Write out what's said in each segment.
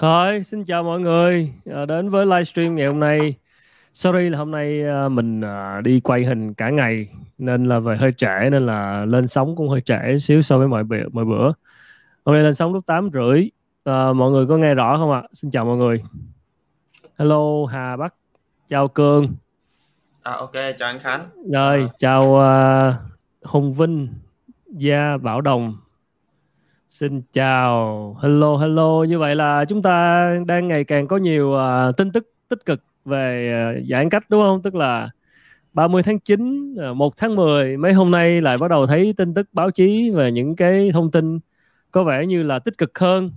Thôi, xin chào mọi người à, đến với livestream ngày hôm nay. Sorry là hôm nay à, mình à, đi quay hình cả ngày nên là về hơi trễ nên là lên sóng cũng hơi trễ xíu so với mọi bữa. Mọi bữa. Hôm nay lên sóng lúc 8 rưỡi. À, mọi người có nghe rõ không ạ? Xin chào mọi người. Hello Hà Bắc, chào Cương. À, ok, chào anh Khánh. Rồi, à. chào uh, Hùng Vinh, Gia Bảo Đồng, Xin chào, hello hello. Như vậy là chúng ta đang ngày càng có nhiều uh, tin tức tích cực về uh, giãn cách đúng không? Tức là 30 tháng 9, uh, 1 tháng 10 mấy hôm nay lại bắt đầu thấy tin tức báo chí về những cái thông tin có vẻ như là tích cực hơn.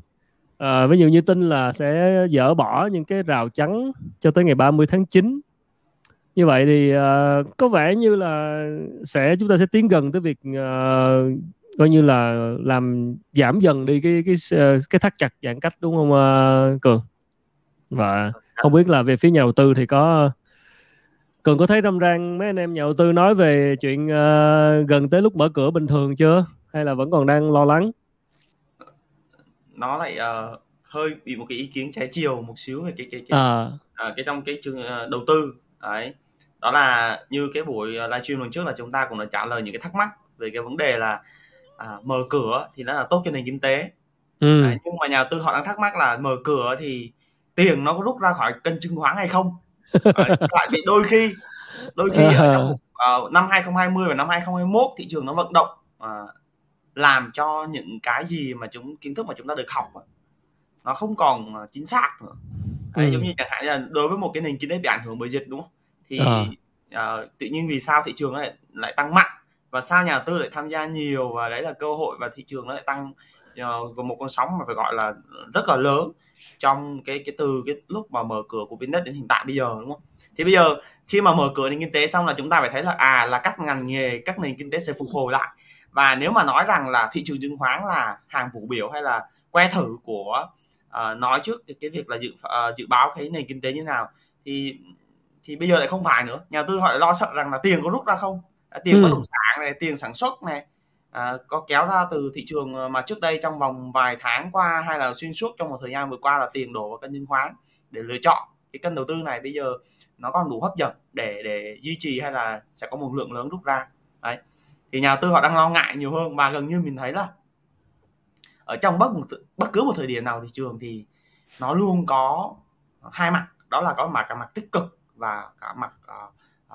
Uh, ví dụ như tin là sẽ dỡ bỏ những cái rào chắn cho tới ngày 30 tháng 9 như vậy thì uh, có vẻ như là sẽ chúng ta sẽ tiến gần tới việc uh, coi như là làm giảm dần đi cái cái ờ, cái thắt chặt giãn cách đúng không uh, cường? Và không biết là về phía nhà đầu tư thì có cường có thấy râm ran mấy anh em nhà đầu tư nói về chuyện uh, gần tới lúc mở cửa bình thường chưa? Hay là vẫn còn đang lo lắng? Nó lại uh, hơi bị một cái ý kiến trái chiều một xíu về cái cái cái, à. uh, cái trong cái uh, đầu tư. Đấy. Đó là như cái buổi livestream lần trước là chúng ta cũng đã trả lời những cái thắc mắc về cái vấn đề là à, mở cửa thì nó là tốt cho nền kinh tế ừ. Đấy, nhưng mà nhà đầu tư họ đang thắc mắc là mở cửa thì tiền nó có rút ra khỏi kênh chứng khoán hay không Đấy, lại bị đôi khi đôi khi ở trong uh, năm 2020 và năm 2021 thị trường nó vận động uh, làm cho những cái gì mà chúng kiến thức mà chúng ta được học nó không còn chính xác nữa Đấy, ừ. giống như chẳng hạn là đối với một cái nền kinh tế bị ảnh hưởng bởi dịch đúng không thì à. uh, tự nhiên vì sao thị trường lại lại tăng mạnh và sao nhà đầu tư lại tham gia nhiều và đấy là cơ hội và thị trường nó lại tăng uh, một con sóng mà phải gọi là rất là lớn trong cái cái từ cái lúc mà mở cửa của Vinex đến hiện tại bây giờ đúng không? Thì bây giờ khi mà mở cửa nền kinh tế xong là chúng ta phải thấy là à là các ngành nghề các nền kinh tế sẽ phục hồi lại. Và nếu mà nói rằng là thị trường chứng khoán là hàng vũ biểu hay là que thử của uh, nói trước cái, cái việc là dự uh, dự báo cái nền kinh tế như nào thì thì bây giờ lại không phải nữa. Nhà tư họ lại lo sợ rằng là tiền có rút ra không? Tiền bất động sản này tiền sản xuất này à, có kéo ra từ thị trường ờ, mà trước đây trong vòng vài tháng qua hay là xuyên suốt trong một thời gian vừa qua là tiền đổ vào kênh chứng khoán để lựa chọn cái kênh đầu tư này. Bây giờ nó còn đủ hấp dẫn để để duy trì hay là sẽ có một lượng lớn rút ra. Đấy. Thì nhà đầu tư họ đang lo ngại nhiều hơn và gần như mình thấy là ở trong bất một bất cứ một thời điểm nào thị trường thì nó luôn có hai mặt. Đó là có mặt cả mặt tích cực và cả mặt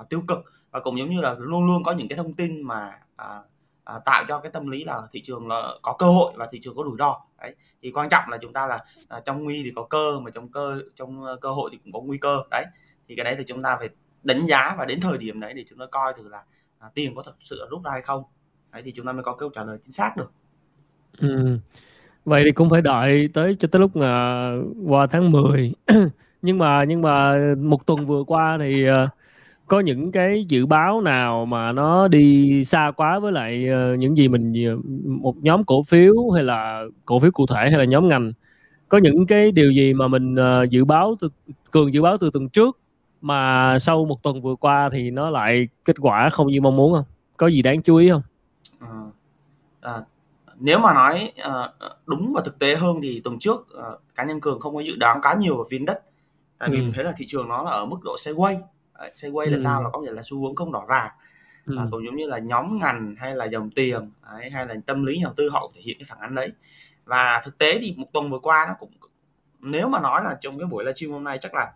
uh, tiêu cực và cũng giống như là luôn luôn có những cái thông tin mà à, à, tạo cho cái tâm lý là thị trường là có cơ hội và thị trường có rủi ro. Đấy thì quan trọng là chúng ta là à, trong nguy thì có cơ mà trong cơ trong ờ, cơ hội thì cũng có nguy cơ. Đấy thì cái đấy thì chúng ta phải đánh giá và đến thời điểm đấy để chúng ta coi thử là à, tiền có thật sự rút ra hay không. Đấy thì chúng ta mới có câu trả lời chính xác được. Ừ. vậy thì cũng phải đợi tới cho tới lúc qua tháng 10 nhưng mà nhưng mà một tuần vừa qua thì uh, có những cái dự báo nào mà nó đi xa quá với lại uh, những gì mình uh, một nhóm cổ phiếu hay là cổ phiếu cụ thể hay là nhóm ngành? Có những cái điều gì mà mình uh, dự báo từ cường dự báo từ tuần trước mà sau một tuần vừa qua thì nó lại kết quả không như mong muốn không? Có gì đáng chú ý không? À, à, nếu mà nói à, đúng và thực tế hơn thì tuần trước à, cá nhân cường không có dự đoán cá nhiều vào phiên đất tại vì ừ. thấy là thị trường nó là ở mức độ sideways Đấy, sideways là sao là có nghĩa là xu hướng không rõ ràng. Ừ. và cũng giống như là nhóm ngành hay là dòng tiền đấy, hay là tâm lý nhà đầu tư họ thể hiện cái phản ánh đấy. Và thực tế thì một tuần vừa qua nó cũng nếu mà nói là trong cái buổi livestream hôm nay chắc là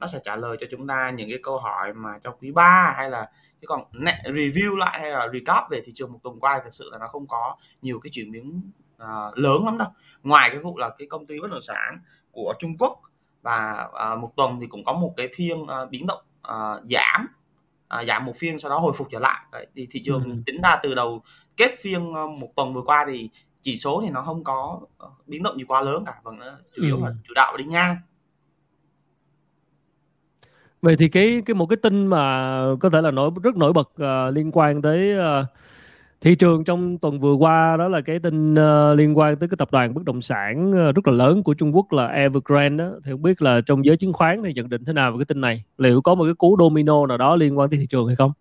nó sẽ trả lời cho chúng ta những cái câu hỏi mà trong quý 3 hay là chứ còn review lại hay là recap về thị trường một tuần qua thực sự là nó không có nhiều cái chuyển biến uh, lớn lắm đâu. Ngoài cái vụ là cái công ty bất động sản của Trung Quốc và uh, một tuần thì cũng có một cái phiên uh, biến động uh, giảm uh, giảm một phiên sau đó hồi phục trở lại Đấy, thì thị trường ừ. tính ra từ đầu kết phiên uh, một tuần vừa qua thì chỉ số thì nó không có biến động gì quá lớn cả vâng chủ yếu ừ. là chủ đạo đi ngang vậy thì cái cái một cái tin mà có thể là nổi rất nổi bật uh, liên quan tới uh, thị trường trong tuần vừa qua đó là cái tin uh, liên quan tới cái tập đoàn bất động sản uh, rất là lớn của Trung Quốc là Evergrande đó. thì không biết là trong giới chứng khoán thì nhận định thế nào về cái tin này liệu có một cái cú domino nào đó liên quan tới thị trường hay không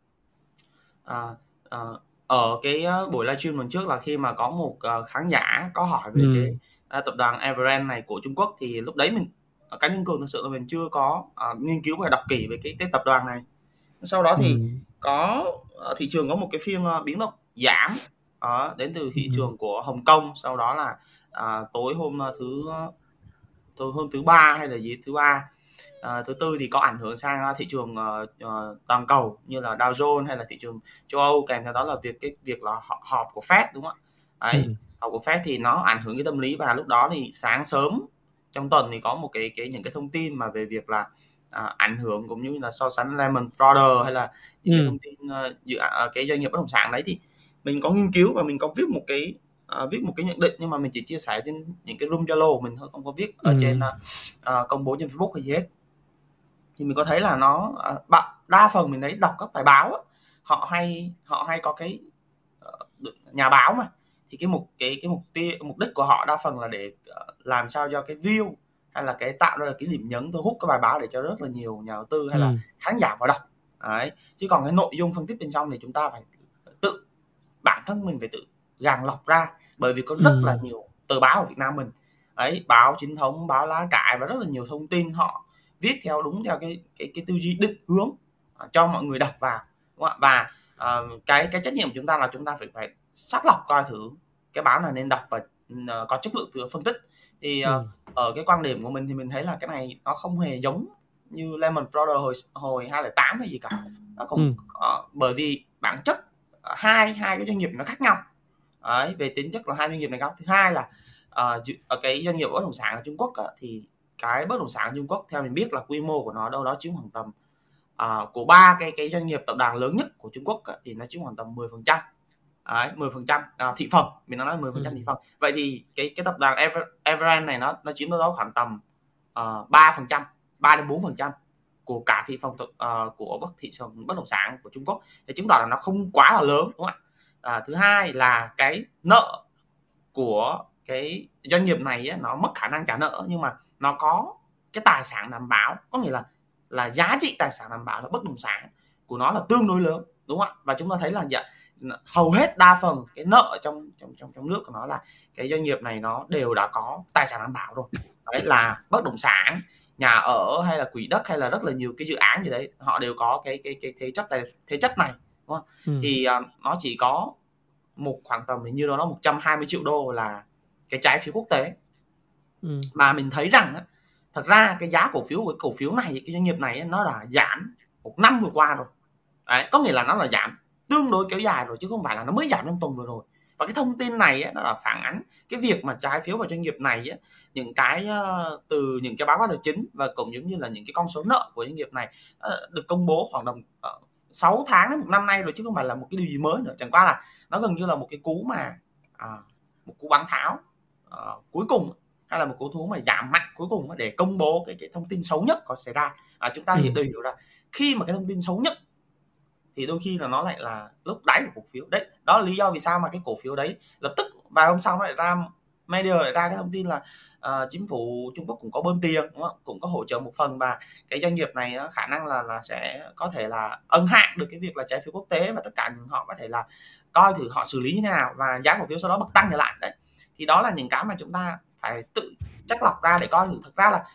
à, à, ở cái buổi livestream lần trước là khi mà có một uh, khán giả có hỏi về ừ. cái tập đoàn Evergrande này của Trung Quốc thì lúc đấy mình cá nhân cường thực sự là mình chưa có uh, nghiên cứu và đọc kỹ về cái, cái tập đoàn này sau đó thì ừ. có thị trường có một cái phiên uh, biến động giảm uh, đến từ thị ừ. trường của Hồng Kông sau đó là uh, tối hôm thứ tối hôm thứ ba hay là gì thứ ba à, thứ tư thì có ảnh hưởng sang thị trường uh, uh, toàn cầu như là Dow Jones hay là thị trường châu Âu kèm theo đó là việc cái việc là họp của Fed đúng không ạ? Đấy, ừ. họp của Fed thì nó ảnh hưởng cái tâm lý và lúc đó thì sáng sớm trong tuần thì có một cái cái những cái thông tin mà về việc là à, ảnh hưởng cũng như là so sánh Lehman Brothers hay là những ừ. cái thông tin uh, dự uh, cái doanh nghiệp bất động sản đấy thì mình có nghiên cứu và mình có viết một cái uh, viết một cái nhận định nhưng mà mình chỉ chia sẻ trên những cái room Zalo của mình thôi không có viết ở ừ. trên uh, công bố trên Facebook hay gì hết thì mình có thấy là nó uh, đa phần mình thấy đọc các bài báo họ hay họ hay có cái uh, nhà báo mà thì cái mục cái cái mục tiêu mục đích của họ đa phần là để uh, làm sao cho cái view hay là cái tạo ra cái điểm nhấn thu hút cái bài báo để cho rất là nhiều nhà đầu tư hay ừ. là khán giả vào đọc đấy chứ còn cái nội dung phân tích bên trong thì chúng ta phải bản thân mình phải tự gàng lọc ra bởi vì có rất ừ. là nhiều tờ báo ở Việt Nam mình ấy báo chính thống báo lá cải và rất là nhiều thông tin họ viết theo đúng theo cái cái cái tư duy định hướng uh, cho mọi người đọc vào đúng không? và uh, cái cái trách nhiệm của chúng ta là chúng ta phải phải xác lọc coi thử cái báo này nên đọc và uh, có chất lượng từ phân tích thì uh, ừ. ở cái quan điểm của mình thì mình thấy là cái này nó không hề giống như Lehman Brothers hồi hồi 2008 hay gì cả nó cũng ừ. uh, bởi vì bản chất hai hai cái doanh nghiệp nó khác nhau. Đấy, về tính chất là hai doanh nghiệp này khác. Thứ hai là uh, ở cái doanh nghiệp bất động sản ở Trung Quốc uh, thì cái bất động sản ở Trung Quốc theo mình biết là quy mô của nó đâu đó chiếm khoảng tầm uh, của ba cái cái doanh nghiệp tập đoàn lớn nhất của Trung Quốc uh, thì nó chiếm khoảng tầm 10 phần trăm. Đấy, 10 phần trăm. Thị phần mình nói 10 phần trăm ừ. thị phần. Vậy thì cái cái tập đoàn Ever, Evergrande này nó nó chiếm đâu đó khoảng tầm ba phần trăm ba đến bốn phần trăm của cả thị phần uh, của bất thị trường bất động sản của Trung Quốc thì chứng tỏ là nó không quá là lớn đúng không ạ? À, thứ hai là cái nợ của cái doanh nghiệp này ấy, nó mất khả năng trả nợ nhưng mà nó có cái tài sản đảm bảo có nghĩa là là giá trị tài sản đảm bảo là bất động sản của nó là tương đối lớn đúng không ạ? Và chúng ta thấy là dạ, hầu hết đa phần cái nợ trong trong trong trong nước của nó là cái doanh nghiệp này nó đều đã có tài sản đảm bảo rồi. Đấy là bất động sản nhà ở hay là quỹ đất hay là rất là nhiều cái dự án gì đấy họ đều có cái cái cái thế chất này thế chất này đúng không? Ừ. thì uh, nó chỉ có một khoảng tầm hình như nó 120 triệu đô là cái trái phiếu quốc tế ừ. mà mình thấy rằng á, thật ra cái giá cổ phiếu của cổ phiếu này cái doanh nghiệp này nó là giảm một năm vừa qua rồi đấy, có nghĩa là nó là giảm tương đối kéo dài rồi chứ không phải là nó mới giảm trong tuần vừa rồi và cái thông tin này ấy, nó là phản ánh cái việc mà trái phiếu vào doanh nghiệp này ấy, những cái uh, từ những cái báo cáo tài chính và cũng giống như là những cái con số nợ của doanh nghiệp này uh, được công bố khoảng tầm uh, 6 tháng đến một năm nay rồi chứ không phải là một cái điều gì mới nữa chẳng qua là nó gần như là một cái cú mà uh, một cú bán tháo uh, cuối cùng hay là một cú thú mà giảm mạnh cuối cùng để công bố cái, cái thông tin xấu nhất có xảy ra à, chúng ta ừ. hiểu hiểu là khi mà cái thông tin xấu nhất thì đôi khi là nó lại là lúc đáy của cổ phiếu. Đấy đó là lý do vì sao mà cái cổ phiếu đấy lập tức vài hôm sau nó lại ra media lại ra cái thông tin là uh, chính phủ Trung Quốc cũng có bơm tiền đúng không? cũng có hỗ trợ một phần và cái doanh nghiệp này khả năng là là sẽ có thể là ân hạn được cái việc là trái phiếu quốc tế và tất cả những họ có thể là coi thử họ xử lý như thế nào và giá cổ phiếu sau đó bật tăng trở lại. Đấy thì đó là những cái mà chúng ta phải tự chắc lọc ra để coi thử. Thật ra là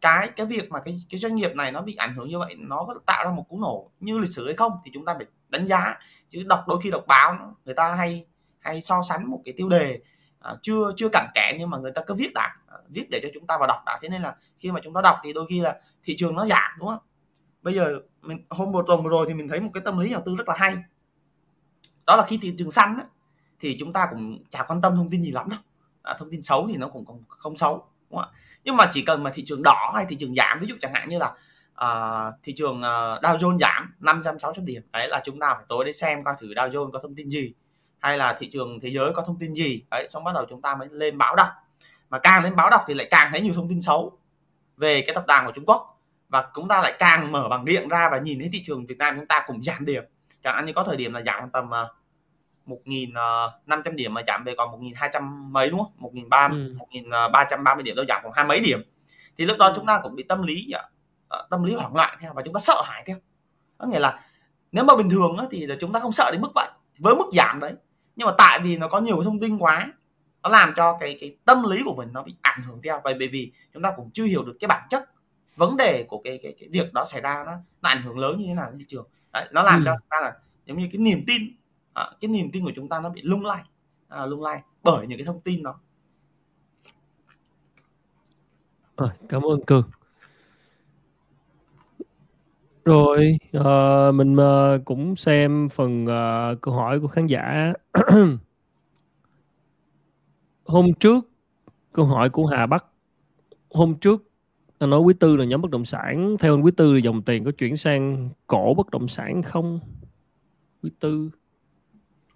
cái cái việc mà cái cái doanh nghiệp này nó bị ảnh hưởng như vậy nó có tạo ra một cú nổ như lịch sử hay không thì chúng ta phải đánh giá. Chứ đọc đôi khi đọc báo người ta hay hay so sánh một cái tiêu đề à, chưa chưa cặn kẽ nhưng mà người ta cứ viết đã à, viết để cho chúng ta vào đọc đã. Thế nên là khi mà chúng ta đọc thì đôi khi là thị trường nó giảm đúng không? Bây giờ mình hôm một tuần vừa rồi thì mình thấy một cái tâm lý đầu tư rất là hay. Đó là khi thị trường xanh á, thì chúng ta cũng chả quan tâm thông tin gì lắm đâu. À, thông tin xấu thì nó cũng không, không xấu đúng không ạ? Nhưng mà chỉ cần mà thị trường đỏ hay thị trường giảm ví dụ chẳng hạn như là uh, thị trường uh, Dow Jones giảm 500 600 điểm đấy là chúng ta phải tối đến xem coi thử Dow Jones có thông tin gì hay là thị trường thế giới có thông tin gì. Đấy xong bắt đầu chúng ta mới lên báo đọc. Mà càng lên báo đọc thì lại càng thấy nhiều thông tin xấu về cái tập đoàn của Trung Quốc. Và chúng ta lại càng mở bằng điện ra và nhìn thấy thị trường Việt Nam chúng ta cũng giảm điểm. Chẳng hạn như có thời điểm là giảm tầm uh, 1.500 điểm mà giảm về còn 1.200 mấy đúng không? 1.300 ừ. 1.330 điểm đâu giảm còn hai mấy điểm. Thì lúc đó ừ. chúng ta cũng bị tâm lý ờ, tâm lý hoảng loạn theo và chúng ta sợ hãi theo. Có nghĩa là nếu mà bình thường thì là chúng ta không sợ đến mức vậy với mức giảm đấy. Nhưng mà tại vì nó có nhiều thông tin quá nó làm cho cái cái tâm lý của mình nó bị ảnh hưởng theo bởi vì chúng ta cũng chưa hiểu được cái bản chất vấn đề của cái cái, cái việc đó xảy ra nó, nó ảnh hưởng lớn như thế nào đến thị trường Đấy, nó làm ừ. cho chúng ta là giống như cái niềm tin à, cái niềm tin của chúng ta nó bị lung lay. À, lung lay bởi những cái thông tin đó. À, cảm ơn cường. Rồi uh, mình uh, cũng xem phần uh, câu hỏi của khán giả. Hôm trước câu hỏi của Hà Bắc. Hôm trước anh nói quý tư là nhóm bất động sản. Theo anh quý tư là dòng tiền có chuyển sang cổ bất động sản không? Quý tư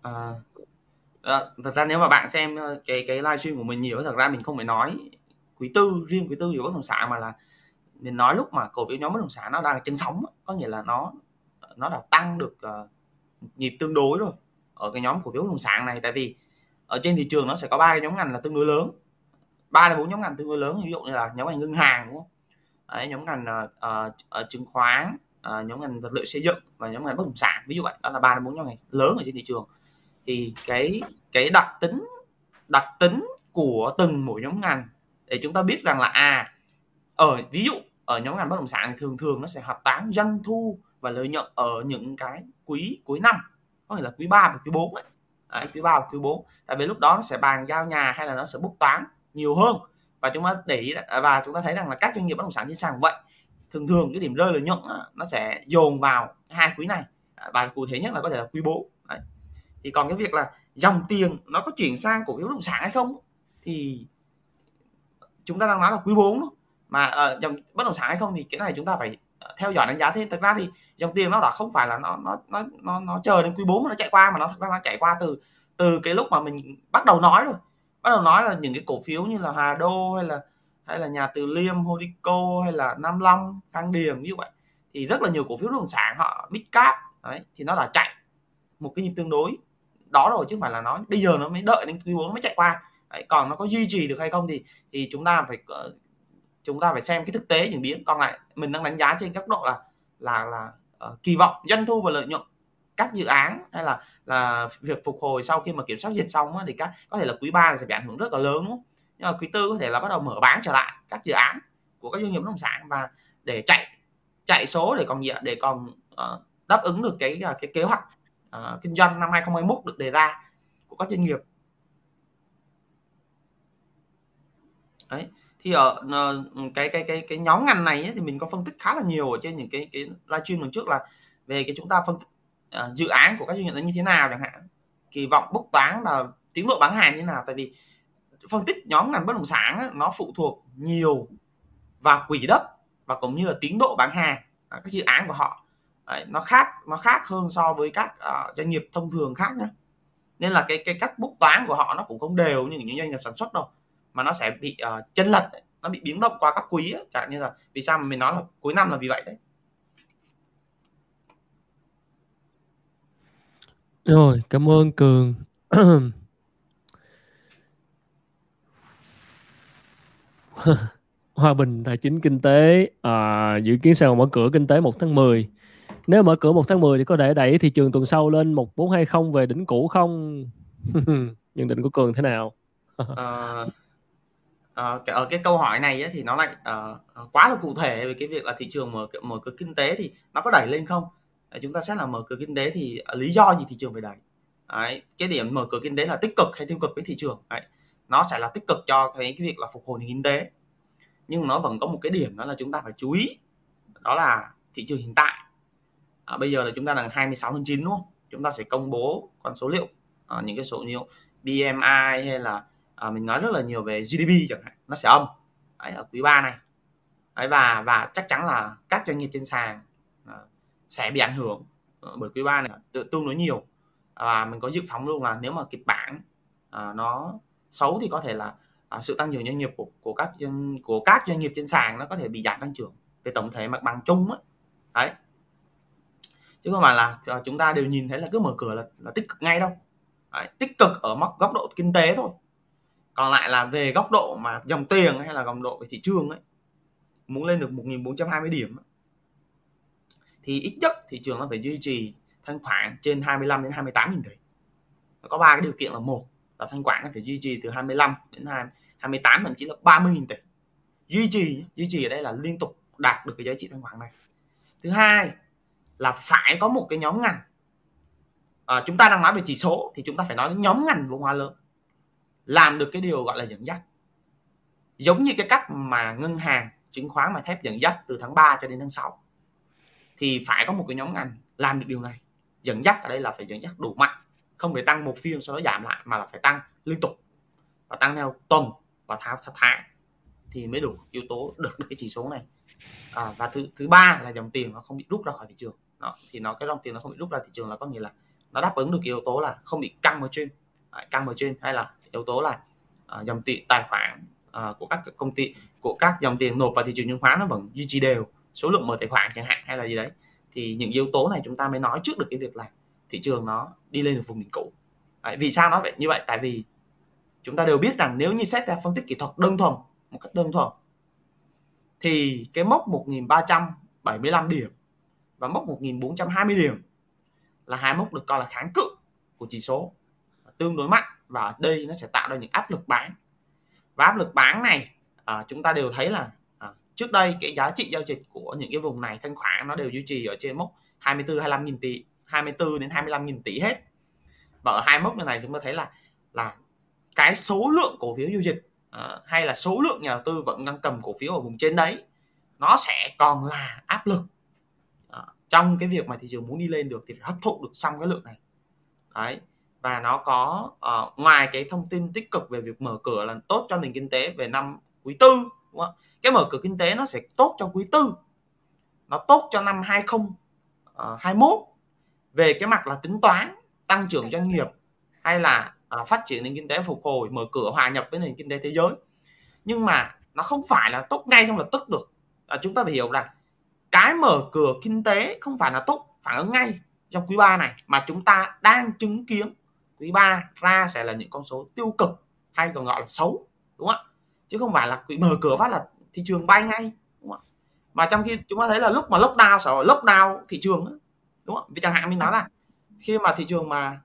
à, à, thật ra nếu mà bạn xem ờ, cái cái livestream của mình nhiều thật ra mình không phải nói quý tư riêng quý tư về bất động sản mà là mình nói lúc mà cổ phiếu nhóm bất động sản nó đang chân sóng có nghĩa là nó nó đã tăng được uh, nhịp tương đối rồi ở cái nhóm cổ phiếu bất động sản này. Tại vì ở trên thị trường nó sẽ có ba cái nhóm ngành là tương đối lớn ba là bốn nhóm ngành tương đối lớn. Ví dụ như là nhóm ngành ngân hàng đúng không? Đấy, nhóm ngành uh, uh, chứng khoán uh, nhóm ngành vật liệu xây dựng và nhóm ngành bất động sản. Ví dụ vậy đó là ba đến bốn nhóm ngành lớn ở trên thị trường thì cái cái đặc tính đặc tính của từng mỗi nhóm ngành để chúng ta biết rằng là à ở ví dụ ở nhóm ngành bất động sản thường thường nó sẽ hoạt tán doanh thu và lợi nhuận ở những cái quý cuối năm có thể là quý 3 và quý 4 ấy. Đấy, quý 3 và quý 4 tại vì lúc đó nó sẽ bàn giao nhà hay là nó sẽ bút toán nhiều hơn. Và chúng ta để ý và chúng ta thấy rằng là các doanh nghiệp bất động sản trên sàn vậy. Thường thường cái điểm rơi lợi nhuận nó sẽ dồn vào hai quý này. Và cụ thể nhất là có thể là quý 4 thì còn cái việc là dòng tiền nó có chuyển sang cổ phiếu bất động sản hay không thì chúng ta đang nói là quý 4 đó. mà uh, dòng bất động sản hay không thì cái này chúng ta phải ờ, theo dõi đánh giá. Thêm thực ra thì dòng tiền nó đã không phải là nó nó nó nó, nó chờ đến quý 4 mà nó chạy qua mà nó thật ra nó chạy qua từ từ cái lúc mà mình bắt đầu nói rồi. Bắt đầu nói là những cái cổ phiếu như là Hà Đô hay là hay là nhà Từ Liêm, Hodico hay là Nam Long, Khang Điền như vậy thì rất là nhiều cổ phiếu bất động sản họ mid cap đấy thì nó là chạy một cái nhịp tương đối đó rồi chứ không phải là nó bây giờ nó mới đợi đến quý 4 nó mới chạy qua. Đấy, còn nó có duy trì được hay không thì thì chúng ta phải ờ, chúng ta phải xem cái thực tế diễn biến. Còn lại mình đang đánh giá trên góc độ là là là uh, kỳ vọng doanh thu và lợi nhuận các dự án hay là là việc phục hồi sau khi mà kiểm soát dịch xong á, thì các có thể là quý 3 sẽ bị ảnh hưởng rất là lớn đúng nhưng mà quý tư có thể là bắt đầu mở bán trở lại các dự án của các doanh nghiệp bất động sản và để chạy chạy số để còn gì để còn uh, đáp ứng được cái cái kế hoạch uh, kinh doanh năm 2021 được đề ra của các doanh nghiệp. Đấy thì ở uh, cái cái cái cái nhóm ngành này ấy, thì mình có phân tích khá là nhiều ở trên những cái cái livestream lần trước là về cái chúng ta phân tích uh, dự án của các doanh nghiệp như thế nào chẳng hạn. Kỳ vọng bốc toán và tiến độ bán hàng như thế nào tại vì phân tích nhóm ngành bất động sản ấy, nó phụ thuộc nhiều vào quỹ đất và cũng như là tiến độ bán hàng à, các dự án của họ. Đấy, nó khác nó khác hơn so với các uh, doanh nghiệp thông thường khác nhé nên là cái cái cách bút toán của họ nó cũng không đều như những doanh nghiệp sản xuất đâu mà nó sẽ bị uh, chân lật nó bị biến động qua các quý ấy. chẳng như là vì sao mà mình nói là cuối năm là vì vậy đấy Rồi, cảm ơn Cường. Hòa bình tài chính kinh tế à, dự kiến sàn mở cửa kinh tế 1 tháng 10. Nếu mở cửa 1 tháng 10 thì có thể đẩy thị trường tuần sau lên 1420 về đỉnh cũ không? Nhận định của Cường thế nào? à, à, ở cái câu hỏi này ấy, thì nó lại uh, quá là cụ thể về cái việc là thị trường mở mở cửa kinh tế thì nó có đẩy lên không? chúng ta xét là mở cửa kinh tế thì à, lý do gì thị trường phải đẩy Đấy, cái điểm mở cửa kinh tế là tích cực hay tiêu cực với thị trường Đấy, nó sẽ là tích cực cho cái, cái việc là phục hồi nền kinh tế nhưng nó vẫn có một cái điểm đó là chúng ta phải chú ý đó là thị trường hiện tại à, bây giờ là chúng ta là 26 tháng 9 đúng không? Chúng ta sẽ công bố con số liệu à, những cái số liệu BMI hay là à, mình nói rất là nhiều về GDP chẳng hạn nó sẽ âm. Đấy, ở quý 3 này. Đấy, và và chắc chắn là các doanh nghiệp trên sàn à, sẽ bị ảnh hưởng ờ, bởi quý 3 này tự tương đối nhiều. À, và mình có dự phóng luôn là nếu mà kịch bản à, nó xấu thì có thể là à, sự tăng trưởng doanh nghiệp của của các của các doanh nghiệp trên sàn nó có thể bị giảm tăng trưởng về tổng thể mặt bằng chung ấy. đấy chứ không phải là ờ, chúng ta đều nhìn thấy là cứ mở cửa là, là tích cực ngay đâu. Đấy, tích cực ở góc độ kinh tế thôi. Còn lại là về góc độ mà dòng tiền hay là góc độ về thị trường ấy muốn lên được 1.420 điểm thì ít nhất thị trường nó phải duy trì thanh khoản trên 25 đến 28 nghìn tỷ. Có ba cái điều kiện là một là thanh khoản nó phải duy trì từ 25 đến 28 thậm chí là 30 nghìn tỷ. Duy trì duy trì ở đây là liên tục đạt được cái giá trị thanh khoản này. Thứ hai là phải có một cái nhóm ngành. À, chúng ta đang nói về chỉ số thì chúng ta phải nói đến nhóm ngành vốn hóa lớn làm được cái điều gọi là dẫn dắt. Giống như cái cách mà ngân hàng chứng khoán mà thép dẫn dắt từ tháng 3 cho đến tháng 6 thì phải có một cái nhóm ngành làm được điều này. Dẫn dắt ở đây là phải dẫn dắt đủ mạnh không phải tăng một phiên sau đó giảm lại mà là phải tăng liên tục và tăng theo tuần và tháng tháng thì mới đủ yếu tố được cái chỉ số này. À, và thứ thứ ba là dòng tiền nó không bị rút ra khỏi thị trường đó, thì nó cái dòng tiền nó không bị rút ra thị trường là có nghĩa là nó đáp ứng được yếu tố là không bị căng ở trên. Căng ở trên hay là yếu tố là uh, dòng tiền tài khoản uh, của các công ty của các dòng tiền nộp vào thị trường chứng khoán nó vẫn duy trì đều. Số lượng mở tài khoản chẳng hạn hay là gì đấy. Thì những yếu tố này chúng ta mới nói trước được cái việc là thị trường nó đi lên được vùng đỉnh cũ. Đấy, vì sao nó vậy? Như vậy tại vì chúng ta đều biết rằng nếu như xét theo phân tích kỹ thuật đơn thuần một cách đơn thuần thì cái mốc 1375 điểm và mốc 1420 điểm là hai mốc được coi là kháng cự của chỉ số. Tương đối mạnh và ở đây nó sẽ tạo ra những áp lực bán. Và áp lực bán này à, chúng ta đều thấy là à, trước đây cái giá trị giao dịch của những cái vùng này thanh khoản nó đều duy trì ở trên mốc 24 25 nghìn tỷ 24 đến 25 nghìn tỷ hết. Và ở hai mốc như này chúng ta thấy là là cái số lượng cổ phiếu giao dịch à, hay là số lượng nhà đầu tư vẫn đang cầm cổ phiếu ở vùng trên đấy nó sẽ còn là áp lực trong cái việc mà thị trường muốn đi lên được thì phải hấp thụ được xong cái lượng này. Đấy và nó có uh, ngoài cái thông tin tích cực về việc mở cửa là tốt cho nền kinh tế về năm quý tư đúng không? cái mở cửa kinh tế nó sẽ tốt cho quý tư nó tốt cho năm 2021 ờ, về cái mặt là tính toán tăng trưởng doanh nghiệp hay là uh, phát triển nền kinh tế phục hồi mở cửa hòa nhập với nền kinh tế thế giới. Nhưng mà nó không phải là tốt ngay trong lập tức được. À, chúng ta phải hiểu rằng cái mở cửa kinh tế không phải là tốt, phản ứng ngay trong quý 3 này, mà chúng ta đang chứng kiến quý 3 ra sẽ là những con số tiêu cực hay còn gọi là xấu, đúng không ạ? Chứ không phải là quý mở cửa phát là thị trường bay ngay, đúng không ạ? Mà trong khi chúng ta thấy là lúc mà lockdown sẽ lockdown thị trường đúng không vì chẳng hạn mình nói là khi mà thị trường mà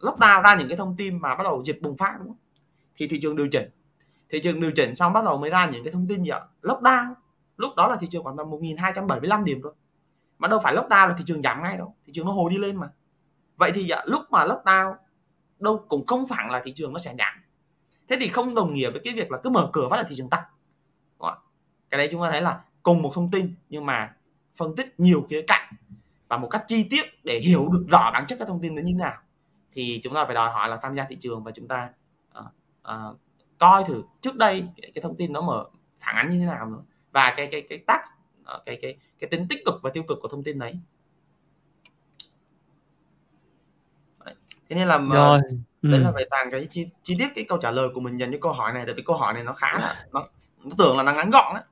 lockdown ra những cái thông tin mà bắt đầu dịch bùng phát, đúng không? thì thị trường điều chỉnh. Thị trường điều chỉnh xong bắt đầu mới ra những cái thông tin gì ạ? Lockdown lúc đó là thị trường khoảng tầm 1275 điểm thôi. Mà đâu phải lockdown là thị trường giảm ngay đâu thị trường nó hồi đi lên mà. Vậy thì à, lúc mà lockdown đâu cũng không phải là thị trường nó sẽ giảm. Thế thì không đồng nghĩa với cái việc là cứ mở cửa phát là thị trường tăng cái đấy chúng ta thấy là cùng một thông tin nhưng mà phân tích nhiều khía cạnh và một cách chi tiết để hiểu được rõ bản chất các thông tin nó như thế nào thì chúng ta phải đòi hỏi là tham gia thị trường và chúng ta uh, uh, coi thử trước đây cái, cái thông tin nó mở phản ánh như thế nào nữa và cái cái cái tác uh, cái cái cái tính tích cực và tiêu cực của thông tin đấy thế nên là rồi. Ừ. đấy là về tàng cái chi, chi tiết cái câu trả lời của mình dành cho câu hỏi này tại vì câu hỏi này nó khá là nó, nó tưởng là nó ngắn gọn đấy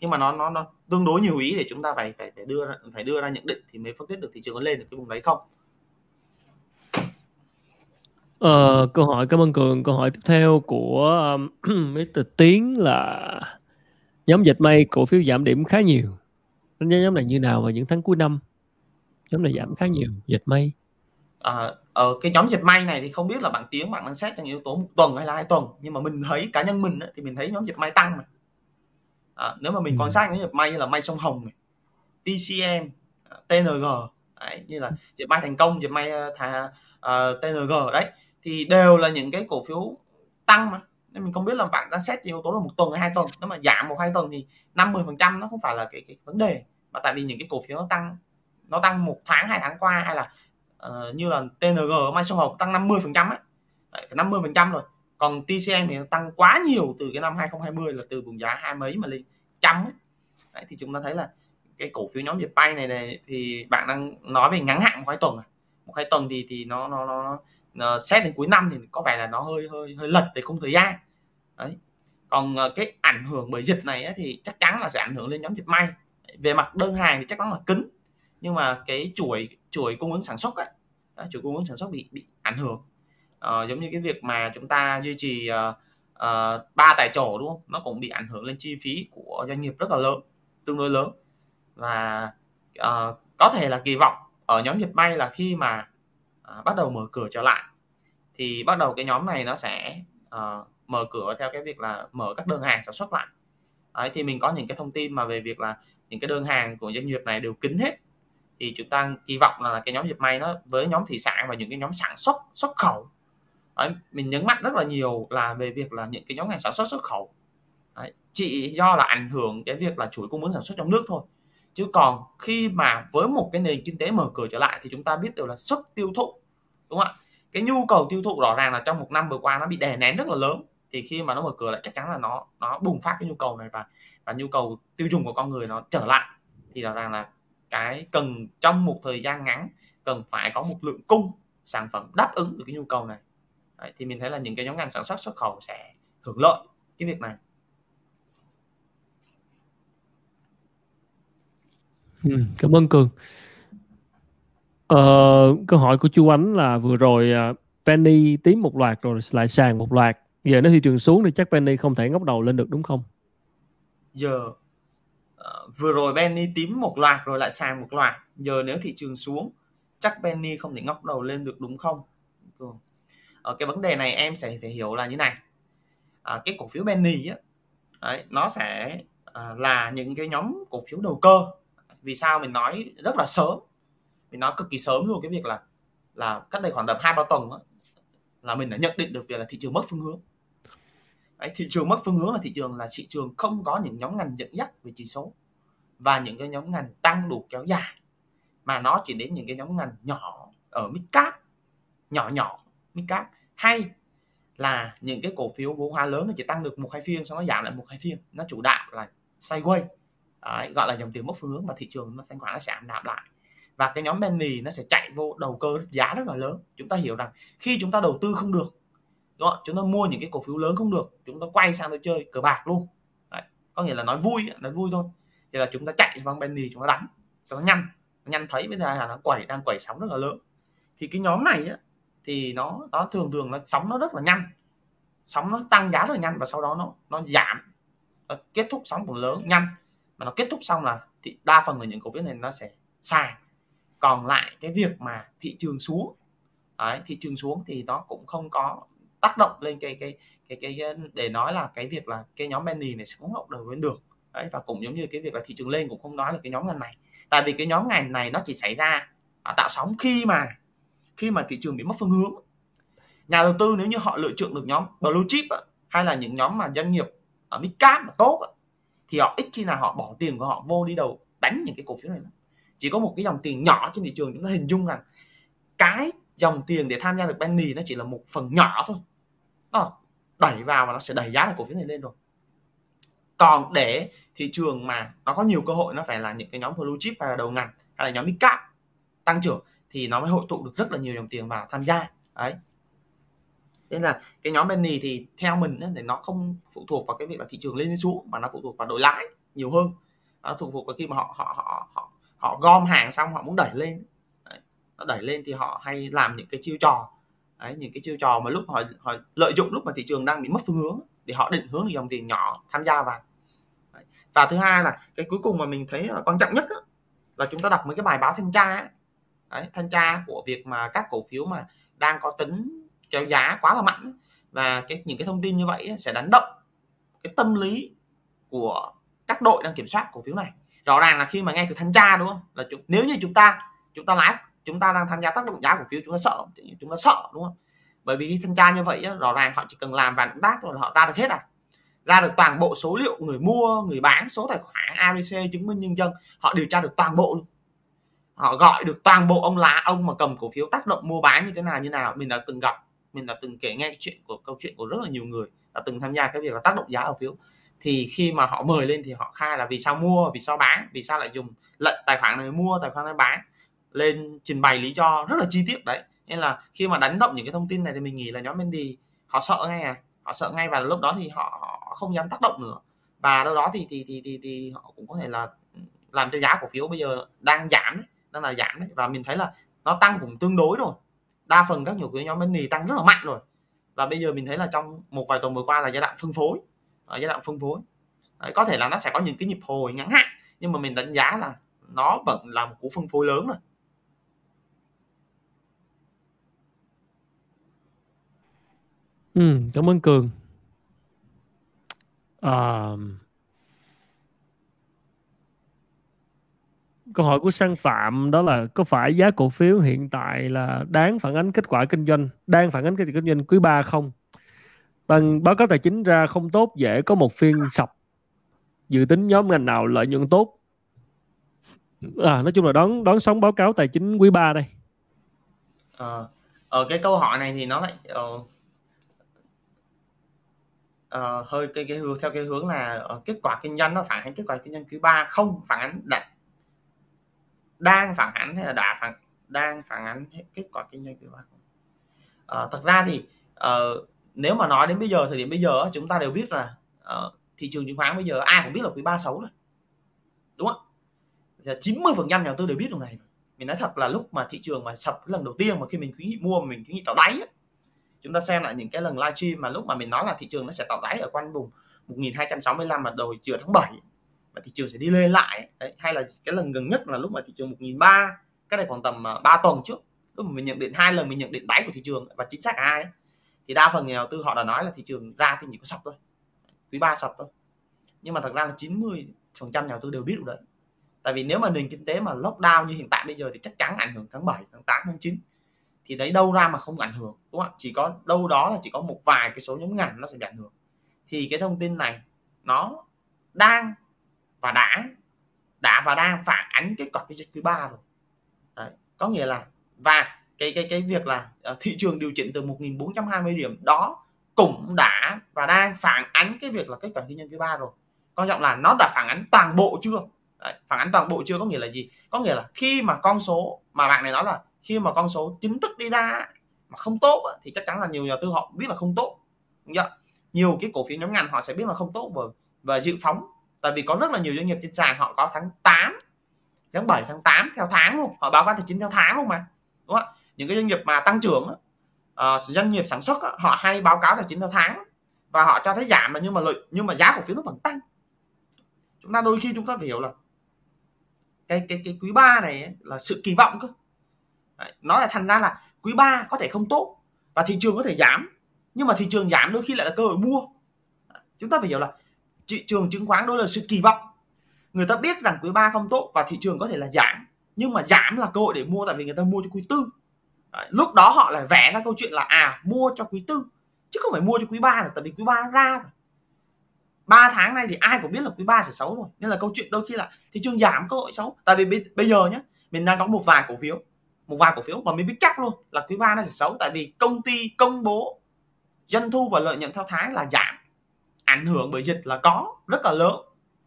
nhưng mà nó nó nó tương đối nhiều ý để chúng ta phải phải phải đưa ra phải đưa ra nhận định thì mới phân tích được thị trường có lên được cái vùng đấy không Ờ, câu hỏi cảm ơn Cường. Câu hỏi tiếp theo của um, Mr. Tiến là nhóm dịch may cổ phiếu giảm điểm khá nhiều. Đánh giá nhóm này như nào vào những tháng cuối năm? Nhóm này giảm khá nhiều, dịch may. À, ở cái nhóm dệt may này thì không biết là bạn Tiến bạn đang xét trong yếu tố một tuần hay là hai tuần nhưng mà mình thấy cá nhân mình thì mình thấy nhóm dệt may tăng mà à, nếu mà mình ừ. quan sát nhóm dệt may như là may sông hồng này TCM TNG đấy, như là dệt may thành công dệt may uh, thà, uh, TNG đấy thì đều là những cái cổ phiếu tăng mà nên mình không biết là bạn đang xét yếu tố là một tuần hay hai tuần. Nếu mà giảm một hai tuần thì 50 phần trăm nó không phải là cái, cái vấn đề. Mà tại vì những cái cổ phiếu nó tăng nó tăng một tháng hai tháng qua hay là uh, như là TNG Mai Sông Hồng tăng 50 phần trăm ấy Đấy, 50 phần trăm rồi. Còn TCM thì nó tăng quá nhiều từ cái năm 2020 là từ vùng giá hai mấy mà lên trăm ấy Đấy, thì chúng ta thấy là cái cổ phiếu nhóm Việt bay này này thì bạn đang nói về ngắn hạn một hai tuần à. một hai tuần thì thì nó nó nó, nó Ờ, xét đến cuối năm thì có vẻ là nó hơi hơi hơi lật về khung thời gian. Đấy. Còn uh, cái ảnh hưởng bởi dịch này ấy, thì chắc chắn là sẽ ảnh hưởng lên nhóm dệt may. Về mặt đơn hàng thì chắc chắn là cứng. Nhưng mà cái chuỗi chuỗi cung ứng sản xuất ấy, chuỗi cung ứng sản xuất bị bị ảnh hưởng. Uh, giống như cái việc mà chúng ta duy trì ờ, uh, ba uh, tại chỗ đúng không? Nó cũng bị ảnh hưởng lên chi phí của doanh nghiệp rất là lớn tương đối lớn. Và uh, có thể là kỳ vọng ở nhóm dệt may là khi mà À, bắt đầu mở cửa trở lại. Thì bắt đầu cái nhóm này nó sẽ uh, mở cửa theo cái việc là mở các đơn hàng sản xuất lại. Đấy, thì mình có những cái thông tin mà về việc là những cái đơn hàng của doanh nghiệp này đều kín hết. Thì chúng ta kỳ vọng là cái nhóm dệt may nó với nhóm thủy sản và những cái nhóm sản xuất xuất khẩu. Đấy, mình nhấn mạnh rất là nhiều là về việc là những cái nhóm ngành sản xuất xuất khẩu. Đấy, chỉ do là ảnh hưởng cái việc là chuỗi cung ứng sản xuất trong nước thôi. Chứ còn khi mà với một cái nền kinh tế mở cửa trở lại thì chúng ta biết được là sức tiêu thụ đúng không ạ? Cái nhu cầu tiêu thụ rõ ràng là trong một năm vừa qua nó bị đè nén rất là lớn. Thì khi mà nó mở cửa lại chắc chắn là nó nó bùng phát cái nhu cầu này và và nhu cầu tiêu dùng của con người nó trở lại. Thì rõ ràng là cái cần trong một thời gian ngắn cần phải có một lượng cung sản phẩm đáp ứng được cái nhu cầu này. Đấy, thì mình thấy là những cái nhóm ngành sản xuất xuất khẩu sẽ hưởng lợi cái việc này. Ừ, cảm ơn cường ờ, câu hỏi của chu ánh là vừa rồi à, penny tím một loạt rồi lại sàn một loạt. Giờ nếu thị trường xuống thì chắc penny không thể ngóc đầu lên được đúng không? Giờ uh, vừa rồi penny tím một loạt rồi lại sàn một loạt. Giờ nếu thị trường xuống chắc penny không thể ngóc đầu lên được đúng không? Cường ở cái vấn đề này em sẽ phải hiểu là như này. À, cái cổ phiếu penny á đấy, nó sẽ à, là những cái nhóm cổ phiếu đầu cơ. Vì sao mình nói rất là sớm? Mình nói cực kỳ sớm luôn cái việc là là cách đây khoảng tầm hai ba tuần đó, là mình đã nhận định được việc là thị trường mất phương hướng. Đấy, thị trường mất phương hướng là thị trường là thị trường không có những nhóm ngành dẫn dắt về chỉ số và những cái nhóm ngành tăng đủ kéo dài mà nó chỉ đến những cái nhóm ngành nhỏ ở mid cap nhỏ nhỏ mid cap. Hay là những cái cổ phiếu vốn hóa lớn nó chỉ tăng được một hai phiên sau nó giảm lại một hai phiên. Nó chủ đạo là sideways Đấy, gọi là dòng tiền mất phương hướng và thị trường nó thanh khoản nó sẽ ảm đạm lại và cái nhóm penny nó sẽ chạy vô đầu cơ giá rất là lớn. Chúng ta hiểu rằng khi chúng ta đầu tư không được đúng không? chúng ta mua những cái cổ phiếu lớn không được chúng ta quay sang tôi chơi cờ bạc luôn. Đấy. có nghĩa là nói vui nói vui thôi. Thì là chúng ta chạy bằng penny chúng ta đánh cho nó nhanh. Nhanh thấy bây giờ là nó quẩy đang quẩy sóng rất là lớn. Thì cái nhóm này á, thì nó nó thường thường nó sóng nó rất là nhanh. Sóng nó tăng giá rất là nhanh và sau đó nó nó giảm. Nó kết thúc sóng cũng lớn nhanh. Mà nó kết thúc xong là thì đa phần là những cổ phiếu này nó sẽ sàn còn lại cái việc mà thị trường xuống đấy, thị trường xuống thì nó cũng không có tác động lên cái cái cái cái, cái để nói là cái việc là cái nhóm penny này sẽ không động đầu lên được. Đấy và cũng giống như cái việc là thị trường lên cũng không nói là cái nhóm ngành này. Tại vì cái nhóm ngành này nó chỉ xảy ra tạo sóng khi mà khi mà thị trường bị mất phương hướng. Nhà đầu tư nếu như họ lựa chọn được nhóm blue chip hay là những nhóm mà doanh nghiệp ở mid cap mà tốt thì họ ít khi nào họ bỏ tiền của họ vô đi đầu đánh những cái cổ phiếu này lắm chỉ có một cái dòng tiền nhỏ trên thị trường chúng ta hình dung rằng cái dòng tiền để tham gia được penny nó chỉ là một phần nhỏ thôi. Nó đẩy vào và nó sẽ đẩy giá của cổ phiếu này lên rồi. Còn để thị trường mà nó có nhiều cơ hội, nó phải là những cái nhóm blue chip hay là đầu ngành hay là nhóm mid cap tăng trưởng thì nó mới hội tụ được rất là nhiều dòng tiền vào tham gia. Đấy. Nên là cái nhóm penny thì theo mình thì nó không phụ thuộc vào cái việc là thị trường lên xuống mà nó phụ thuộc vào đội lãi nhiều hơn. Nó phụ thuộc vào khi mà họ họ họ họ họ gom hàng xong họ muốn đẩy lên đấy. nó đẩy lên thì họ hay làm những cái chiêu trò đấy, những cái chiêu trò mà lúc họ họ lợi dụng lúc mà thị trường đang bị mất phương hướng để họ định hướng dòng tiền nhỏ tham gia vào đấy. và thứ hai là cái cuối cùng mà mình thấy là quan trọng nhất đó, là chúng ta đọc mấy cái bài báo thanh tra đấy, thanh tra của việc mà các cổ phiếu mà đang có tính kéo giá quá là mạnh và cái những cái thông tin như vậy sẽ đánh động cái tâm lý của các đội đang kiểm soát cổ phiếu này rõ ràng là khi mà nghe từ thanh tra đúng không? Là chúng, nếu như chúng ta chúng ta lái chúng ta đang tham gia tác động giá cổ phiếu chúng ta sợ chúng ta sợ đúng không? Bởi vì khi thanh tra như vậy rõ ràng họ chỉ cần làm vài động tác rồi họ ra được hết à. Ra được toàn bộ số liệu người mua người bán số tài khoản abc chứng minh nhân dân họ điều tra được toàn bộ luôn. Họ gọi được toàn bộ ông lá ông mà cầm cổ phiếu tác động mua bán như thế nào như nào. Mình đã từng gặp mình đã từng kể nghe cái chuyện của câu chuyện của rất là nhiều người đã từng tham gia cái việc là tác động giá cổ phiếu thì khi mà họ mời lên thì họ khai là vì sao mua vì sao bán vì sao lại dùng lệnh tài khoản này mua tài khoản này bán lên trình bày lý do rất là chi tiết đấy. Nên là khi mà đánh động những cái thông tin này thì mình nghĩ là nhóm Mendy họ sợ ngay à họ sợ ngay và lúc đó thì họ, họ không dám tác động nữa. Và đâu đó thì thì, thì thì thì họ cũng có thể là làm cho giá cổ phiếu bây giờ đang giảm đấy đang là giảm đấy. Và mình thấy là nó tăng cũng tương đối rồi. Đa phần các nhiều cái nhóm Mendy tăng rất là mạnh rồi. Và bây giờ mình thấy là trong một vài tuần vừa qua là giai đoạn phân phối ở giai đoạn phân phối. Đấy, có thể là nó sẽ có những cái nhịp hồi ngắn hạn nhưng mà mình đánh giá là nó vẫn là một cú phân phối lớn rồi. Ừ, cảm ơn cường. À, câu hỏi của sang phạm đó là có phải giá cổ phiếu hiện tại là đáng phản ánh kết quả kinh doanh đang phản ánh kết quả kinh doanh quý 3 không? Bằng báo cáo tài chính ra không tốt dễ có một phiên sập. Dự tính nhóm ngành nào lợi nhuận tốt? À nói chung là đón đón sóng báo cáo tài chính quý 3 đây. Ờ ở cái câu hỏi này thì nó lại uh, uh, hơi cái cái hướng theo cái hướng là uh, kết quả kinh doanh nó phản ánh kết quả kinh doanh quý 3 không phản ánh đã, đang phản ánh hay là đã phản đang phản ánh kết quả kinh doanh quý 3 uh, thật ra thì uh, nếu mà nói đến bây giờ thời điểm bây giờ chúng ta đều biết là uh, thị trường chứng khoán bây giờ ai cũng biết là quý 3 xấu rồi. Đúng không? 90 phần trăm nhà đầu tư đều biết điều này mình nói thật là lúc mà thị trường mà sập lần đầu tiên mà khi mình khuyến nghị mua mình khuyến nghị tạo đáy chúng ta xem lại những cái lần livestream mà lúc mà mình nói là thị trường nó sẽ tạo đáy ở quanh vùng 1265 mà đầu chiều tháng 7 và thị trường sẽ đi lên lại. Đấy. hay là cái lần gần nhất là lúc mà thị trường 1003 cái này khoảng tầm ờ, 3 tuần trước lúc mà mình nhận định hai lần mình nhận định đáy của thị trường và chính xác ai thì đa phần nhà đầu tư họ đã nói là thị trường ra thì chỉ có sập thôi. Quý ba sập thôi. Nhưng mà thật ra là 90 phần trăm nhà đầu tư đều biết được đấy. Tại vì nếu mà nền kinh tế mà lockdown như hiện tại bây giờ thì chắc chắn ảnh hưởng tháng 7 tháng 8 tháng 9 thì đấy đâu ra mà không ảnh hưởng, đúng không chỉ có đâu đó là chỉ có một vài cái số nhóm ngành nó sẽ bị ảnh hưởng. Thì cái thông tin này nó đang và đã đã và đang phản ánh kết quả kinh doanh quý ba rồi. Đấy. có nghĩa là, và cái cái cái việc là ờ, thị trường điều chỉnh từ 1420 điểm đó cũng đã và đang phản ánh cái việc là kết quả kinh doanh quý ba rồi. Quan trọng là nó đã phản ánh toàn bộ chưa? Đấy, phản ánh toàn bộ chưa có nghĩa là gì? Có nghĩa là khi mà con số mà bạn này nói là khi mà con số chính thức đi ra mà không tốt thì chắc chắn là nhiều nhà tư họ biết là không tốt. Đúng chưa? nhiều cái cổ phiếu nhóm ngành họ sẽ biết là không tốt và và dự phóng. Tại vì có rất là nhiều doanh nghiệp trên sàn họ có tháng 8 tháng 7 tháng 8 theo tháng luôn. Họ báo cáo tài chính theo tháng luôn mà. Đúng không những cái doanh nghiệp mà tăng trưởng uh, doanh nghiệp sản xuất họ hay báo cáo tài chính theo tháng và họ cho thấy giảm nhưng mà lợi nhưng mà giá cổ phiếu nó vẫn tăng. Chúng ta đôi khi chúng ta phải hiểu là cái cái cái quý 3 này ấy, là sự kỳ vọng cơ. Đấy, nó là thành ra là quý 3 có thể không tốt và thị trường có thể giảm nhưng mà thị trường giảm đôi khi lại là cơ hội mua. Chúng ta phải hiểu là thị trường chứng khoán đó là sự kỳ vọng. Người ta biết rằng quý 3 không tốt và thị trường có thể là giảm nhưng mà giảm là cơ hội để mua tại vì người ta mua cho quý tư. Đấy, lúc đó họ lại vẽ ra câu chuyện là à mua cho quý tư chứ không phải mua cho quý ba tại vì quý ba ra rồi. Ba tháng nay thì ai cũng biết là quý ba sẽ xấu rồi nên là câu chuyện đôi khi là thị trường giảm cơ hội xấu. Tại vì bây, bây giờ nhé mình đang có một vài cổ phiếu một vài cổ phiếu mà mình biết chắc luôn là quý ba nó sẽ xấu tại vì công ty công bố doanh thu và lợi nhuận theo tháng là giảm. Ảnh hưởng bởi dịch là có rất là lớn.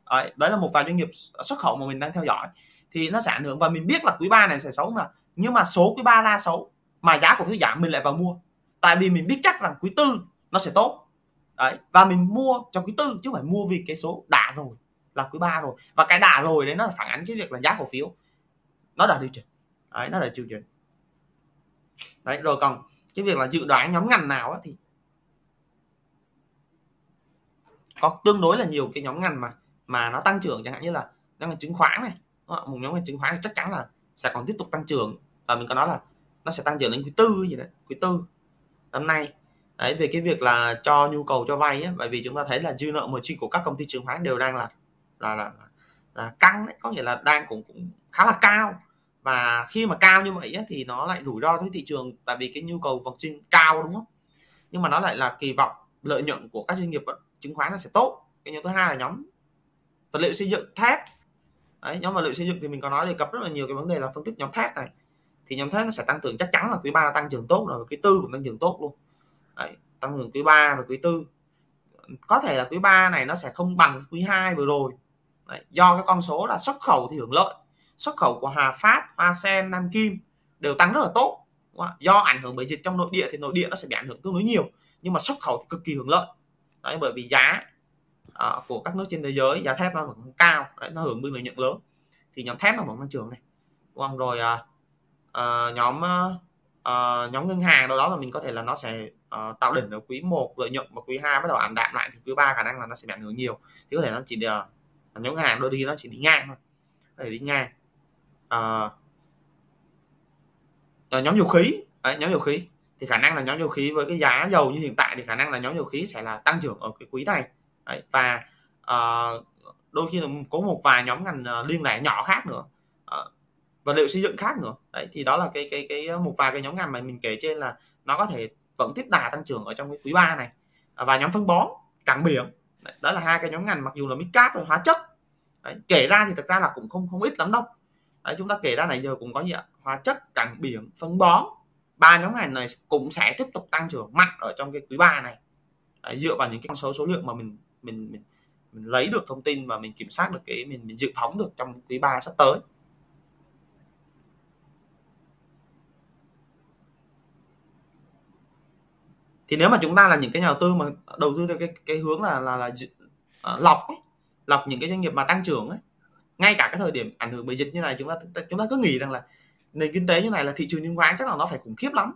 Đấy, đấy là một vài doanh nghiệp xuất khẩu mà mình đang theo dõi. Thì nó sẽ ảnh hưởng và mình biết là quý ba này sẽ xấu mà nhưng mà số quý ba ra xấu mà giá cổ phiếu giảm mình lại vào mua. Tại vì mình biết chắc rằng quý tư nó sẽ tốt. Đấy và mình mua trong quý tư chứ không phải mua vì cái số đã rồi là quý ba rồi. Và cái đã rồi đấy nó phản ánh cái việc là giá cổ phiếu. Nó đã điều chỉnh. Đấy nó đã điều chỉnh. Đấy rồi còn cái việc là dự đoán nhóm ngành nào á, thì có tương đối là nhiều cái nhóm ngành mà mà nó tăng trưởng chẳng hạn như là nhóm ngành chứng khoán này. Một nhóm ngành chứng khoán thì chắc chắn là sẽ còn tiếp tục tăng trưởng. Và mình có nói là nó sẽ tăng trưởng đến quý tư gì đấy quý tư năm nay. Đấy về cái việc là cho nhu cầu cho vay á bởi vì chúng ta thấy là dư nợ margin của các công ty chứng khoán đều đang là là là, là căng đấy có nghĩa là đang cũng cũng khá là cao. Và khi mà cao như vậy á, thì nó lại rủi ro với thị trường tại vì cái nhu cầu vật sinh cao đúng không? Nhưng mà nó lại là kỳ vọng lợi nhuận của các doanh nghiệp chứng khoán nó sẽ tốt. Cái nhóm thứ hai là nhóm vật liệu xây dựng thép. Đấy, nhóm vật liệu xây dựng thì mình có nói đề cập rất là nhiều cái vấn đề là phân tích nhóm thép này thì nhóm thép nó sẽ tăng trưởng chắc chắn là quý ba tăng trưởng tốt rồi quý tư cũng tăng trưởng tốt luôn. Đấy, tăng trưởng quý 3 và quý 4 có thể là quý 3 này nó sẽ không bằng quý 2 vừa rồi. Đấy, do cái con số là xuất khẩu thì hưởng lợi. Xuất khẩu của Hà Phát, Hoa Sen, Nam Kim đều tăng rất là tốt. Do ảnh hưởng bởi dịch trong nội địa thì nội địa nó sẽ bị ảnh hưởng tương đối nhiều. Nhưng mà xuất khẩu thì cực kỳ hưởng lợi. Đấy, bởi vì giá uh, của các nước trên thế giới giá thép nó vẫn cao. Đấy, nó hưởng biên lợi nhuận lớn. Thì nhóm thép nó vẫn tăng trưởng này. Còn rồi uh, uh, nhóm uh, nhóm ngân hàng đâu đó là mình có thể là nó sẽ uh, tạo đỉnh ở quý 1 lợi nhuận và quý 2 bắt đầu ảm đạm lại thì quý 3 khả năng là nó sẽ bị ảnh hưởng nhiều. Thì có thể nó chỉ được uh, nhóm ngân hàng đôi đi nó chỉ đi ngang thôi. Có thể đi ngang. Uh, uh, nhóm dầu khí. Đấy, nhóm dầu khí. Thì khả năng là nhóm dầu khí với cái giá dầu như hiện tại thì khả năng là nhóm dầu khí sẽ là tăng trưởng ở cái quý này. Đấy, và uh, đôi khi là có một vài nhóm ngành uh, liên lẻ nhỏ khác nữa. Uh, vật liệu xây dựng khác nữa. Đấy thì đó là cái cái cái một vài cái nhóm ngành mà mình kể trên là nó có thể vẫn tiếp đà tăng trưởng ở trong cái quý 3 này. À, và nhóm phân bón cảng biển. Đấy, đó là hai cái nhóm ngành mặc dù là mid-cap hóa chất. Đấy, kể ra thì thực ra là cũng không không ít lắm đâu. Đấy, chúng ta kể ra này giờ cũng có gì ạ? Hóa chất cảng biển phân bón. Ba nhóm ngành này cũng sẽ tiếp tục tăng trưởng mạnh ở trong cái quý 3 này. Đấy, dựa vào những cái con số số lượng mà mình mình mình mình lấy được thông tin và mình kiểm soát được cái mình mình dự phóng được trong quý 3 sắp tới. Thì nếu mà chúng ta là những cái nhà đầu tư mà đầu tư theo cái cái hướng là là là uh, lọc ấy, lọc những cái doanh nghiệp mà tăng trưởng ấy ngay cả cái thời điểm ảnh hưởng bởi dịch như này chúng ta chúng ta cứ nghĩ rằng là nền kinh tế như này là thị trường chứng khoán chắc là nó phải khủng khiếp lắm.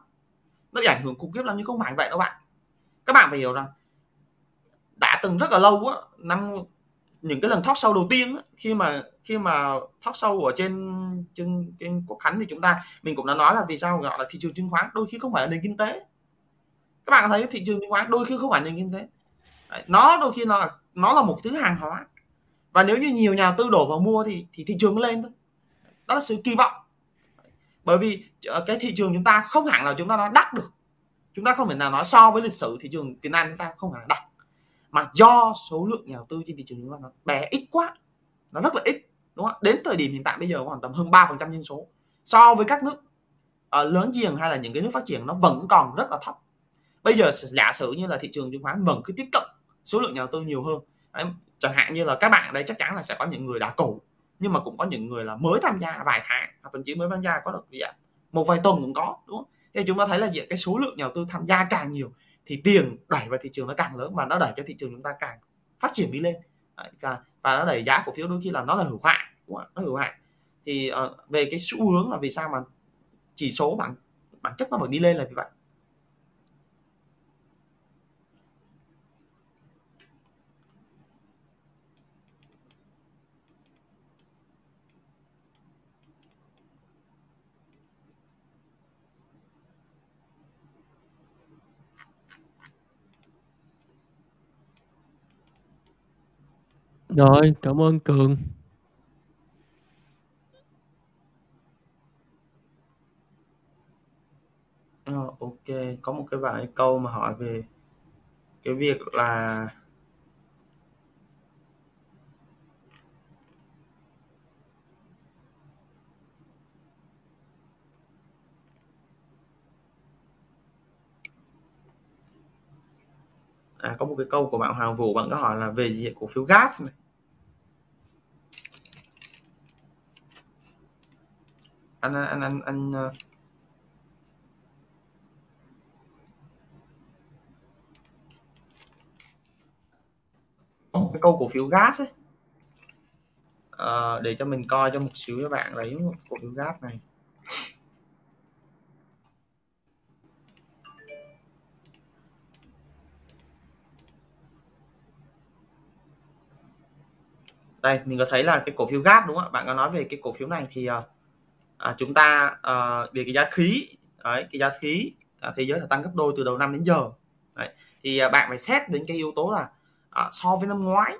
Nó bị ảnh hưởng khủng khiếp lắm nhưng không phải vậy các bạn. Các bạn phải hiểu rằng đã từng rất là lâu á năm những cái lần talk sâu đầu tiên á, khi mà khi mà talk sâu ở trên trên trên quốc khánh thì chúng ta mình cũng đã nói là vì sao gọi là thị trường chứng khoán đôi khi không phải là nền kinh tế các bạn thấy thị trường chứng khoán đôi khi không phải nền kinh tế. Nó đôi khi nó nó là một thứ hàng hóa. Và nếu như nhiều nhà tư đổ vào mua thì thì thị trường lên thôi. Đó là sự kỳ vọng. Bởi vì ờ, cái thị trường chúng ta không hẳn là chúng ta nói đắt được. Chúng ta không thể nào nói so với lịch sử thị trường Việt Nam chúng ta không hẳn đắt. Mà do số lượng nhà đầu tư trên thị trường chúng ta nó bé ít quá. Nó rất là ít đúng không đến thời điểm hiện tại bây giờ khoảng tầm hơn 3% dân số. So với các nước uh, lớn giềng hay là những cái nước phát triển nó vẫn còn rất là thấp bây giờ giả sử như là thị trường chứng khoán vẫn cứ tiếp cận số lượng nhà đầu tư nhiều hơn đấy, chẳng hạn như là các bạn đây chắc chắn là sẽ có những người đã cũ nhưng mà cũng có những người là mới tham gia vài tháng hoặc thậm chí mới tham gia có được gì ạ? Một vài tuần cũng có đúng không? Thì chúng ta thấy là gì cái số lượng nhà đầu tư tham gia càng nhiều thì tiền đẩy vào thị trường nó càng lớn và nó đẩy cho thị trường chúng ta càng phát triển đi lên. Và và nó đẩy giá cổ phiếu đôi khi là nó là hữu hạn nó hữu hạn thì uh, về cái xu hướng là vì sao mà chỉ số bản bản chất nó vẫn đi lên là vì vậy. Rồi, cảm ơn Cường. Ờ, OK, có một cái vài câu mà hỏi về cái việc là À, có một cái câu của bạn Hoàng Vũ bạn có hỏi là về diện cổ phiếu gas này. Anh anh anh anh, ờ, anh cái câu cổ phiếu gas ấy à, để cho mình coi cho một xíu các bạn lấy cổ phiếu gas này đây mình có thấy là cái cổ phiếu gas đúng không ạ? Bạn có nói về cái cổ phiếu này thì ờ, à, chúng ta ờ, à, về cái giá khí đấy, cái giá khí à, thế giới là tăng gấp đôi từ đầu năm đến giờ. Đấy, thì à, bạn phải xét đến cái yếu tố là à, so với năm ngoái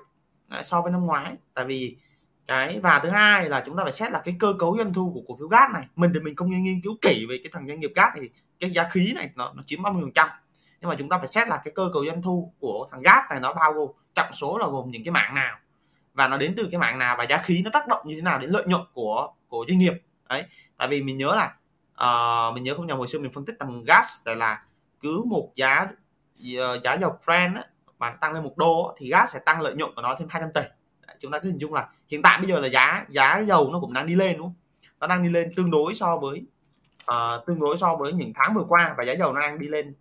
đấy, so với năm ngoái. Tại vì cái và thứ hai là chúng ta phải xét là cái cơ cấu doanh thu của cổ phiếu gas này. Mình thì mình không nghiên cứu kỹ về cái thằng doanh nghiệp gas thì cái giá khí này nó, nó chiếm 30 phần trăm. Nhưng mà chúng ta phải xét là cái cơ cấu doanh thu của thằng gas này nó bao gồm trọng số là gồm những cái mạng nào và nó đến từ cái mạng nào và giá khí nó tác động như thế nào đến lợi nhuận của của doanh nghiệp. Đấy tại vì mình nhớ là uh, mình nhớ không nhầm hồi xưa mình phân tích tầng gas là, là cứ một giá ờ, giá dầu Brent á, mà tăng lên một đô thì gas sẽ tăng lợi nhuận của nó thêm 200 tỷ. Đấy, chúng ta cứ hình dung là hiện tại bây giờ là giá giá dầu nó cũng đang đi lên đúng không? Nó đang đi lên tương đối so với uh, tương đối so với những tháng vừa qua và giá dầu nó đang đi lên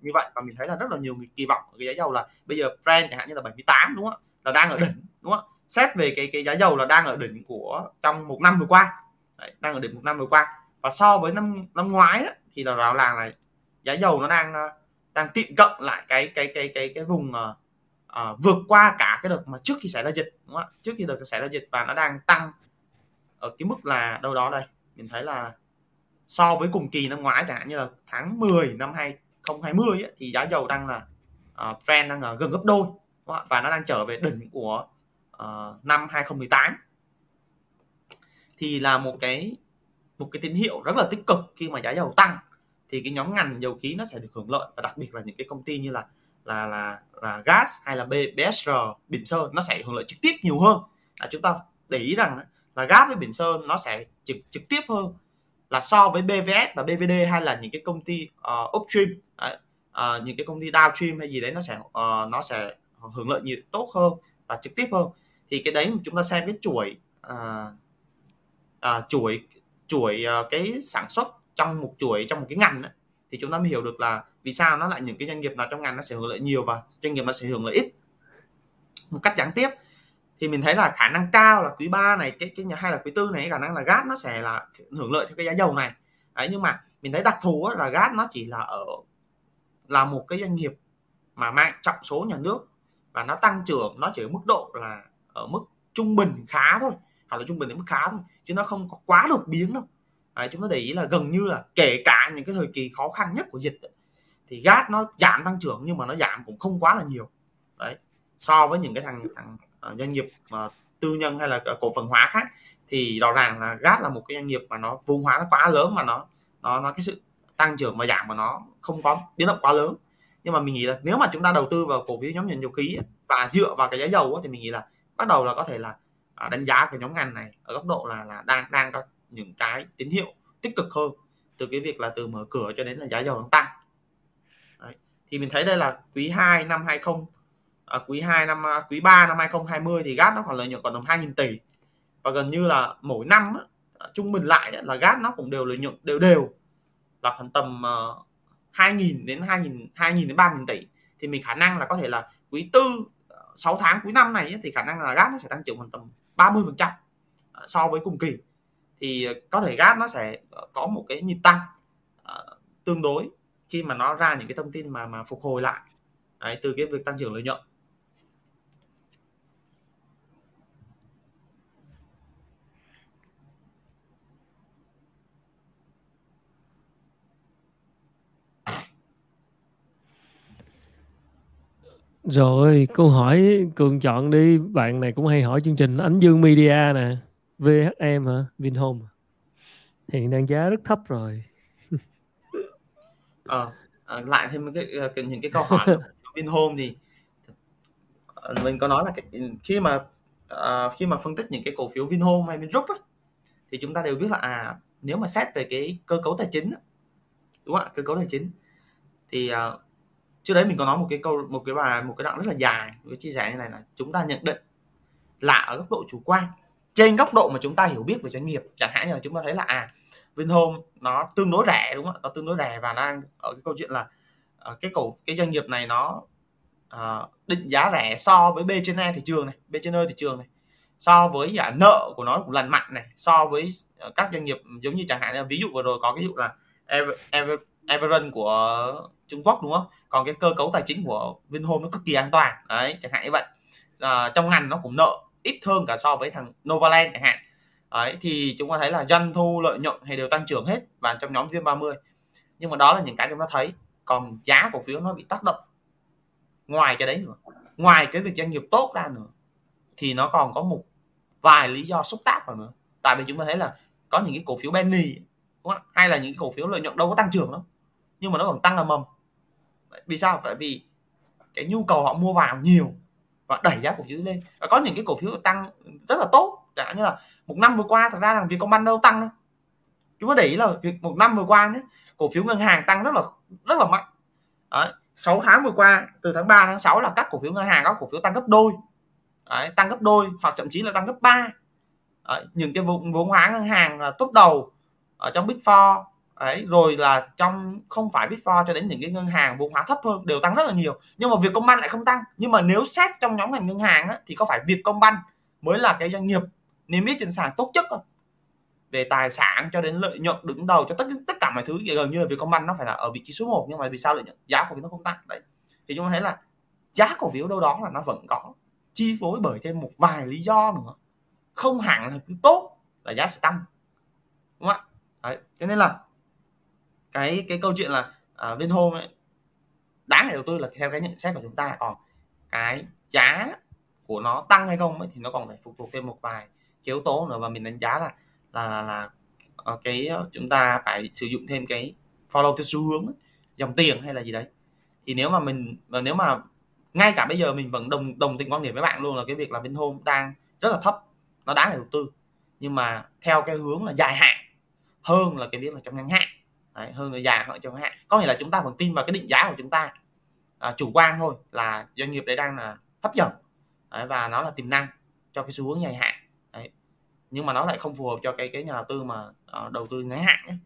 như vậy. Và mình thấy là rất là nhiều người kỳ vọng cái giá dầu là bây giờ Brent chẳng hạn như là 78 đúng không là đang ở đỉnh đúng không xét về cái cái giá dầu là đang ở đỉnh của trong một năm vừa qua. Đấy, đang ở đỉnh một năm vừa qua. Và so với năm năm ngoái á, thì là rõ ràng là giá dầu nó đang ờ, đang tiệm cận lại cái cái cái cái cái vùng uh, vượt qua cả cái đợt mà trước khi xảy ra dịch đúng không ạ? Trước khi đợt xảy ra dịch và nó đang tăng ở cái mức là đâu đó đây. Mình thấy là so với cùng kỳ năm ngoái chẳng hạn như là tháng 10 năm 2020 ấy, thì giá dầu đang là uh, trend đang là gần gấp đôi và nó đang trở về đỉnh của uh, năm 2018 thì là một cái một cái tín hiệu rất là tích cực khi mà giá dầu tăng thì cái nhóm ngành dầu khí nó sẽ được hưởng lợi. Và đặc biệt là những cái công ty như là là là là gas hay là BSR Bình Sơn nó sẽ hưởng lợi trực tiếp nhiều hơn. Là chúng ta để ý rằng là gas với Bình Sơn nó sẽ trực trực tiếp hơn là so với BVS và BVD hay là những cái công ty uh, upstream. Đấy, uh, những cái công ty downstream hay gì đấy nó sẽ uh, nó sẽ hưởng lợi nhiều tốt hơn và trực tiếp hơn thì cái đấy chúng ta xem cái chuỗi uh, uh, chuỗi chuỗi uh, cái sản xuất trong một chuỗi trong một cái ngành ấy, thì chúng ta mới hiểu được là vì sao nó lại những cái doanh nghiệp nào trong ngành nó sẽ hưởng lợi nhiều và doanh nghiệp nó sẽ hưởng lợi ít. Một cách gián tiếp thì mình thấy là khả năng cao là quý 3 này cái cái hay là quý tư này khả năng là gas nó sẽ là hưởng lợi theo cái giá dầu này. Đấy nhưng mà mình thấy đặc thù là gas nó chỉ là ở là một cái doanh nghiệp mà mang trọng số nhà nước và nó tăng trưởng nó chỉ ở mức độ là ở mức trung bình khá thôi hoặc là trung bình đến mức khá thôi chứ nó không có quá đột biến đâu. À, chúng ta để ý là gần như là kể cả những cái thời kỳ khó khăn nhất của dịch thì gas nó giảm tăng trưởng nhưng mà nó giảm cũng không quá là nhiều. Đấy so với những cái thằng thằng uh, doanh nghiệp uh, tư nhân hay là cổ phần hóa khác thì rõ ràng là gas là một cái doanh nghiệp mà nó vốn hóa nó quá lớn mà nó nó nó cái sự tăng trưởng và giảm mà nó không có biến động quá lớn. Nhưng mà mình nghĩ là nếu mà chúng ta đầu tư vào cổ phiếu nhóm ngành dầu khí và dựa vào cái giá dầu thì mình nghĩ là bắt đầu là có thể là à, đánh giá cái nhóm ngành này ở góc độ là là đang đang có những cái tín hiệu tích cực hơn từ cái việc là từ mở cửa cho đến là giá dầu đang tăng Đấy. thì mình thấy đây là quý 2 năm 20 à, quý 2 năm à, quý 3 năm 2020 thì gas nó còn lợi nhuận còn tầm 2.000 tỷ và gần như là mỗi năm á, trung bình lại á, là gas nó cũng đều lợi nhuận đều đều là khoảng tầm ờ, uh, 2.000 đến 2.000 2.000 đến 3.000 tỷ thì mình khả năng là có thể là quý tư 6 tháng cuối năm này thì khả năng là gas nó sẽ tăng trưởng khoảng tầm 30 phần trăm ờ, so với cùng kỳ. Thì ờ, có thể gas nó sẽ ờ, có một cái nhịp tăng uh, tương đối khi mà nó ra những cái thông tin mà mà phục hồi lại. Đấy, từ cái việc tăng trưởng lợi nhuận. Rồi, câu hỏi Cường chọn đi, bạn này cũng hay hỏi chương trình Ánh Dương Media nè, VHM hả, Vinhome. Hiện đang giá rất thấp rồi. ờ, à, lại thêm cái, cái những cái câu hỏi Vinhome thì ờ, mình có nói là cái, khi mà uh, khi mà phân tích những cái cổ phiếu Vinhome hay Vingroup á, thì chúng ta đều biết là à nếu mà xét về cái cơ cấu tài chính đúng không ạ cơ cấu tài chính thì trước đấy mình có nói một cái câu một cái bài một cái đoạn rất là dài với chia sẻ như này là chúng ta nhận định là ở góc độ chủ quan. Trên góc độ mà chúng ta hiểu biết về doanh nghiệp chẳng hạn như là chúng ta thấy là à Vinhome nó tương đối rẻ đúng không ạ? Nó tương đối rẻ và đang ở cái câu chuyện là ờ, cái cổ cái doanh nghiệp này nó uh, định giá rẻ so với B trên E thị trường này B trên E thị trường này so với giả nợ của nó cũng lành mạnh này so với ờ, các doanh nghiệp giống như chẳng hạn như ví dụ vừa rồi có cái ví dụ là Ever, Ever, Everend của Trung Quốc đúng không? Còn cái cơ cấu tài chính của Vinhome nó cực kỳ an toàn. Đấy chẳng hạn như vậy. À, trong ngành nó cũng nợ ít hơn cả so với thằng Novaland chẳng hạn. Đấy thì chúng ta thấy là doanh thu lợi nhuận hay đều tăng trưởng hết và trong nhóm VN30 nhưng mà đó là những cái chúng ta thấy. Còn giá cổ phiếu nó bị tác động ngoài cái đấy nữa. Ngoài cái việc doanh nghiệp tốt ra nữa. Thì nó còn có một vài lý do xúc tác vào nữa. Tại vì chúng ta thấy là có những cái cổ phiếu penny đúng không? hay là những cổ phiếu lợi nhuận đâu có tăng trưởng đâu. Nhưng mà nó còn tăng là mầm vì sao? Tại vì cái nhu cầu họ mua vào nhiều và đẩy giá cổ phiếu lên. Và có những cái cổ phiếu tăng rất là tốt. Chẳng hạn như là một năm vừa qua thật ra là Vietcombank đâu tăng đâu. Chúng ta để ý là việc một năm vừa qua nhé cổ phiếu ngân hàng tăng rất là rất là mạnh. Đấy, 6 tháng vừa qua từ tháng 3 tháng 6 là các cổ phiếu ngân hàng các cổ phiếu tăng gấp đôi. Đấy, tăng gấp đôi hoặc thậm chí là tăng gấp 3 Đấy, những cái vốn vốn hóa ngân hàng là top đầu ở trong Big Four. Đấy, rồi là trong không phải Big for cho đến những cái ngân hàng vốn hóa thấp hơn đều tăng rất là nhiều nhưng mà Vietcombank lại không tăng. Nhưng mà nếu xét trong nhóm ngành ngân hàng á, thì có phải Vietcombank mới là cái doanh nghiệp niêm yết trên sàn tốt nhất không? Về tài sản cho đến lợi nhuận đứng đầu cho tất tất cả mọi thứ gần như là Vietcombank nó phải là ở vị trí số 1 nhưng mà vì sao lợi nhuận giá cổ phiếu nó không tăng? Đấy. Thì chúng ta thấy là giá cổ phiếu đâu đó là nó vẫn có chi phối bởi thêm một vài lý do nữa. Không hẳn là cứ tốt là giá sẽ tăng đúng không ạ? Đấy. thế nên là cái cái câu chuyện là à, Vinhome ấy, đáng để đầu tư là theo cái nhận xét của chúng ta còn ờ, cái giá của nó tăng hay không ấy, thì nó còn phải phụ thuộc thêm một vài yếu tố nữa. Và mình đánh giá là là là, là cái ờ, chúng ta phải sử dụng thêm cái follow theo xu hướng dòng tiền hay là gì đấy. Thì nếu mà mình nếu mà ngay cả bây giờ mình vẫn đồng đồng tình quan điểm với bạn luôn là cái việc là Vinhome đang rất là thấp nó đáng để đầu tư. Nhưng mà theo cái hướng là dài hạn hơn là cái việc là trong ngắn hạn đấy, hơn là dài hạn trong ngắn hạn. Có nghĩa là chúng ta vẫn tin vào cái định giá của chúng ta. À, chủ quan thôi là doanh nghiệp đấy đang là hấp dẫn. Đấy, và nó là tiềm năng cho cái xu hướng dài hạn. Đấy. nhưng mà nó lại không phù hợp cho cái cái nhà đầu tư mà uh, đầu tư ngắn hạn ấy.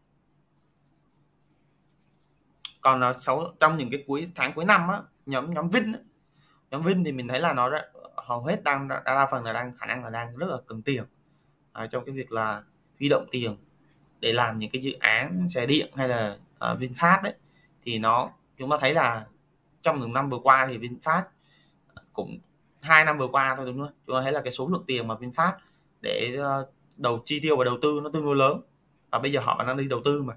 còn uh, sáu trong những cái cuối tháng cuối năm á nhóm nhóm Vin á, nhóm Vin thì mình thấy là nó đã, hầu hết đang đa, đa phần là đang khả năng là đang rất là cần tiền. À, trong cái việc là huy động tiền để làm những cái dự án xe điện hay là uh, VinFast đấy thì nó chúng ta thấy là trong những năm vừa qua thì VinFast cũng hai năm vừa qua thôi đúng không? Chúng ta thấy là cái số lượng tiền mà VinFast để uh, đầu chi tiêu và đầu tư nó tương đối lớn và bây giờ họ vẫn đang đi đầu tư mà.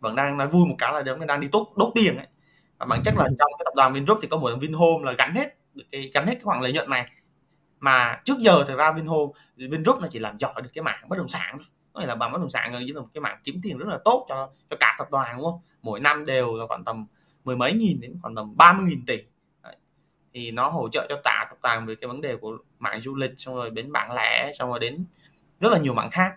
Vẫn đang nói vui một cái là giống đang đi tốt đốt tiền ấy. Và bản chất là trong cái tập đoàn Vingroup thì có một Vinhome là gắn hết cái gắn hết cái khoản lợi nhuận này. Mà trước giờ thì ra Vinhome Vingroup nó chỉ làm giỏi được cái mảng bất động sản thôi có nghĩa là bằng bất động sản là một cái mảng kiếm tiền rất là tốt cho cho cả tập đoàn đúng không? Mỗi năm đều là khoảng tầm mười mấy nghìn đến khoảng tầm 30 nghìn tỷ. Đấy. thì nó hỗ trợ cho cả tập đoàn về cái vấn đề của mạng du lịch xong rồi đến bán lẻ xong rồi đến rất là nhiều mảng khác.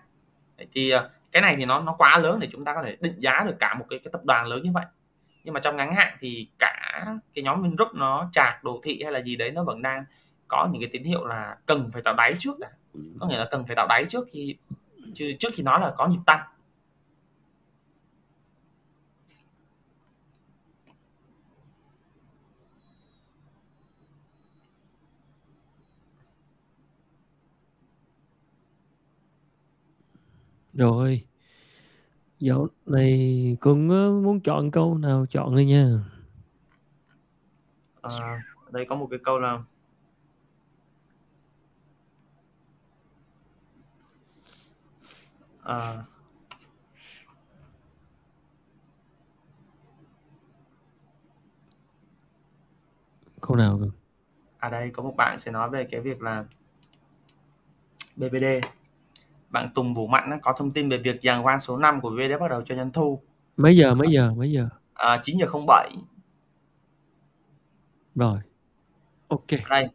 Đấy. thì ờ, cái này thì nó nó quá lớn để chúng ta có thể định giá được cả một cái, cái tập đoàn lớn như vậy. Nhưng mà trong ngắn hạn thì cả cái nhóm Vingroup nó chạc đồ thị hay là gì đấy nó vẫn đang có những cái tín hiệu là cần phải tạo đáy trước đã. Có nghĩa là cần phải tạo đáy trước khi chứ trước khi nói là có nhịp tăng Rồi. Dạo này Cưng muốn chọn câu nào chọn đi nha. À, đây có một cái câu là à, Câu nào cơ? À đây có một bạn sẽ nói về cái việc là BVD bạn Tùng Vũ Mạnh có thông tin về việc giàn khoan số 5 của BVD bắt đầu cho doanh thu. Mấy giờ mấy giờ mấy giờ? À, 9 giờ 07 rồi. Ok. Đây.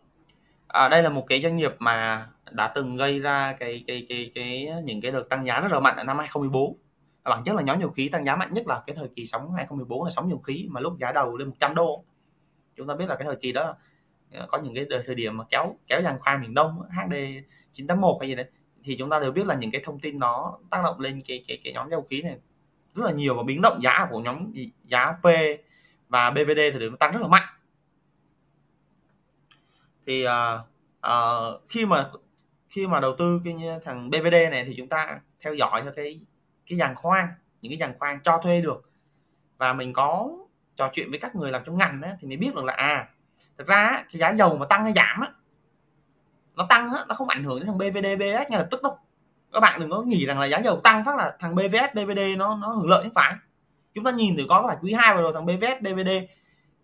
À, đây là một cái doanh nghiệp mà đã từng gây ra cái cái cái cái những cái đợt tăng giá rất là mạnh ở năm 2014 và bản chất là nhóm dầu khí tăng giá mạnh nhất là cái thời kỳ sóng 2014 là sóng dầu khí mà lúc giá đầu lên 100 đô. Chúng ta biết là cái thời kỳ đó ờ, có những cái thời điểm mà kéo kéo giàn khoan miền Đông HD 981 hay gì đấy thì chúng ta đều biết là những cái thông tin nó tác động lên cái cái cái nhóm dầu khí này rất là nhiều và biến động giá của nhóm giá P và BVD thì đều tăng rất là mạnh. Thì uh, uh, khi mà khi mà đầu tư cái thằng BVD này thì chúng ta theo dõi theo cái cái dàn khoan những cái dàn khoan cho thuê được. Và mình có trò chuyện với các người làm trong ngành ấy, thì mới biết được là à thật ra cái giá dầu mà tăng hay giảm á nó tăng á, nó không ảnh hưởng đến thằng BVD BVS ngay lập tức đâu. Các bạn đừng có nghĩ rằng là giá dầu tăng phát là thằng BVS bvd nó nó hưởng lợi không phải. Chúng ta nhìn thử có phải quý hai vừa rồi thằng BVS bvd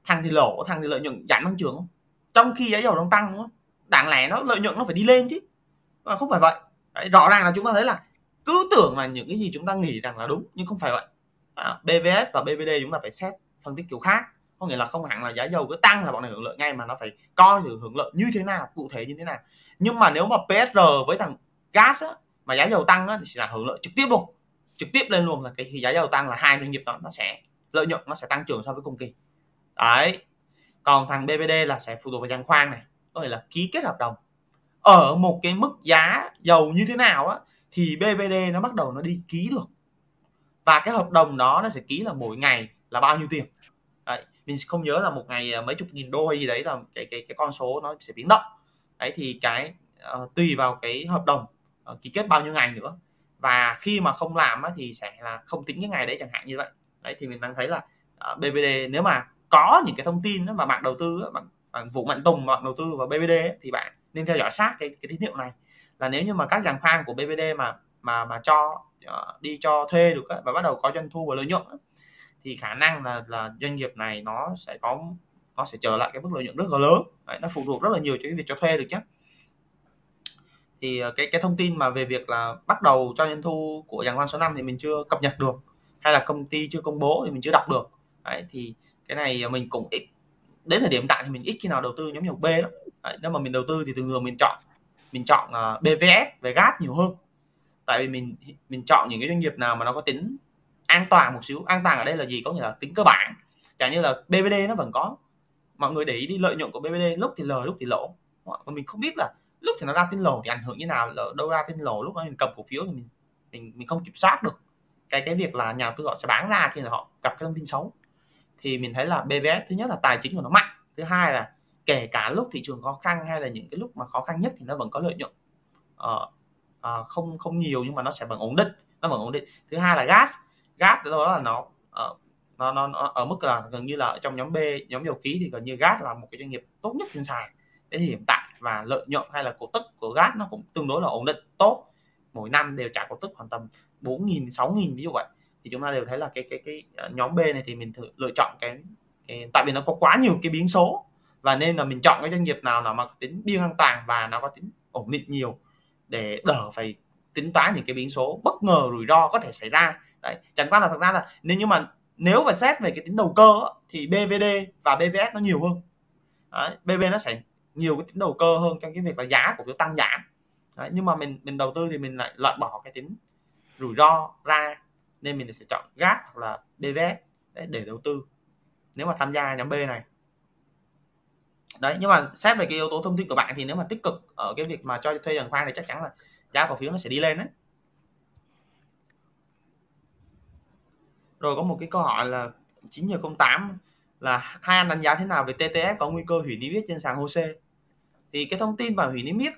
thằng thì lỗ thằng thì lợi nhuận giảm tăng trưởng không? Trong khi giá dầu đang tăng đúng không? Đáng lẽ nó lợi nhuận nó phải đi lên chứ và không phải vậy. Đấy, rõ ràng là chúng ta thấy là cứ tưởng là những cái gì chúng ta nghĩ rằng là đúng nhưng không phải vậy. À, BVS và BVD chúng ta phải xét phân tích kiểu khác. Có nghĩa là không hẳn là giá dầu cứ tăng là bọn này hưởng lợi ngay mà nó phải coi thử hưởng lợi như thế nào cụ thể như thế nào. Nhưng mà nếu mà PSR với thằng gas á, mà giá dầu tăng á, thì sẽ là hưởng lợi trực tiếp luôn. Trực tiếp lên luôn là cái khi giá dầu tăng là hai doanh nghiệp đó nó sẽ lợi nhuận nó sẽ tăng trưởng so với cùng kỳ. Đấy. Còn thằng BVD là sẽ phụ thuộc vào giàn khoan này. Có nghĩa là ký kết hợp đồng ở một cái mức giá dầu như thế nào á thì BVD nó bắt đầu nó đi ký được. Và cái hợp đồng đó nó sẽ ký là mỗi ngày là bao nhiêu tiền? Đấy, mình không nhớ là một ngày à, mấy chục nghìn đô hay gì đấy là cái cái cái con số nó sẽ biến động. Đấy thì cái uh, tùy vào cái hợp đồng uh, ký kết bao nhiêu ngày nữa. Và khi mà không làm á, thì sẽ là không tính cái ngày đấy chẳng hạn như vậy. Đấy thì mình đang thấy là ờ, uh, BVD nếu mà có những cái thông tin đó mà bạn đầu tư bạn, bạn vụ Mạnh Tùng bạn đầu tư vào BVD ấy, thì bạn nên theo dõi sát cái cái tín hiệu này. Là nếu như mà các giàn khoan của BVD mà mà mà cho ờ, đi cho thuê được và bắt đầu có doanh thu và lợi nhuận thì khả năng là là doanh nghiệp này nó sẽ có nó sẽ trở lại cái mức lợi nhuận rất là lớn. Đấy, nó phụ thuộc rất là nhiều cho cái việc cho thuê được chứ. Thì ờ, cái cái thông tin mà về việc là bắt đầu cho doanh thu của giàn khoan số 5 thì mình chưa cập nhật được hay là công ty chưa công bố thì mình chưa đọc được. Đấy, thì cái này mình cũng ít đến thời điểm hiện tại thì mình ít khi nào đầu tư nhóm nhiều B lắm. Đấy, nếu mà mình đầu tư thì thường thường mình chọn mình chọn à, uh, BVS về gas nhiều hơn. Tại vì mình mình chọn những cái doanh nghiệp nào mà nó có tính an toàn một xíu. An toàn ở đây là gì? Có nghĩa là tính cơ bản. Chẳng như là BBD nó vẫn có. Mọi người để ý đi lợi nhuận của BBD lúc thì lời lúc thì lỗ mà mình không biết là lúc thì nó ra tin lỗ thì ảnh hưởng như nào là đâu ra tin lỗ lúc đó mình cầm cổ phiếu thì mình mình mình không kiểm soát được. Cái cái việc là nhà tư họ sẽ bán ra khi là họ gặp cái thông tin xấu. Thì mình thấy là BVS thứ nhất là tài chính của nó mạnh. Thứ hai là kể cả lúc thị trường khó khăn hay là những cái lúc mà khó khăn nhất thì nó vẫn có lợi nhuận. Ờ, uh, không không nhiều nhưng mà nó sẽ vẫn ổn định nó vẫn ổn định. Thứ hai là gas gas đó là nó uh, nó, nó, nó ở mức là gần như là ở trong nhóm B nhóm dầu khí thì gần như gas là một cái doanh nghiệp tốt nhất trên sàn. Đến hiện tại và lợi nhuận hay là cổ tức của gas nó cũng tương đối là ổn định tốt. Mỗi năm đều trả cổ tức khoảng tầm 4.000 6.000 ví dụ vậy. Thì chúng ta đều thấy là cái cái cái ờ, nhóm B này thì mình thử lựa chọn cái, cái tại vì nó có quá nhiều cái biến số và nên là mình chọn cái doanh nghiệp nào nào mà có tính biên an toàn và nó có tính ổn định nhiều để đỡ phải tính toán những cái biến số bất ngờ rủi ro có thể xảy ra. Đấy chẳng qua là thật ra là nếu như mà nếu mà xét về cái tính đầu cơ thì BVD và BVS nó nhiều hơn. Đấy, BV nó sẽ nhiều cái tính đầu cơ hơn trong cái việc là giá của phiếu tăng giảm. Đấy, nhưng mà mình mình đầu tư thì mình lại loại bỏ cái tính rủi ro ra nên mình sẽ chọn GAS hoặc là BVS để đầu tư. Nếu mà tham gia nhóm B này đấy nhưng mà xét về cái yếu tố thông tin của bạn thì nếu mà tích cực ở cái việc mà cho thuê giàn khoan thì chắc chắn là giá cổ phiếu nó sẽ đi lên đấy. Rồi có một cái câu hỏi là 9008 là hai anh đánh giá thế nào về TTF có nguy cơ hủy niêm yết trên sàn HOSE thì cái thông tin mà hủy niêm yết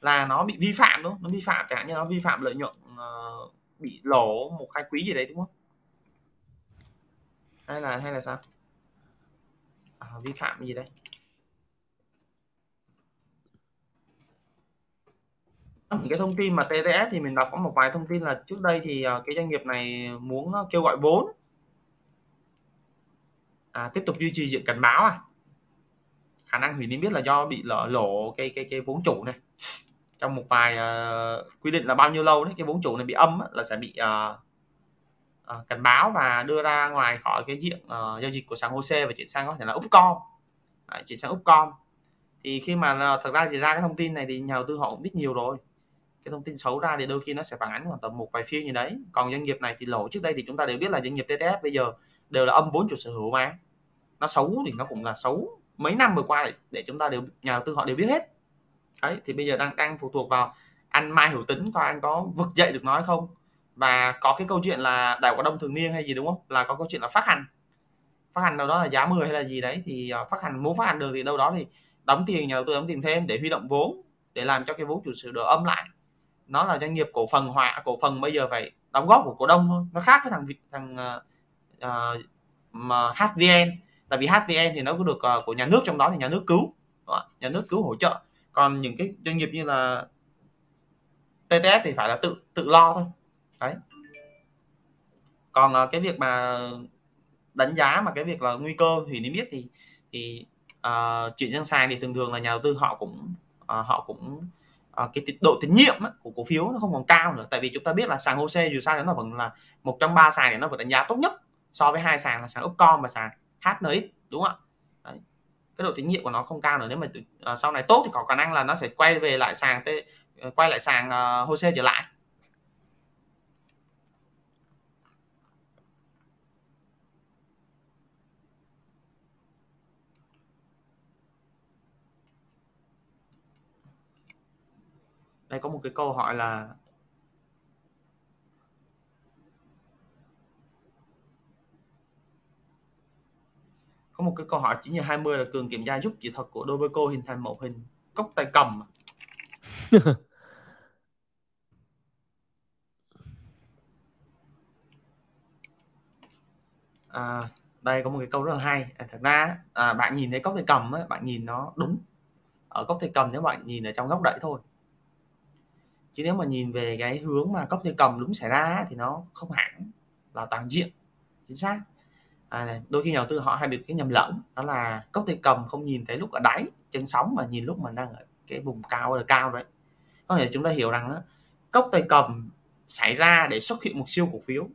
là nó bị vi phạm đúng không? nó vi phạm chẳng như nó vi phạm lợi nhuận uh, bị lỗ một hai quý gì đấy đúng không? Hay là hay là sao? À, vi phạm gì đây? Ờ, những cái thông tin mà TTS thì mình đọc có một vài thông tin là trước đây thì ờ, cái doanh nghiệp này muốn ờ, kêu gọi vốn. À, tiếp tục duy trì diện cảnh báo à. Khả năng hủy niêm yết là do bị lỡ lỗ cái cái cái vốn chủ này. Trong một vài uh, quy định là bao nhiêu lâu đấy cái vốn chủ này bị âm á, là sẽ bị uh, uh, cảnh báo và đưa ra ngoài khỏi cái diện uh, giao dịch của sàn HOSE và chuyển sang có thể là Upcom. Đấy, chuyển sang Upcom. Thì khi mà uh, thật ra thì ra cái thông tin này thì nhà đầu tư họ cũng biết nhiều rồi cái thông tin xấu ra thì đôi khi nó sẽ phản ánh khoảng tầm một vài phiên như đấy. Còn doanh nghiệp này thì lỗ trước đây thì chúng ta đều biết là doanh nghiệp TTF bây giờ đều là âm vốn chủ sở hữu mà. Nó xấu thì nó cũng là xấu mấy năm vừa qua để, để chúng ta đều nhà đầu tư họ đều biết hết. Đấy thì bây giờ đang đang phụ thuộc vào anh Mai Hữu Tính coi anh có vực dậy được nói không. Và có cái câu chuyện là đại cổ đông thường niên hay gì đúng không? Là có câu chuyện là phát hành. Phát hành đâu đó là giá 10 hay là gì đấy thì ờ, phát hành muốn phát hành được thì đâu đó thì đóng tiền nhà đầu tư đóng tiền thêm để huy động vốn để làm cho cái vốn chủ sở hữu âm lại nó là doanh nghiệp cổ phần họa à, cổ phần bây giờ phải đóng góp của cổ đông thôi. Nó khác với thằng thằng uh, mà HVN tại vì HVN thì nó có được uh, của nhà nước trong đó thì nhà nước cứu nhà nước cứu hỗ trợ. Còn những cái doanh nghiệp như là TTS thì phải là tự tự lo thôi. Đấy. Còn uh, cái việc mà đánh giá mà cái việc là nguy cơ thì niêm yết thì thì uh, chuyện sang sàn thì thường thường là nhà đầu tư họ cũng uh, họ cũng uh, cái độ tín nhiệm của cổ phiếu nó không còn cao nữa. Tại vì chúng ta biết là sàn HOSE dù sao nó vẫn là một trong ba sàn để nó vẫn đánh giá tốt nhất so với hai sàn là sàn Upcom và sàn HNX đúng không ạ? Đấy. cái độ tín nhiệm của nó không cao nữa. Nếu mà à, sau này tốt thì có khả năng là nó sẽ quay về lại sàn t ờ, quay lại sàn uh, HOSE trở lại. Đây có một cái câu hỏi là có một cái câu hỏi 9 giờ 20 là cường kiểm tra giúp kỹ thuật của Dobeco hình thành mẫu hình cốc tay cầm. À, đây có một cái câu rất là hay. À, thật ra à, bạn nhìn thấy cốc tay cầm á, bạn nhìn nó đúng ở cốc tay cầm nếu bạn nhìn ở trong góc đẩy thôi chứ nếu mà nhìn về cái hướng mà cốc tay cầm đúng xảy ra thì nó không hẳn là toàn diện chính xác. À, đôi khi nhà đầu tư họ hay bị cái nhầm lẫn đó là cốc tay cầm không nhìn thấy lúc ở đáy chân sóng mà nhìn lúc mà đang ở cái vùng cao là cao đấy. Có thể chúng ta hiểu rằng đó, cốc tay cầm xảy ra để xuất hiện một siêu cổ phiếu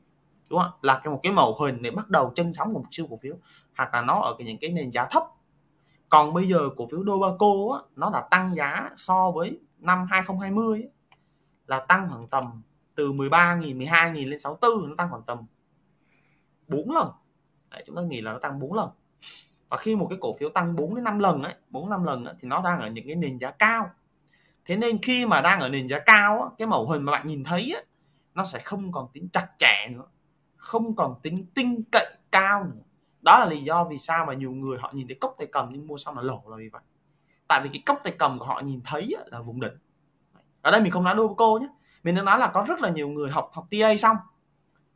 đúng không là cái một cái mẫu hình để bắt đầu chân sóng của một siêu cổ phiếu hoặc là nó ở cái những cái nền giá thấp. Còn bây giờ cổ phiếu Dobaco á, nó đã tăng giá so với năm 2020 ấy, là tăng khoảng tầm từ 13.000 12.000 lên 64 nó tăng khoảng tầm 4 lần. Đấy, chúng ta nghĩ là nó tăng 4 lần. Và khi một cái cổ phiếu tăng 4 đến 5 lần ấy 4 5 lần ấy, thì nó đang ở những cái nền giá cao. Thế nên khi mà đang ở nền giá cao á, cái mẫu hình mà bạn nhìn thấy á, nó sẽ không còn tính chặt chẽ nữa không còn tính tinh cậy cao nữa. Đó là lý do vì sao mà nhiều người họ nhìn thấy cốc tay cầm nhưng mua xong là lỗ là vì vậy. Tại vì cái cốc tay cầm của họ nhìn thấy là vùng đỉnh ở đây mình không nói cô nhé. Mình đang nói là có rất là nhiều người học học TA xong,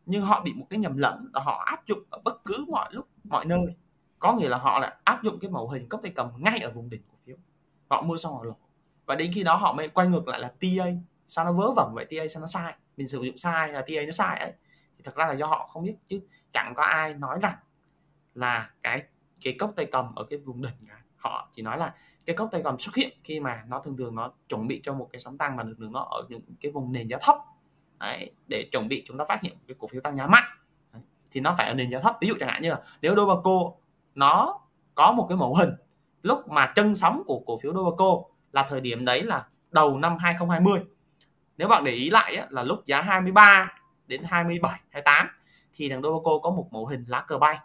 nhưng họ bị một cái nhầm lẫn là họ áp dụng ở bất cứ mọi lúc, mọi nơi. Có nghĩa là họ lại áp dụng cái mẫu hình cốc tay cầm ngay ở vùng đỉnh cổ phiếu. Họ mua xong họ lỗ và đến khi đó họ mới quay ngược lại là TA. Sao nó vớ vẩn vậy? TA sao nó sai? Mình sử dụng sai là TA nó sai ấy. Thì thật ra là do họ không biết chứ. Chẳng có ai nói rằng là cái cái cốc tay cầm ở cái vùng đỉnh cả. Họ chỉ nói là cái cốc tay cầm xuất hiện khi mà nó thường thường nó chuẩn bị cho một cái sóng tăng và thường thường nó ở những cái vùng nền giá thấp. Đấy, để chuẩn bị chúng ta phát hiện cái cổ phiếu tăng giá mạnh. Đấy, thì nó phải ở nền giá thấp. Ví dụ chẳng hạn như là nếu Dobaco nó có một cái mẫu hình lúc mà chân sóng của cổ phiếu Dobaco là thời điểm đấy là đầu năm 2020 nếu bạn để ý lại á, là lúc giá 23 đến 27 28 thì thằng Dobaco có một mẫu hình lá cờ bay.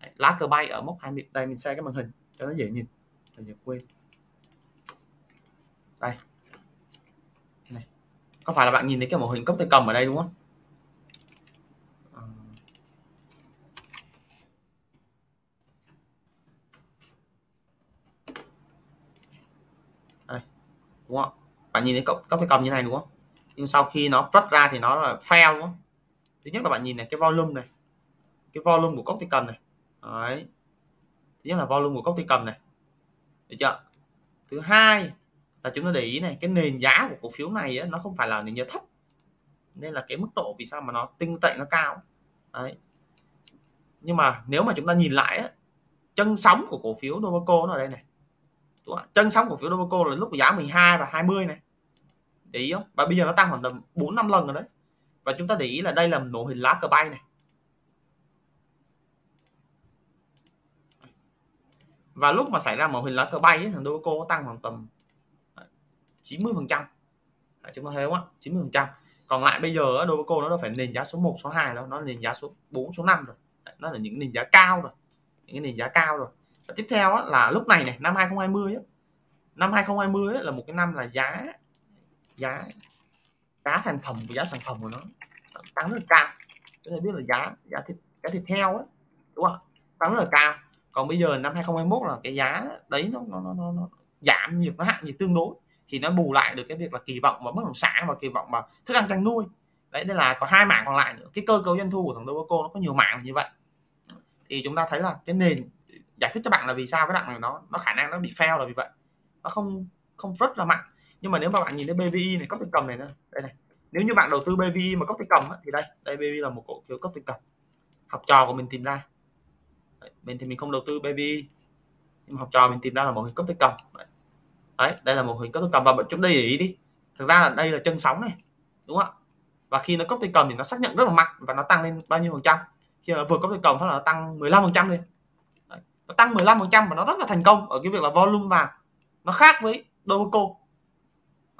Đấy, lá cờ bay ở mốc 20 đây mình share cái màn hình cho nó dễ nhìn. Dễ quên đây. Này. Có phải là bạn nhìn thấy cái mẫu hình cốc tay cầm ở đây đúng không? Ờ. Đây. Đúng không bạn nhìn thấy cốc, cốc tay cầm như này đúng không? Nhưng sau khi nó vắt ra thì nó là fail đúng không? Thứ nhất là bạn nhìn này cái volume này. Cái volume của cốc tay cầm này. Đấy. Thứ nhất là volume của cốc tay cầm này. Được chưa? Thứ hai và chúng ta để ý này cái nền giá của cổ phiếu này ấy, nó không phải là nền giá thấp. Nên là cái mức độ vì sao mà nó tinh tệ nó cao. Đấy. Nhưng mà nếu mà chúng ta nhìn lại ấy, chân sóng của cổ phiếu Novaco nó ở đây này. Đúng không? chân sóng cổ phiếu Novaco là lúc giá 12 và 20 này. Để ý không? Và bây giờ nó tăng khoảng tầm 4 năm lần rồi đấy. Và chúng ta để ý là đây là mô hình lá cờ bay này. Và lúc mà xảy ra mô hình lá cờ bay ấy, thằng Doco tăng khoảng tầm 90 phần trăm. Chúng ta thấy không ạ? 90 phần trăm. Còn lại bây giờ đối với cô nó đâu phải nền giá số 1 số 2 đâu nó nền giá số 4 số 5 rồi. Nó là những nền giá cao rồi những cái nền giá cao rồi. Và tiếp theo á, là lúc này này năm 2020 á, năm 2020 á, là một cái năm là giá giá giá thành phẩm giá sản phẩm của nó tăng rất là cao. Chúng ta biết là giá giá thịt giá thịt heo á đúng không tăng rất là cao. Còn bây giờ năm 2021 là cái giá đấy nó nó nó, nó giảm nhiệt nó hạ nhiệt tương đối thì nó bù lại được cái việc là kỳ vọng vào bất động sản và kỳ vọng vào thức ăn chăn nuôi. Đấy nên là có hai mảng còn lại nữa. Cái cơ cấu doanh thu của thằng Doboco nó có nhiều mảng như vậy. Thì chúng ta thấy là cái nền giải thích cho bạn là vì sao cái đoạn này nó nó khả năng nó bị fail là vì vậy. Nó không không rất là mạnh. Nhưng mà nếu mà bạn nhìn thấy BVI này cốc tay cầm này nữa đây này. Nếu như bạn đầu tư BVI mà cốc tay cầm thì đây đây BVI là một cổ phiếu cốc tay cầm. Học trò của mình tìm ra. Đấy, mình thì mình không đầu tư BVI nhưng mà học trò mình tìm ra là một hình cốc tay cầm. Đấy đấy đây là một hình cốc tay cầm và chúng đây để ý đi. Thực ra là đây là chân sóng này đúng không ạ? Và khi nó cốc tay cầm thì nó xác nhận rất là mạnh và nó tăng lên bao nhiêu phần trăm. Khi nó vượt cốc tay cầm phát là nó tăng 15 phần trăm lên. Đấy. nó tăng 15 phần trăm và nó rất là thành công ở cái việc là volume vàng. Nó khác với Domoco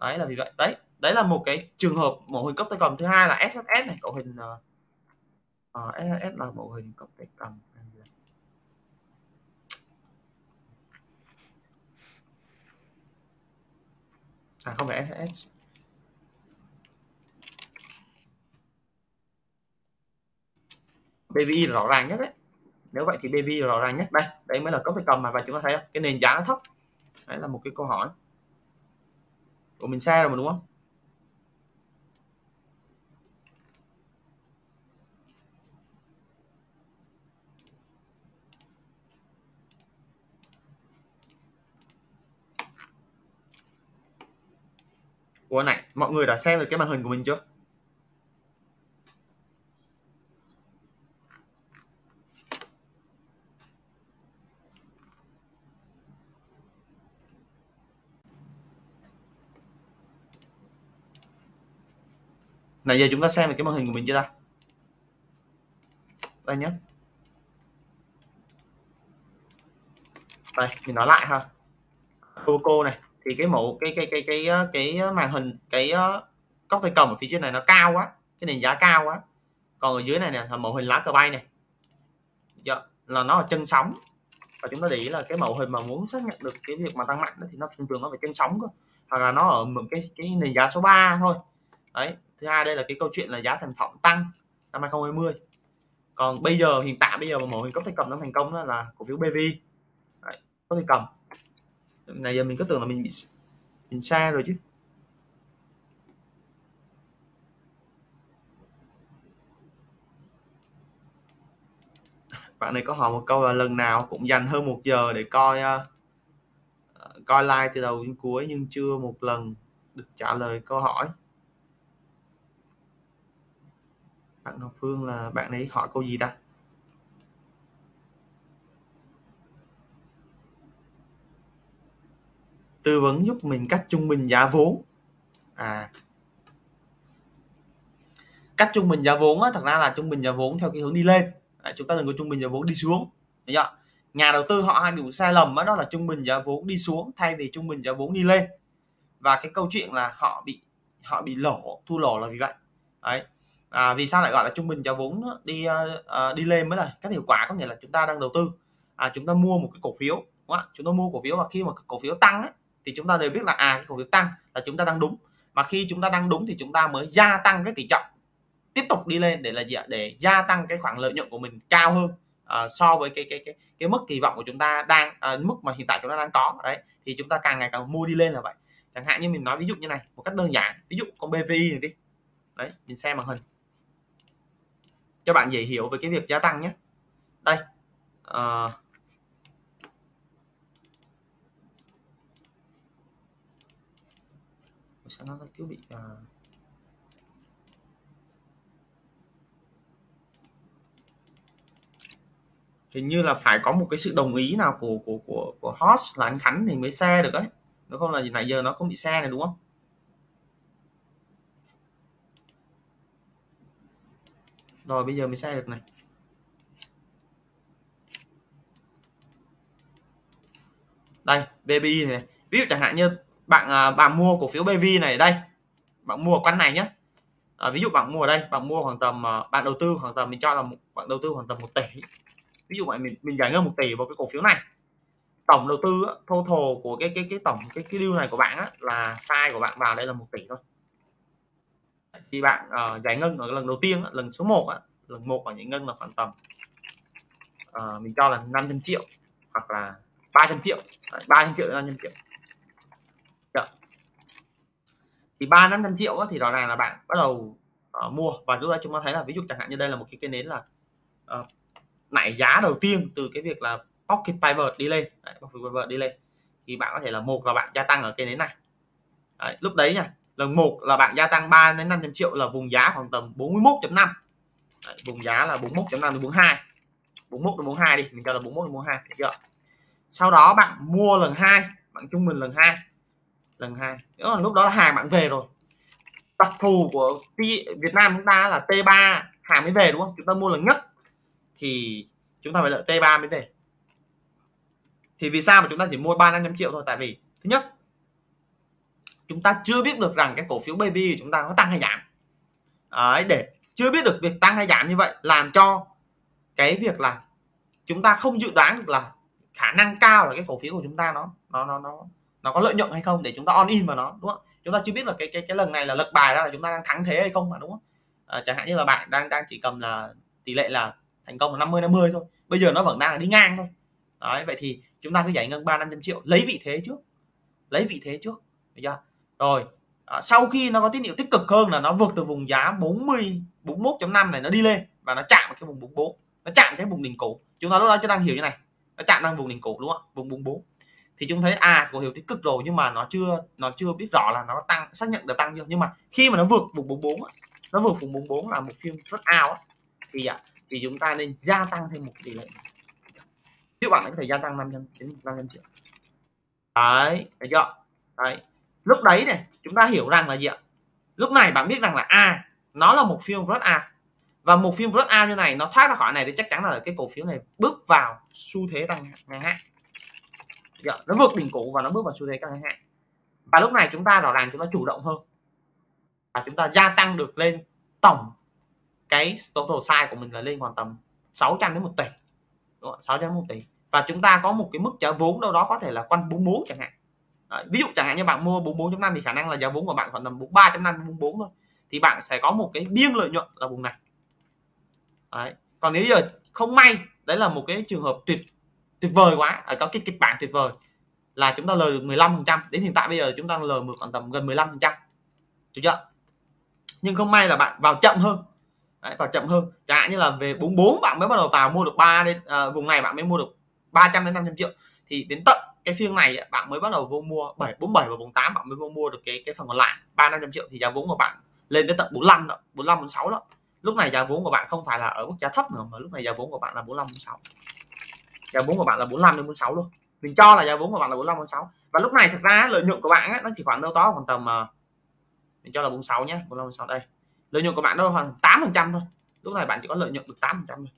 đấy là vì vậy. Đấy đấy là một cái trường hợp mẫu hình cốc tay cầm. Thứ hai là SSS này cậu hình ờ, ờ, uh, uh, SSS là mẫu hình cốc tay cầm. À không phải SSS BVI e là rõ ràng nhất đấy. Nếu vậy thì BVI là rõ ràng nhất. Đây đây mới là cốc phải cầm mà, và chúng ta thấy không? cái nền giá nó thấp. Đấy là một cái câu hỏi. Của mình sai rồi mà, đúng không? ủa này mọi người đã xem được cái màn hình của mình chưa Nãy giờ chúng ta xem được cái màn hình của mình chưa ta? Đây nhé. Đây, mình nói lại ha. Cô cô này, thì cái mẫu cái cái cái cái cái, cái màn hình cái góc cây cầm ở phía trên này nó cao quá cái nền giá cao quá. Còn ở dưới này nè là mẫu hình lá cờ bay này. Dạ, là nó ở chân sóng. Và chúng ta để ý là cái mẫu hình mà muốn xác nhận được cái việc mà tăng mạnh đó, thì nó thường thường nó phải chân sóng cơ. Hoặc là nó ở một cái cái nền giá số 3 thôi. Đấy thứ hai đây là cái câu chuyện là giá thành phẩm tăng năm 2020 còn bây giờ hiện tại bây giờ mà mẫu hình cốc thể cầm nó thành công đó là cổ phiếu BV đấy, có thể cầm này giờ mình cứ tưởng là mình bị mình xa rồi chứ. Bạn này có hỏi một câu là lần nào cũng dành hơn một giờ để coi uh, coi like từ đầu đến cuối nhưng chưa một lần được trả lời câu hỏi. Bạn Ngọc Phương là bạn ấy hỏi câu gì ta? Tư vấn giúp mình cách trung bình giá vốn. À. Cách trung bình giá vốn á, thật ra là trung bình giá vốn theo cái hướng đi lên. À, chúng ta đừng có trung bình giá vốn đi xuống. Đấy chưa? nhà đầu tư họ hay bị sai lầm đó, đó là trung bình giá vốn đi xuống thay vì trung bình giá vốn đi lên. Và cái câu chuyện là họ bị họ bị lỗ thu lỗ là vì vậy. Đấy. À, vì sao lại gọi là trung bình giá vốn đi uh, đi lên mới là các hiệu quả có nghĩa là chúng ta đang đầu tư. À, chúng ta mua một cái cổ phiếu đúng không? chúng ta mua cổ phiếu và khi mà cổ phiếu tăng ấy, thì chúng ta đều biết là à cái cổ phiếu tăng là chúng ta đang đúng. Mà khi chúng ta đang đúng thì chúng ta mới gia tăng cái tỷ trọng tiếp tục đi lên để là gì ạ? Để gia tăng cái khoản lợi nhuận của mình cao hơn uh, so với cái cái cái cái mức kỳ vọng của chúng ta đang uh, mức mà hiện tại chúng ta đang có. Đấy thì chúng ta càng ngày càng mua đi lên là vậy. Chẳng hạn như mình nói ví dụ như này một cách đơn giản ví dụ con BVI này đi. Đấy mình xem màn hình. Cho bạn dễ hiểu về cái việc gia tăng nhé. Đây uh, sao nó cứ bị uh, hình như là phải có một cái sự đồng ý nào của của của của host là anh Khánh thì mới xe được đấy nếu không là nãy giờ nó không bị xe này đúng không? Rồi bây giờ mới xe được này. Đây BBI này. Ví dụ chẳng hạn như bạn à, bạn mua cổ phiếu BV này đây. Bạn mua ở này nhé à, ví dụ bạn mua ở đây bạn mua khoảng tầm à, bạn đầu tư khoảng tầm mình cho là một, bạn đầu tư khoảng tầm một tỷ. Ví dụ vậy mình mình giải ngân một tỷ vào cái cổ phiếu này. Tổng đầu tư total của cái cái cái tổng cái cái deal này của bạn á, là sai của bạn vào đây là một tỷ thôi. Thì bạn uh, giải ngân ở lần đầu tiên lần số 1 á, lần một ở những ngân là khoảng tầm uh, mình cho là 500 triệu hoặc là 300 triệu. 300 triệu 500 triệu Được thì ba năm trăm triệu á, thì rõ ràng là bạn bắt đầu uh, mua. Và lúc đó chúng ta thấy là ví dụ chẳng hạn như đây là một cái cây nến là uh, nảy giá đầu tiên từ cái việc là pocket pivot đi lên đấy, pocket pivot đi lên thì bạn có thể là một là bạn gia tăng ở cây nến này. Đấy, lúc đấy nha lần một là bạn gia tăng 3 đến 500 triệu là vùng giá khoảng tầm 41.5 đấy, vùng giá là 41.5 đến 42 41 đến 42 đi mình cho là 41 đến 42 được chưa? Sau đó bạn mua lần hai bạn trung bình lần hai lần hai. Lúc đó là hàng bạn về rồi. Đặc thù của Việt Nam chúng ta là T3 hàng mới về đúng không? Chúng ta mua lần nhất. Thì chúng ta phải đợi T3 mới về. Thì vì sao mà chúng ta chỉ mua ba năm trăm triệu thôi? Tại vì thứ nhất chúng ta chưa biết được rằng cái cổ phiếu BV của chúng ta có tăng hay giảm. Đấy, để chưa biết được việc tăng hay giảm như vậy làm cho cái việc là chúng ta không dự đoán được là khả năng cao là cái cổ phiếu của chúng ta nó nó nó nó nó có lợi nhuận hay không để chúng ta on in vào nó đúng không? Chúng ta chưa biết là cái cái cái lần này là lật bài ra là chúng ta đang thắng thế hay không mà đúng không? À, chẳng hạn như là bạn đang đang chỉ cầm là tỷ lệ là thành công là 50 50 thôi bây giờ nó vẫn đang là đi ngang thôi. Đấy vậy thì chúng ta cứ giải ngân ba năm trăm triệu lấy vị thế trước lấy vị thế trước được chưa? Rồi à, sau khi nó có tín hiệu tích cực hơn là nó vượt từ vùng giá 40 41.5 này nó đi lên và nó chạm cái vùng 44 nó chạm cái vùng đỉnh cổ. chúng ta lúc đó chúng đang hiểu như này nó chạm đang vùng đỉnh cổ đúng không vùng 44 thì chúng thấy à cổ phiếu tích cực rồi nhưng mà nó chưa nó chưa biết rõ là nó tăng xác nhận được tăng chưa. Nhưng mà khi mà nó vượt vùng 44 nó vượt vùng 44 là một phiên rất ao thì à, thì chúng ta nên gia tăng thêm một tỷ lệ. Các bạn có thể gia tăng 500 đến 500 triệu. Đấy thấy chưa? Đấy. Lúc đấy này chúng ta hiểu rằng là gì ạ? Lúc này bạn biết rằng là a à, nó là một phiên rất A và một phiên rất A như này nó thoát ra khỏi này thì chắc chắn là cái cổ phiếu này bước vào xu thế tăng ngắn hạn nó vượt đỉnh cũ và nó bước vào xu thế tăng hạn. Và lúc này chúng ta rõ ràng chúng ta chủ động hơn. Và chúng ta gia tăng được lên tổng cái total size của mình là lên khoảng tầm 600 đến 1 tỷ. Đúng không? 600 đến 1 tỷ. Và chúng ta có một cái mức trả vốn đâu đó có thể là quanh 44 chẳng hạn. Đấy, ví dụ chẳng hạn như bạn mua 44.5 thì khả năng là giá vốn của bạn khoảng tầm 43.5 44 thôi. Thì bạn sẽ có một cái biên lợi nhuận là vùng này. Đấy. còn nếu giờ không may đấy là một cái trường hợp tuyệt tuyệt vời quá. Ở có cái kịch bản tuyệt vời là chúng ta lời được 15 phần trăm. Đến hiện tại bây giờ chúng ta lời được khoảng tầm gần 15 phần trăm. Được chưa? Nhưng không may là bạn vào chậm hơn. Đấy, vào chậm hơn. Chẳng hạn như là về 44 bạn mới bắt đầu vào mua được 3 đến à, vùng này bạn mới mua được 300 đến 500 triệu. Thì đến tận cái phiên này bạn mới bắt đầu vô mua 7 47 và 48 bạn mới vô mua được cái cái phần còn lại 3 500 triệu. Thì giá vốn của bạn lên đến tận 45 đó, 45 46 đó. Lúc này giá vốn của bạn không phải là ở mức giá thấp nữa mà lúc này giá vốn của bạn là 45 46. Giá vốn của bạn là 45 đến 46 luôn. Mình cho là giá vốn của bạn là 45 46. Và lúc này thực ra lợi nhuận của bạn ấy, nó chỉ khoảng đâu đó khoảng tầm ờ, mình cho là 46 nhé, 45 46 đây. Lợi nhuận của bạn nó khoảng 8 phần trăm thôi. Lúc này bạn chỉ có lợi nhuận được 8 phần trăm thôi.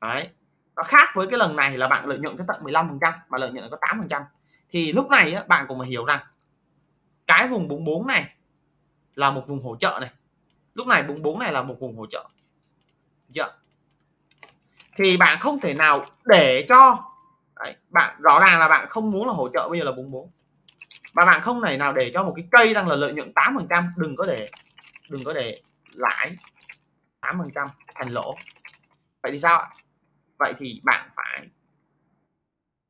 Đấy. Nó khác với cái lần này là bạn lợi nhuận tới tận 15 phần trăm mà lợi nhuận có 8 phần trăm Thì lúc này ấy, bạn cũng phải hiểu rằng cái vùng 44 này là một vùng hỗ trợ này lúc này 44 này là một vùng hỗ trợ chưa thì bạn không thể nào để cho Đấy, bạn rõ ràng là bạn không muốn là hỗ trợ bây giờ là 44 và bạn không thể nào để cho một cái cây đang là lợi nhuận 8 phần trăm đừng có để đừng có để lãi 8 phần trăm thành lỗ. Vậy thì sao ạ? Vậy thì bạn phải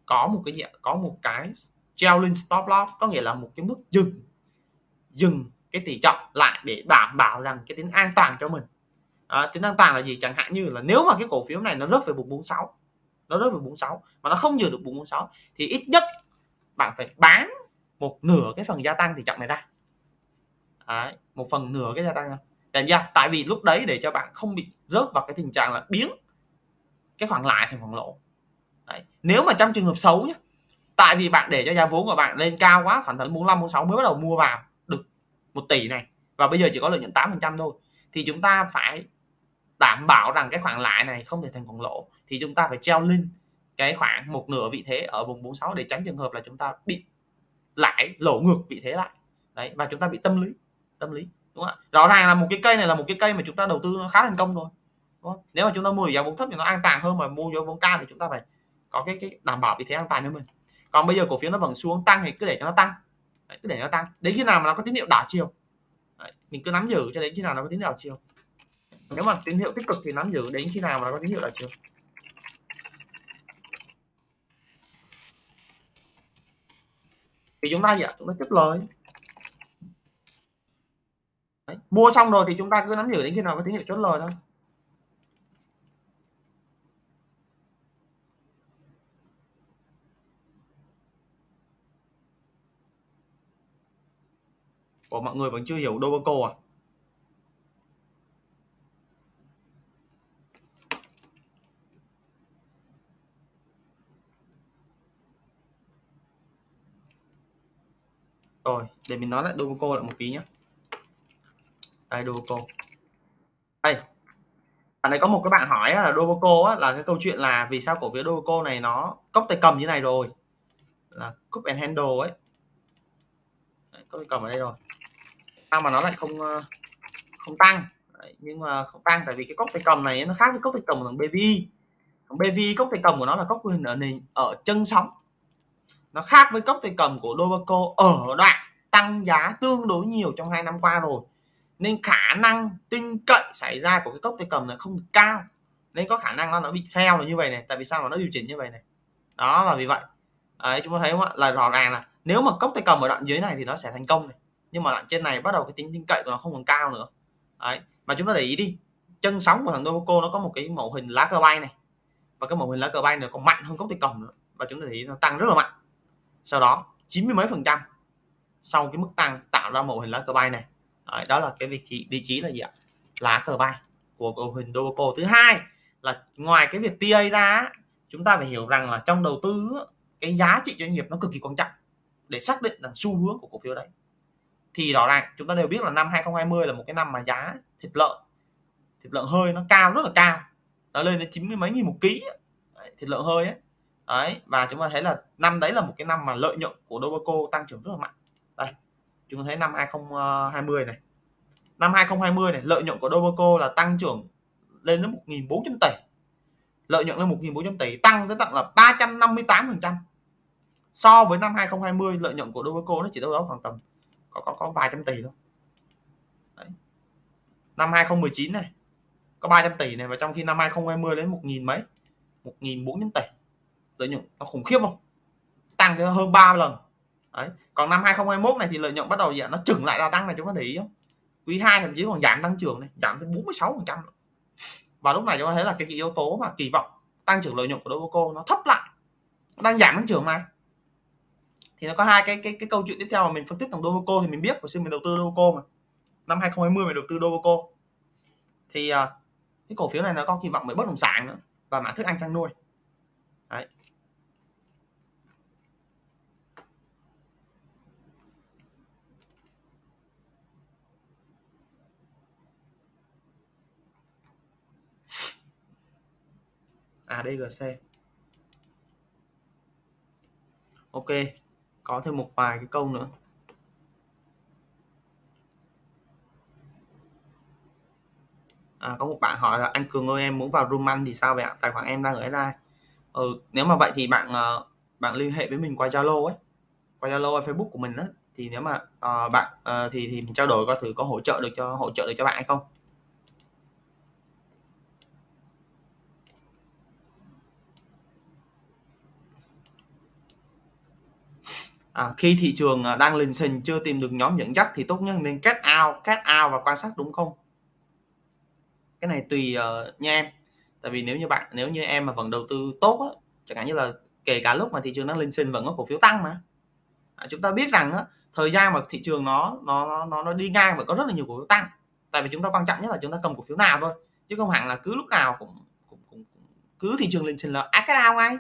có một cái có một cái trailing stop loss có nghĩa là một cái mức dừng dừng cái tỷ trọng lại để đảm bảo rằng cái tính an toàn cho mình. Ờ, à, tính năng toàn là gì? Chẳng hạn như là nếu mà cái cổ phiếu này nó rớt về vùng 46 nó rớt về 46 mà nó không giữ được vùng 46 thì ít nhất bạn phải bán một nửa cái phần gia tăng tỷ trọng này ra. Đấy, một phần nửa cái gia tăng tại ra tại vì lúc đấy để cho bạn không bị rớt vào cái tình trạng là biến cái khoản lại thành khoản lỗ. Đấy. nếu mà trong trường hợp xấu nhé tại vì bạn để cho giá vốn của bạn lên cao quá khoảng tầm 45 46 mới bắt đầu mua vào được một tỷ này và bây giờ chỉ có lợi nhuận 8% thôi thì chúng ta phải đảm bảo rằng cái khoản lãi này không thể thành khoản lỗ thì chúng ta phải treo lên cái khoảng một nửa vị thế ở vùng 46 để tránh trường hợp là chúng ta bị lãi lỗ ngược vị thế lại. Đấy và chúng ta bị tâm lý tâm lý đúng không ạ? Rõ ràng là một cái cây này là một cái cây mà chúng ta đầu tư nó khá thành công rồi đúng không? nếu mà chúng ta mua giá vốn thấp thì nó an toàn hơn mà mua giá vốn cao thì chúng ta phải có cái cái đảm bảo vị thế an toàn cho mình. Còn bây giờ cổ phiếu nó vẫn xuống tăng thì cứ để cho nó tăng. Đấy, cứ để nó tăng. Đến khi nào mà nó có tín hiệu đảo chiều? Đấy, mình cứ nắm giữ cho đến khi nào nó có tín hiệu đảo chiều nếu mà tín hiệu tích cực thì nắm giữ đến khi nào mà nó có tín hiệu đảo chiều thì chúng ta gì ạ chúng ta chấp lời Đấy. mua xong rồi thì chúng ta cứ nắm giữ đến khi nào có tín hiệu chốt lời thôi Ủa, mọi người vẫn chưa hiểu Doboco à? Rồi, để mình nói lại Dobaco lại một tí nhé. Đây Dobaco. Đây. Ở đây có một cái bạn hỏi là Dobaco á, là cái câu chuyện là vì sao cổ phiếu Dobaco này nó cốc tay cầm như này rồi. Là cup and handle ấy. Đấy, cốc tay cầm ở đây rồi sao mà nó lại không ờ, không tăng Đấy, nhưng mà không tăng tại vì cái cốc tay cầm này nó khác với cốc tay cầm của thằng BVI thằng BVI cốc tay cầm của nó là cốc hình ở nền ở chân sóng nó khác với cốc tay cầm của Dobaco ở đoạn tăng giá tương đối nhiều trong hai năm qua rồi. Nên khả năng tinh cậy xảy ra của cái cốc tay cầm này không cao. Nên có khả năng nó nó bị fail là như vậy này tại vì sao mà nó điều chỉnh như vậy này? Đó là vì vậy. Đấy, chúng ta thấy không ạ? Là rõ ràng là nếu mà cốc tay cầm ở đoạn dưới này thì nó sẽ thành công này. Nhưng mà đoạn trên này bắt đầu cái tính tin cậy của nó không còn cao nữa. Đấy mà chúng ta để ý đi. Chân sóng của thằng Dococo nó có một cái mẫu hình lá cờ bay này. Và cái mẫu hình lá cờ bay này còn mạnh hơn cốc tay cầm nữa. Và chúng ta thấy nó tăng rất là mạnh sau đó chín mươi mấy phần trăm sau cái mức tăng tạo ra mẫu hình lá cờ bay này. Đấy, đó là cái vị trí vị trí là gì ạ? Lá cờ bay của mô hình Doboco thứ hai là ngoài cái việc TA ra chúng ta phải hiểu rằng là trong đầu tư cái giá trị doanh nghiệp nó cực kỳ quan trọng để xác định là xu hướng của cổ phiếu đấy. Thì rõ ràng chúng ta đều biết là năm 2020 là một cái năm mà giá thịt lợn thịt lợn hơi nó cao rất là cao. Nó lên đến chín mươi mấy nghìn một ký thịt lợn hơi ấy đấy, và chúng ta thấy là năm đấy là một cái năm mà lợi nhuận của Dobaco tăng trưởng rất là mạnh. Đây, chúng ta thấy năm 2020 này. Năm 2020 này, lợi nhuận của Dobaco là tăng trưởng lên đến 1.400 tỷ. Lợi nhuận lên 1.400 tỷ, tăng tới tận là 358% so với năm 2020 lợi nhuận của Dobaco nó chỉ đâu đó khoảng tầm có có có vài trăm tỷ thôi. Đấy. năm 2019 này, có 300 tỷ này, và trong khi năm 2020 đến 1.000 mấy 1.400 tỷ lợi nhuận nó khủng khiếp không? Tăng hơn 3 lần. Đấy. còn năm 2021 này thì lợi nhuận bắt đầu giảm, nó chừng lại là tăng này chúng ta để ý không quý 2 thậm chí còn giảm tăng trưởng này giảm tới 46 phần trăm và lúc này chúng ta thấy là cái yếu tố mà kỳ vọng tăng trưởng lợi nhuận của Doboco nó thấp lại nó đang giảm tăng trưởng mà thì nó có hai cái cái cái câu chuyện tiếp theo mà mình phân tích thằng Doboco thì mình biết hồi xưa mình đầu tư Doboco mà. Năm 2020 mình đầu tư Doboco thì uh, cái cổ phiếu này nó có kỳ vọng về bất động sản nữa và mảng thức ăn chăn nuôi. Đấy. À, ADGC Ok có thêm một vài cái câu nữa. À, có một bạn hỏi là anh Cường ơi em muốn vào room ăn thì sao vậy ạ? Tài khoản em đang ở đây ừ, nếu mà vậy thì bạn ờ, bạn liên hệ với mình qua Zalo ấy. Qua Zalo hay Facebook của mình đó thì nếu mà uh, bạn uh, thì thì mình trao đổi coi thử có hỗ trợ được cho hỗ trợ được cho bạn hay không. À, khi thị trường à, đang lình xình chưa tìm được nhóm dẫn dắt thì tốt nhất nên kết out kết out và quan sát đúng không? Cái này tùy uh, nha em. Tại vì nếu như bạn nếu như em mà vẫn đầu tư tốt á, chẳng hạn như là kể cả lúc mà thị trường đang lên xình vẫn có cổ phiếu tăng mà. À, chúng ta biết rằng á, thời gian mà thị trường nó nó nó nó đi ngang vẫn có rất là nhiều cổ phiếu tăng. Tại vì chúng ta quan trọng nhất là chúng ta cầm cổ phiếu nào thôi chứ không hẳn là cứ lúc nào cũng, cũng, cũng, cũng cứ thị trường lên xình là ác cái nào ngay?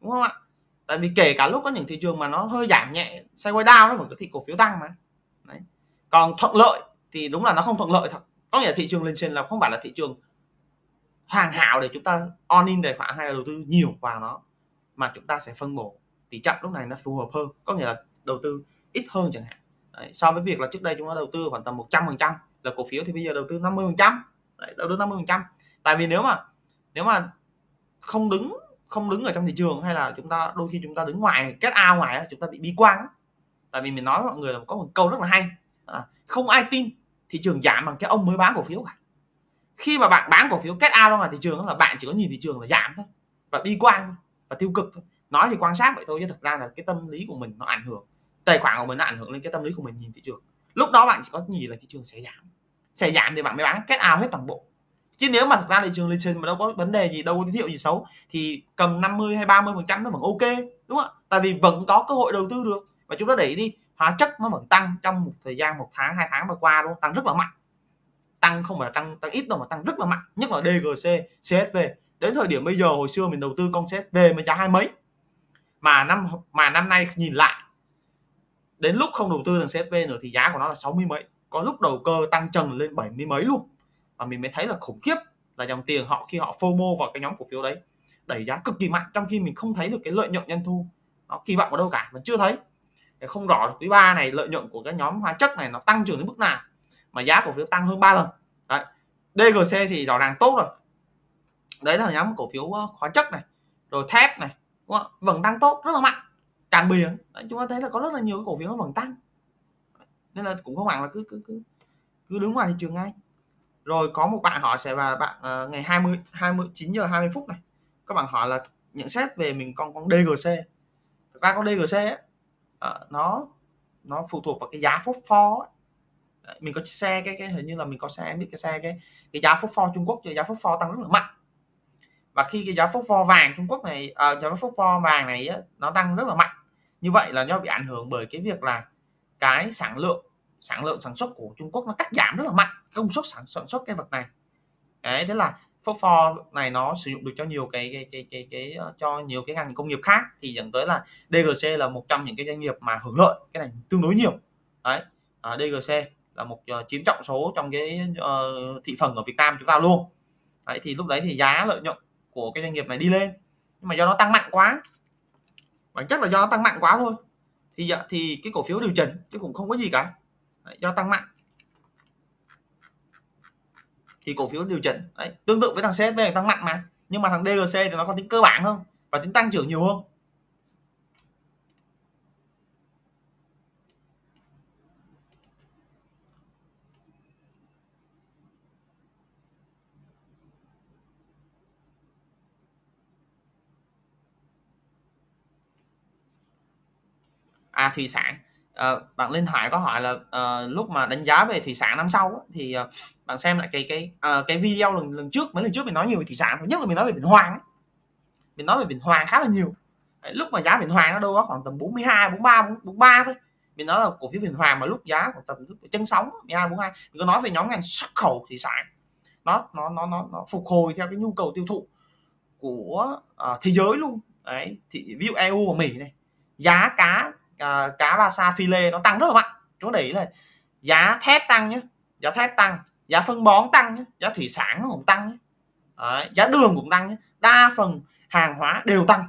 Đúng không ạ? Tại vì kể cả lúc có những thị trường mà nó hơi giảm nhẹ sideways down nó vẫn có thị cổ phiếu tăng mà. Đấy. còn thuận lợi thì đúng là nó không thuận lợi thật. Có nghĩa là thị trường lên trên là không phải là thị trường hoàn hảo để chúng ta on in tài khoản hay là đầu tư nhiều vào nó mà chúng ta sẽ phân bổ. Tỷ trọng lúc này nó phù hợp hơn có nghĩa là đầu tư ít hơn chẳng hạn. Đấy, so với việc là trước đây chúng ta đầu tư khoảng tầm 100 phần trăm là cổ phiếu thì bây giờ đầu tư 50 phần trăm. Đầu tư 50 phần trăm. Tại vì nếu mà nếu mà không đứng không đứng ở trong thị trường hay là chúng ta đôi khi chúng ta đứng ngoài kết ao ngoài chúng ta bị bi quan tại vì mình nói với mọi người là có một câu rất là hay là không ai tin thị trường giảm bằng cái ông mới bán cổ phiếu cả. Khi mà bạn bán cổ phiếu kết ao ra ngoài thị trường là bạn chỉ có nhìn thị trường là giảm thôi, và bi quan và tiêu cực thôi. Nói thì quan sát vậy thôi, chứ thực ra là cái tâm lý của mình nó ảnh hưởng, tài khoản của mình nó ảnh hưởng lên cái tâm lý của mình nhìn thị trường. Lúc đó bạn chỉ có nhìn là thị trường sẽ giảm. Sẽ giảm thì bạn mới bán kết ao hết toàn bộ chứ nếu mà thực ra thị trường lên trên mà đâu có vấn đề gì, đâu có tín hiệu gì xấu, thì cầm 50 hay 30 phần trăm nó vẫn ok, đúng không ạ? Tại vì vẫn có cơ hội đầu tư được. Và chúng ta để đi, hóa chất nó vẫn tăng trong một thời gian, một tháng, hai tháng vừa qua luôn tăng rất là mạnh. Tăng không phải tăng tăng ít đâu mà tăng rất là mạnh. Nhất là DGC CSV đến thời điểm bây giờ, hồi xưa mình đầu tư con CSV mới giá hai mấy? Mà năm mà năm nay nhìn lại, đến lúc không đầu tư thằng CSV nữa thì giá của nó là 60 mấy. Có lúc đầu cơ tăng trần lên 70 mấy luôn và mình mới thấy là khủng khiếp là dòng tiền họ khi họ FOMO vào cái nhóm cổ phiếu đấy đẩy giá cực kỳ mạnh trong khi mình không thấy được cái lợi nhuận doanh thu. Nó kỳ vọng ở đâu cả mình chưa thấy. Không rõ là quý ba này lợi nhuận của cái nhóm hóa chất này nó tăng trưởng đến mức nào mà giá cổ phiếu tăng hơn 3 lần. Đấy. DGC thì rõ ràng tốt rồi. Đấy là nhóm cổ phiếu ờ, hóa chất này rồi thép này đúng không? vẫn tăng tốt rất là mạnh. Càng biển đấy, chúng ta thấy là có rất là nhiều cái cổ phiếu nó vẫn tăng. Nên là cũng không hẳn là cứ cứ cứ cứ đứng ngoài thị trường ngay rồi có một bạn hỏi sẽ là bạn uh, ngày 20 29 giờ 20 phút này. Các bạn hỏi là nhận xét về mình con con DGC thực ra con DGC ấy, uh, ờ, nó nó phụ thuộc vào cái giá phốt pho mình có xe cái cái hình như là mình có xe em biết cái xe cái cái giá phốt pho Trung Quốc giá phốt pho tăng rất là mạnh. Và khi cái giá phốt pho vàng Trung Quốc này uh, giá phốt pho vàng này ấy, nó tăng rất là mạnh. Như vậy là do bị ảnh hưởng bởi cái việc là cái sản lượng sản lượng sản xuất của Trung Quốc nó cắt giảm rất là mạnh công suất sản, sản xuất cái vật này. Đấy thế là phosphor này nó sử dụng được cho nhiều cái cái cái cái, cái, ờ, cho nhiều cái ngành công nghiệp khác thì dẫn tới là DGC là một trong những cái doanh nghiệp mà hưởng lợi cái này tương đối nhiều. Đấy à, DGC là một uh, chiếm trọng số trong cái uh, thị phần ở Việt Nam chúng ta luôn. Đấy thì lúc đấy thì giá lợi nhuận của cái doanh nghiệp này đi lên nhưng mà do nó tăng mạnh quá. Bản chất là do nó tăng mạnh quá thôi. Thì thì cái cổ phiếu điều chỉnh chứ cũng không có gì cả do tăng mạnh thì cổ phiếu điều chỉnh, đấy, tương tự với thằng CSV tăng mạnh mà. Nhưng mà thằng DGC thì nó có tính cơ bản hơn và tính tăng trưởng nhiều hơn. À thủy sản à, bạn Linh Hải có hỏi là à, lúc mà đánh giá về thủy sản năm sau thì à, bạn xem lại cái cái à, cái video lần lần trước mấy lần trước mình nói nhiều về thủy sản nhất là mình nói về Vĩnh Hoàng ấy. mình nói về Vĩnh Hoàng khá là nhiều. Đấy, lúc mà giá Vĩnh Hoàng nó đâu đó khoảng tầm 42 43 43 thôi. Mình nói là cổ phiếu Vĩnh Hoàng mà lúc giá khoảng tầm lúc chân sóng 12 42 mình có nói về nhóm ngành xuất khẩu thủy sản. Nó nó nó nó, nó phục hồi theo cái nhu cầu tiêu thụ của uh, thế giới luôn. Đấy thì ví dụ EU và Mỹ này giá cá à, cá ba sa phi lê nó tăng rất là mạnh. Chúng để ý là giá thép tăng nhé giá thép tăng giá phân bón tăng nhé giá thủy sản nó cũng tăng nhé Đấy, giá đường cũng tăng nhé đa phần hàng hóa đều tăng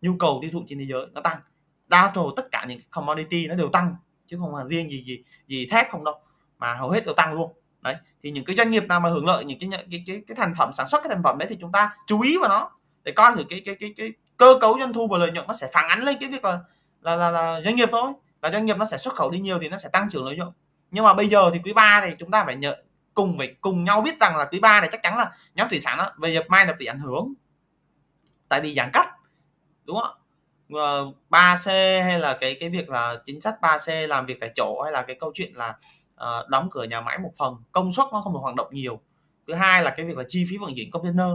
nhu cầu tiêu thụ trên thế giới nó tăng. Đa số tất cả những commodity nó đều tăng chứ không là riêng gì gì gì thép không đâu mà hầu hết đều tăng luôn. Đấy thì những cái doanh nghiệp nào mà hưởng lợi những cái cái cái, cái thành phẩm sản xuất cái thành phẩm đấy thì chúng ta chú ý vào nó để coi thử cái cái cái cái cơ cấu doanh thu và lợi nhuận nó sẽ phản ánh lên cái việc là là, là, là doanh nghiệp thôi. Là doanh nghiệp nó sẽ xuất khẩu đi nhiều thì nó sẽ tăng trưởng lợi nhuận. Nhưng mà bây giờ thì quý ba thì chúng ta phải nhận cùng phải cùng nhau biết rằng là quý ba này chắc chắn là nhóm thủy sản đó, về nhập mai là bị ảnh hưởng. Tại vì giãn cách đúng không ạ? Ờ, 3C hay là cái cái việc là chính sách 3C làm việc tại chỗ hay là cái câu chuyện là uh, đóng cửa nhà máy một phần công suất nó không được hoạt động nhiều. Thứ hai là cái việc là chi phí vận chuyển container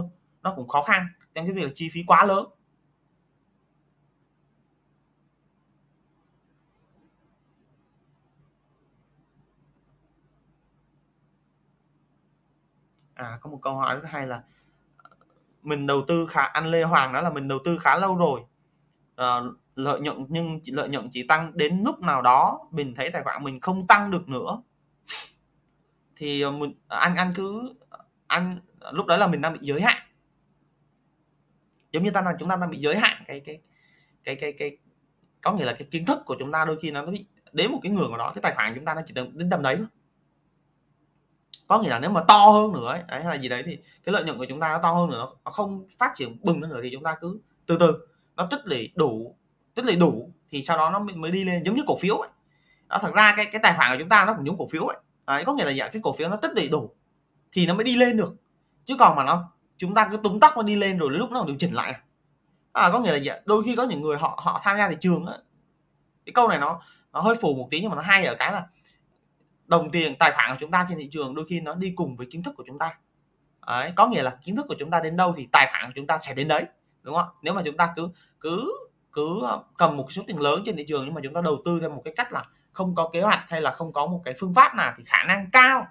nó cũng khó khăn trong cái việc là chi phí quá lớn. À có một câu hỏi rất hay là mình đầu tư khá anh Lê Hoàng đó là mình đầu tư khá lâu rồi. À, lợi nhuận nhưng lợi nhuận chỉ tăng đến lúc nào đó mình thấy tài khoản mình không tăng được nữa. Thì ờ, mình anh anh cứ anh lúc đó là mình đang bị giới hạn. Giống như ta là chúng ta đang bị giới hạn cái cái cái cái cái có nghĩa là cái kiến thức của chúng ta đôi khi nó bị đến một cái ngưỡng nào đó cái tài khoản chúng ta nó chỉ đến tầm đấy thôi có nghĩa là nếu mà to hơn nữa ấy, hay là gì đấy thì cái lợi nhuận của chúng ta nó to hơn nữa nó không phát triển bừng nữa thì chúng ta cứ từ từ nó tích lũy đủ tích lũy đủ thì sau đó nó mới đi lên giống như cổ phiếu ấy. Đó, thật ra cái cái tài khoản của chúng ta nó cũng giống cổ phiếu ấy. Đấy, có nghĩa là cái cổ phiếu nó tích lũy đủ thì nó mới đi lên được. Chứ còn mà nó chúng ta cứ túng tóc nó đi lên rồi lúc nó điều chỉnh lại à. à, có nghĩa là đôi khi có những người họ họ tham gia thị trường á. Cái câu này nó nó hơi phù một tí nhưng mà nó hay ở cái là đồng tiền tài khoản của chúng ta trên thị trường đôi khi nó đi cùng với kiến thức của chúng ta. Đấy, có nghĩa là kiến thức của chúng ta đến đâu thì tài khoản của chúng ta sẽ đến đấy đúng không nếu mà chúng ta cứ cứ cứ cầm một số tiền lớn trên thị trường nhưng mà chúng ta đầu tư theo một cái cách là không có kế hoạch hay là không có một cái phương pháp nào thì khả năng cao.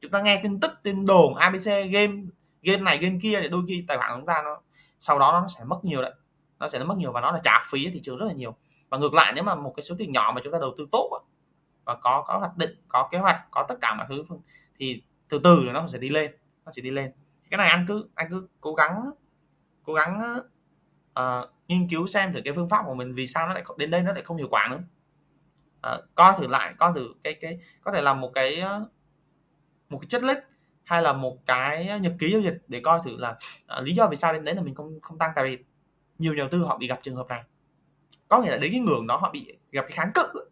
Chúng ta nghe tin tức tin đồn abc game game này game kia thì đôi khi tài khoản của chúng ta nó sau đó nó sẽ mất nhiều đấy. Nó sẽ mất nhiều và nó là trả phí thị trường rất là nhiều. Và ngược lại nếu mà một cái số tiền nhỏ mà chúng ta đầu tư tốt và có có hoạch định có kế hoạch có tất cả mọi thứ. Thì từ từ là nó sẽ đi lên nó sẽ đi lên. Cái này anh cứ anh cứ cố gắng cố gắng uh, nghiên cứu xem thử cái phương pháp của mình vì sao nó lại đến đây nó lại không hiệu quả nữa. Uh, coi thử lại coi thử cái cái có thể làm một cái ờ, một cái chất list hay là một cái nhật ký giao dịch để coi thử là uh, lý do vì sao đến đấy là mình không không tăng tại vì nhiều nhà đầu tư họ bị gặp trường hợp này. Có nghĩa là đến cái ngưỡng đó họ bị gặp cái kháng cự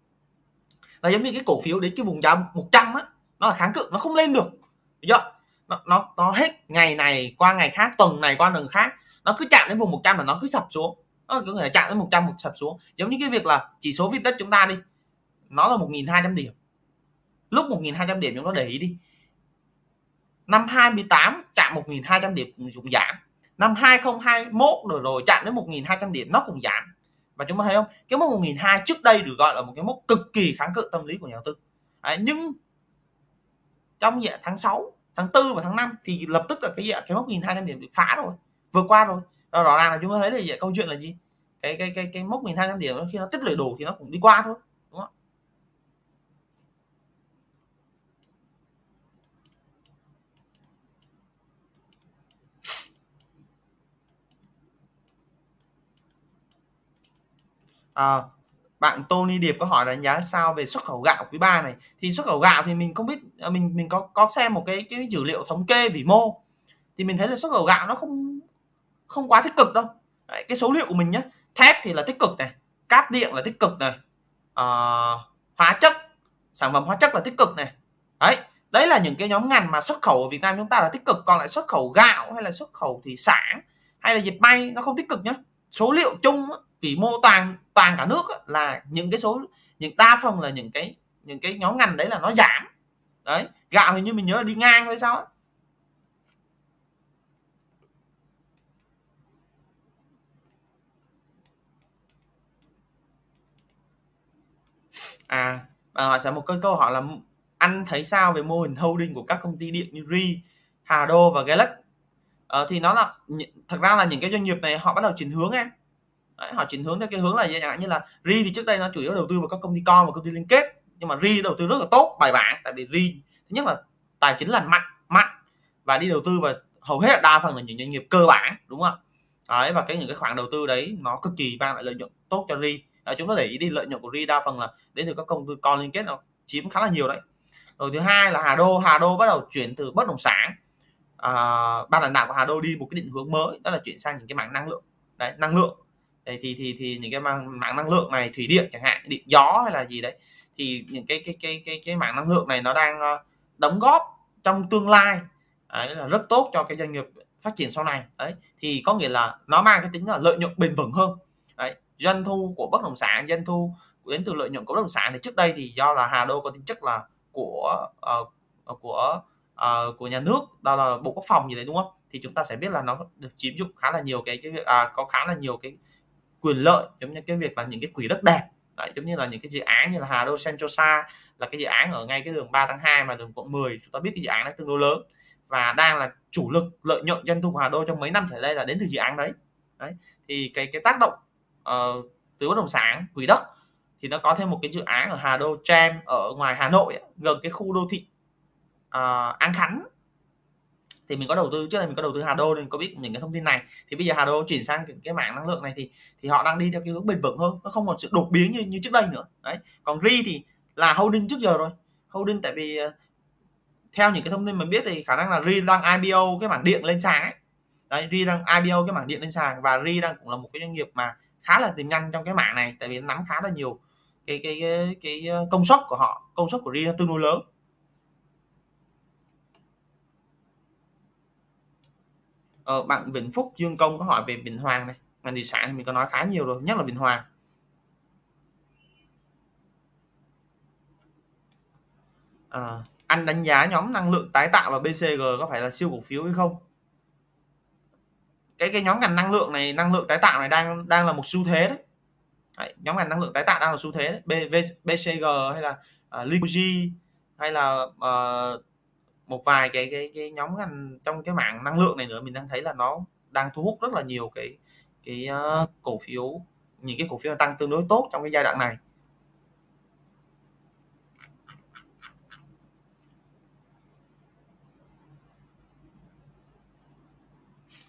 là giống như cái cổ phiếu đến cái vùng giá 100 á nó là kháng cự nó không lên được. Được nó, nó nó hết ngày này qua ngày khác tuần này qua tuần khác nó cứ chạm đến vùng 100 là nó cứ sập xuống. Nó cứ thể chạm đến 100 một sập xuống. Giống như cái việc là chỉ số Viettel chúng ta đi nó là 1.200 điểm. Lúc 1.200 điểm chúng ta để ý đi. Năm 28 chạm 1.200 điểm cũng giảm. Năm 2021 rồi rồi chạm đến 1.200 điểm nó cũng giảm và chúng ta thấy không? Cái mốc 1002 trước đây được gọi là một cái mốc cực kỳ kháng cự tâm lý của nhà đầu tư. Đấy, nhưng trong dạng tháng 6 tháng 4 và tháng 5 thì lập tức là cái dạng cái mốc 1200 điểm bị phá rồi vượt qua rồi. Đó rõ ràng là chúng ta thấy là dạng câu chuyện là gì? Cái cái cái cái mốc 1200 điểm khi nó tích lũy đủ thì nó cũng đi qua thôi đúng không à, bạn Tony Điệp có hỏi đánh giá sao về xuất khẩu gạo quý 3 này? Thì xuất khẩu gạo thì mình không biết ờ, mình mình có có xem một cái cái dữ liệu thống kê vĩ mô. Thì mình thấy là xuất khẩu gạo nó không không quá tích cực đâu. Đấy, cái số liệu của mình nhé thép thì là tích cực này cáp điện là tích cực này à, hóa chất sản phẩm hóa chất là tích cực này. Đấy đấy là những cái nhóm ngành mà xuất khẩu ở Việt Nam chúng ta là tích cực còn lại xuất khẩu gạo hay là xuất khẩu thủy sản hay là dệt may nó không tích cực nhé số liệu chung vĩ mô toàn toàn cả nước là những cái số những đa phần là những cái những cái nhóm ngành đấy là nó giảm. Đấy gạo hình như mình nhớ là đi ngang hay sao à và họ sẽ một câu câu hỏi là anh thấy sao về mô hình holding của các công ty điện như Ri, Hà Đô và Galax ờ, thì nó là thật ra là những cái doanh nghiệp này họ bắt đầu chuyển hướng em. Đấy, họ chuyển hướng theo cái hướng là chẳng hạn như là Ri thì trước đây nó chủ yếu đầu tư vào các công ty con và công ty liên kết nhưng mà Ri đầu tư rất là tốt bài bản tại vì Ri thứ nhất là tài chính lành mạnh mạnh và đi đầu tư vào hầu hết là đa phần là những doanh nghiệp cơ bản đúng không ạ? Đấy và cái những cái khoản đầu tư đấy nó cực kỳ mang lại lợi nhuận tốt cho Ri à, chúng ta để ý đi lợi nhuận của Ri đa phần là đến từ các công ty con liên kết nó chiếm khá là nhiều đấy. Rồi thứ hai là Hà Đô Hà Đô bắt đầu chuyển từ bất động sản à, ban lãnh đạo của Hà Đô đi một cái định hướng mới đó là chuyển sang những cái mảng năng lượng. Đấy năng lượng đấy, thì thì thì những cái mạng, mạng năng lượng này thủy điện chẳng hạn điện gió hay là gì đấy thì những cái cái cái cái cái mạng năng lượng này nó đang ờ, đóng góp trong tương lai đấy, là rất tốt cho cái doanh nghiệp phát triển sau này. Đấy thì có nghĩa là nó mang cái tính là lợi nhuận bền vững hơn. Đấy doanh thu của bất động sản doanh thu đến từ lợi nhuận của bất động sản thì trước đây thì do là Hà Đô có tính chất là của uh, của uh, của nhà nước đó là bộ quốc phòng gì đấy đúng không? Thì chúng ta sẽ biết là nó được chiếm dụng khá là nhiều cái cái việc à, có khá là nhiều cái quyền lợi giống như cái việc là những cái quỹ đất đẹp đấy, giống như là những cái dự án như là Hà Đô Sentosa là cái dự án ở ngay cái đường 3 tháng 2 mà đường quận 10 chúng ta biết cái dự án nó tương đối lớn và đang là chủ lực lợi nhuận doanh thu của Hà Đô trong mấy năm trở đây là đến từ dự án đấy, đấy. thì cái cái tác động uh, từ bất động sản quỹ đất thì nó có thêm một cái dự án ở Hà Đô Tram ở ngoài Hà Nội gần cái khu đô thị uh, An Khánh thì mình có đầu tư trước đây mình có đầu tư Hà Đô nên có biết những cái thông tin này. Thì bây giờ Hà Đô chuyển sang cái mảng năng lượng này thì thì họ đang đi theo cái hướng bền vững hơn nó không còn sự đột biến như như trước đây nữa. Đấy còn Ri thì là holding trước giờ rồi holding tại vì ờ, theo những cái thông tin mình biết thì khả năng là Ri đang IPO cái mảng điện lên sàn ấy. Đấy Ri đang IPO cái mảng điện lên sàn và Ri đang cũng là một cái doanh nghiệp mà khá là tiềm năng trong cái mảng này tại vì nó nắm khá là nhiều cái cái cái, cái ờ, công suất của họ công suất của Ri tương đối lớn. Ờ, bạn Vĩnh Phúc Dương Công có hỏi về Vĩnh Hoàng này. Ngành thủy sản thì mình có nói khá nhiều rồi nhất là Vĩnh Hoàng. À, anh đánh giá nhóm năng lượng tái tạo và BCG có phải là siêu cổ phiếu hay không? Cái cái nhóm ngành năng lượng này năng lượng tái tạo này đang đang là một xu thế đấy. Đấy, nhóm ngành năng lượng tái tạo đang là xu thế B, B, BCG hay là à, uh, Liquid hay là uh, một vài cái cái cái nhóm ngành trong cái mạng năng lượng này nữa mình đang thấy là nó đang thu hút rất là nhiều cái cái uh, cổ phiếu những cái cổ phiếu tăng tương đối tốt trong cái giai đoạn này.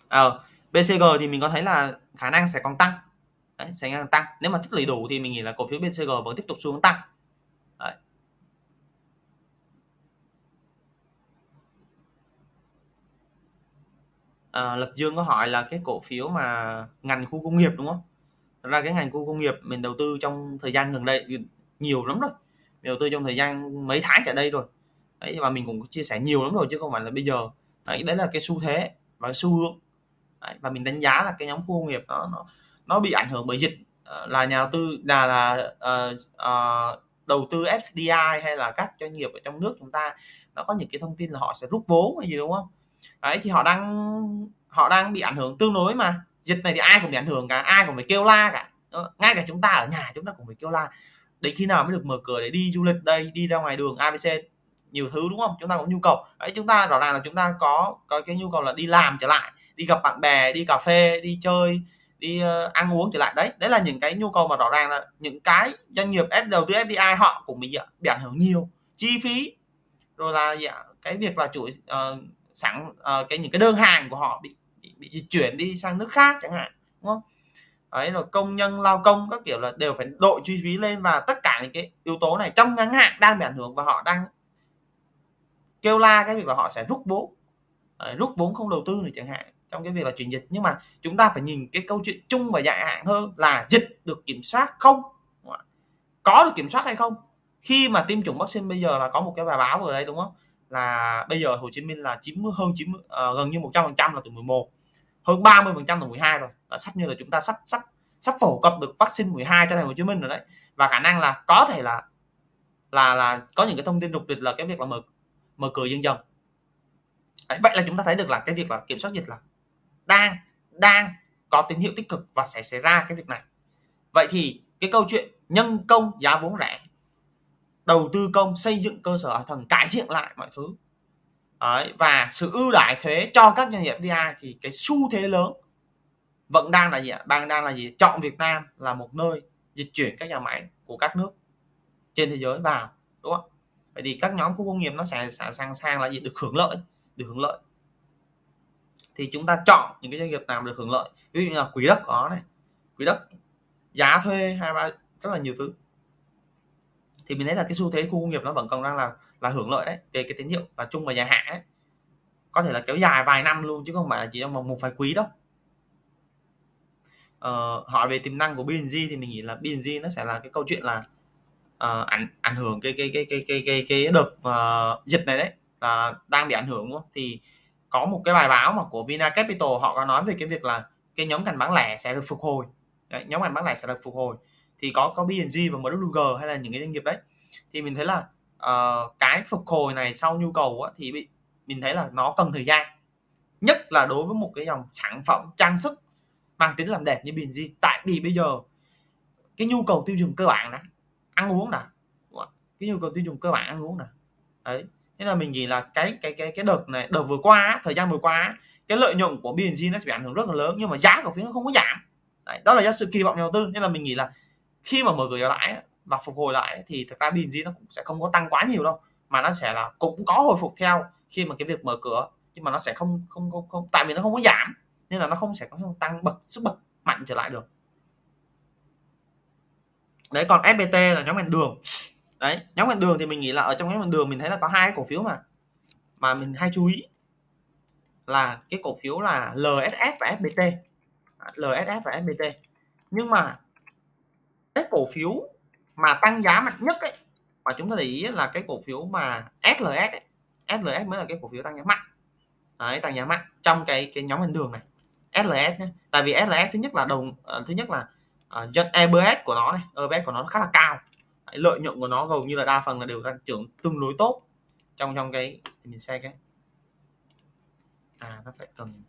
Ờ à, BCG thì mình có thấy là khả năng sẽ còn tăng. Đấy, sẽ ngang tăng. Nếu mà tích lũy đủ thì mình nghĩ là cổ phiếu BCG vẫn tiếp tục xuống tăng Đấy. À, Lập Dương có hỏi là cái cổ phiếu mà ngành khu công nghiệp đúng không? Thật ra cái ngành khu công nghiệp mình đầu tư trong thời gian gần đây nhiều lắm rồi. Mình đầu tư trong thời gian mấy tháng trở đây rồi. Đấy và mình cũng chia sẻ nhiều lắm rồi chứ không phải là bây giờ. Đấy, đấy là cái xu thế và cái xu hướng. Đấy, và mình đánh giá là cái nhóm khu công nghiệp nó nó nó bị ảnh hưởng bởi dịch ờ, là nhà đầu tư là là uh, uh, đầu tư FDI hay là các doanh nghiệp ở trong nước chúng ta nó có những cái thông tin là họ sẽ rút vốn hay gì đúng không đấy thì họ đang họ đang bị ảnh hưởng tương đối mà. Dịch này thì ai cũng bị ảnh hưởng cả ai cũng phải kêu la cả. Ờ, ngay cả chúng ta ở nhà chúng ta cũng phải kêu la. Đến khi nào mới được mở cửa để đi du lịch đây đi ra ngoài đường ABC nhiều thứ đúng không? Chúng ta có nhu cầu. Đấy chúng ta rõ ràng là chúng ta có có cái nhu cầu là đi làm trở lại đi gặp bạn bè đi cà phê đi chơi đi uh, ăn uống trở lại. Đấy đấy là những cái nhu cầu mà rõ ràng là những cái doanh nghiệp f đầu tư FDI họ cũng bị bị ảnh hưởng nhiều. Chi phí rồi là dạ, cái việc là chủ uh, sẵn uh, cái những cái đơn hàng của họ bị, bị bị di chuyển đi sang nước khác chẳng hạn đúng không? Đấy rồi công nhân lao công các kiểu là đều phải đội chi phí lên và tất cả những cái yếu tố này trong ngắn hạn đang bị ảnh hưởng và họ đang kêu la cái việc là họ sẽ rút vốn. Rút vốn không đầu tư này chẳng hạn trong cái việc là chuyển dịch. Nhưng mà chúng ta phải nhìn cái câu chuyện chung và dài hạn hơn là dịch được kiểm soát không? Có được kiểm soát hay không? Khi mà tiêm chủng vaccine bây giờ là có một cái bài báo ở đây đúng không? Là bây giờ Hồ Chí Minh là 90 hơn 90 uh, ờ, gần như 100% là từ 11 hơn 30% từ 12 rồi. Là sắp như là chúng ta sắp sắp sắp phổ cập được vaccine 12 cho thành phố Hồ Chí Minh rồi đấy. Và khả năng là có thể là là là có những cái thông tin rục rịch là cái việc là mở mở cửa dần dần. Đấy, vậy là chúng ta thấy được là cái việc là kiểm soát dịch là đang đang có tín hiệu tích cực và sẽ xảy ra cái việc này. Vậy thì cái câu chuyện nhân công giá vốn rẻ đầu tư công xây dựng cơ sở hạ tầng cải thiện lại mọi thứ Đấy, và sự ưu đãi thuế cho các doanh nghiệp FDI thì cái xu thế lớn vẫn đang là gì ạ? Đang đang là gì? Chọn Việt Nam là một nơi dịch chuyển các nhà máy của các nước trên thế giới vào, đúng không? Vậy thì các nhóm khu công nghiệp nó sẽ sẵn sang sang là gì? Được hưởng lợi, được hưởng lợi. Thì chúng ta chọn những cái doanh nghiệp nào được hưởng lợi. Ví dụ như là quỹ đất có này, quỹ đất giá thuê hai ba rất là nhiều thứ thì mình thấy là cái xu thế khu công nghiệp nó vẫn còn đang là là hưởng lợi đấy về cái tín hiệu là chung và dài hạn ấy. Có thể là kéo dài vài năm luôn chứ không phải là chỉ trong vòng một vài quý đâu. Ờ, hỏi về tiềm năng của BNG thì mình nghĩ là BNG nó sẽ là cái câu chuyện là uh, ảnh ảnh hưởng cái cái cái cái cái cái cái đợt uh, dịch này đấy là đang bị ảnh hưởng đúng không? thì có một cái bài báo mà của Vina Capital họ có nói về cái việc là cái nhóm ngành bán lẻ sẽ được phục hồi. Đấy, nhóm ngành bán lẻ sẽ được phục hồi thì có có BNG và MWG hay là những cái doanh nghiệp đấy. Thì mình thấy là uh, cái phục hồi này sau nhu cầu á, thì bị mình thấy là nó cần thời gian. Nhất là đối với một cái dòng sản phẩm trang sức mang tính làm đẹp như B&G tại vì bây giờ cái nhu cầu tiêu dùng cơ bản đã ăn uống đã cái nhu cầu tiêu dùng cơ bản ăn uống đã đấy thế là mình nghĩ là cái cái cái cái đợt này đợt vừa qua thời gian vừa qua cái lợi nhuận của BNG nó sẽ bị ảnh hưởng rất là lớn nhưng mà giá cổ phiếu nó không có giảm. Đấy, đó là do sự kỳ vọng nhà đầu tư. Nên là mình nghĩ là khi mà mở cửa trở lại và phục hồi lại thì thực ra BNG nó cũng sẽ không có tăng quá nhiều đâu mà nó sẽ là cũng có hồi phục theo khi mà cái việc mở cửa nhưng mà nó sẽ không không không, không tại vì nó không có giảm nên là nó không sẽ có tăng bậc sức bậc mạnh trở lại được. Đấy còn FPT là nhóm ngành đường. Đấy nhóm ngành đường thì mình nghĩ là ở trong nhóm ngành đường mình thấy là có hai cổ phiếu mà mà mình hay chú ý là cái cổ phiếu là LSS và FPT LSS và FPT nhưng mà cái cổ phiếu mà tăng giá mạnh nhất ấy mà chúng ta để ý là cái cổ phiếu mà SLS ấy. SLS mới là cái cổ phiếu tăng giá mạnh. Đấy tăng giá mạnh trong cái cái nhóm ngân đường này SLS nhé tại vì SLS thứ nhất là đồng uh, thứ nhất là ờ, uh, EBS EPS của nó này EPS của nó khá là cao. Đấy, lợi nhuận của nó hầu như là đa phần là đều tăng trưởng tương đối tốt trong trong cái thì mình xem cái. À nó phải cần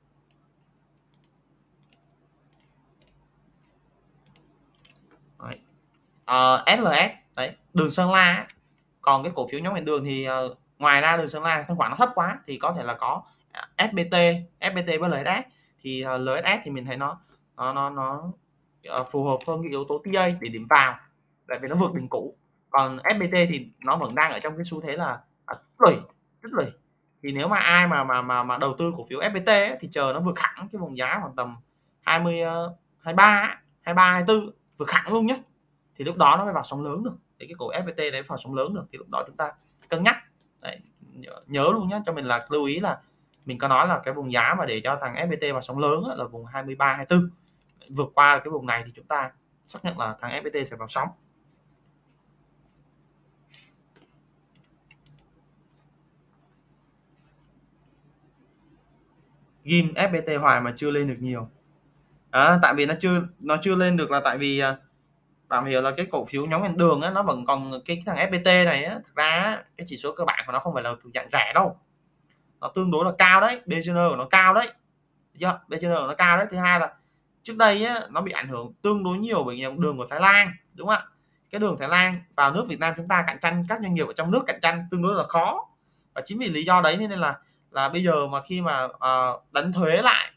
Đấy. Ờ, uh, SLS đấy đường Sơn La còn cái cổ phiếu nhóm ngành đường thì uh, ngoài ra đường Sơn La thanh khoản nó thấp quá thì có thể là có à, FPT FPT với LSS thì ờ, uh, LSS thì mình thấy nó nó nó nó uh, phù hợp hơn cái yếu tố TA để điểm vào tại vì nó vượt đỉnh cũ. Còn FPT thì nó vẫn đang ở trong cái xu thế là à, tích lũy tích lũy. Thì nếu mà ai mà mà mà mà đầu tư cổ phiếu FPT ấy, thì chờ nó vượt hẳn cái vùng giá khoảng tầm 20 uh, 23 23 24 vượt hẳn luôn nhé thì lúc đó nó mới vào sóng lớn được. Để cái cổ FPT đấy vào sóng lớn được thì lúc đó chúng ta cân nhắc. Đấy, nhớ, nhớ luôn nhé cho mình là lưu ý là mình có nói là cái vùng giá mà để cho thằng FPT vào sóng lớn là vùng 23 24 vượt qua cái vùng này thì chúng ta xác nhận là thằng FPT sẽ vào sóng. Ghim FPT hoài mà chưa lên được nhiều. À, tại vì nó chưa nó chưa lên được là tại vì à, bạn hiểu là cái cổ phiếu nhóm ngành đường á, nó vẫn còn cái, thằng FPT này á, thực ra cái chỉ số cơ bản của nó không phải là thuộc dạng rẻ đâu. Nó tương đối là cao đấy BCN của nó cao đấy. Chưa? BCN của nó cao đấy. Thứ hai là trước đây á, nó bị ảnh hưởng tương đối nhiều bởi đường của Thái Lan đúng không ạ? Cái đường Thái Lan vào nước Việt Nam chúng ta cạnh tranh các doanh nghiệp ở trong nước cạnh tranh tương đối là khó. Và chính vì lý do đấy nên là là bây giờ mà khi mà uh, đánh thuế lại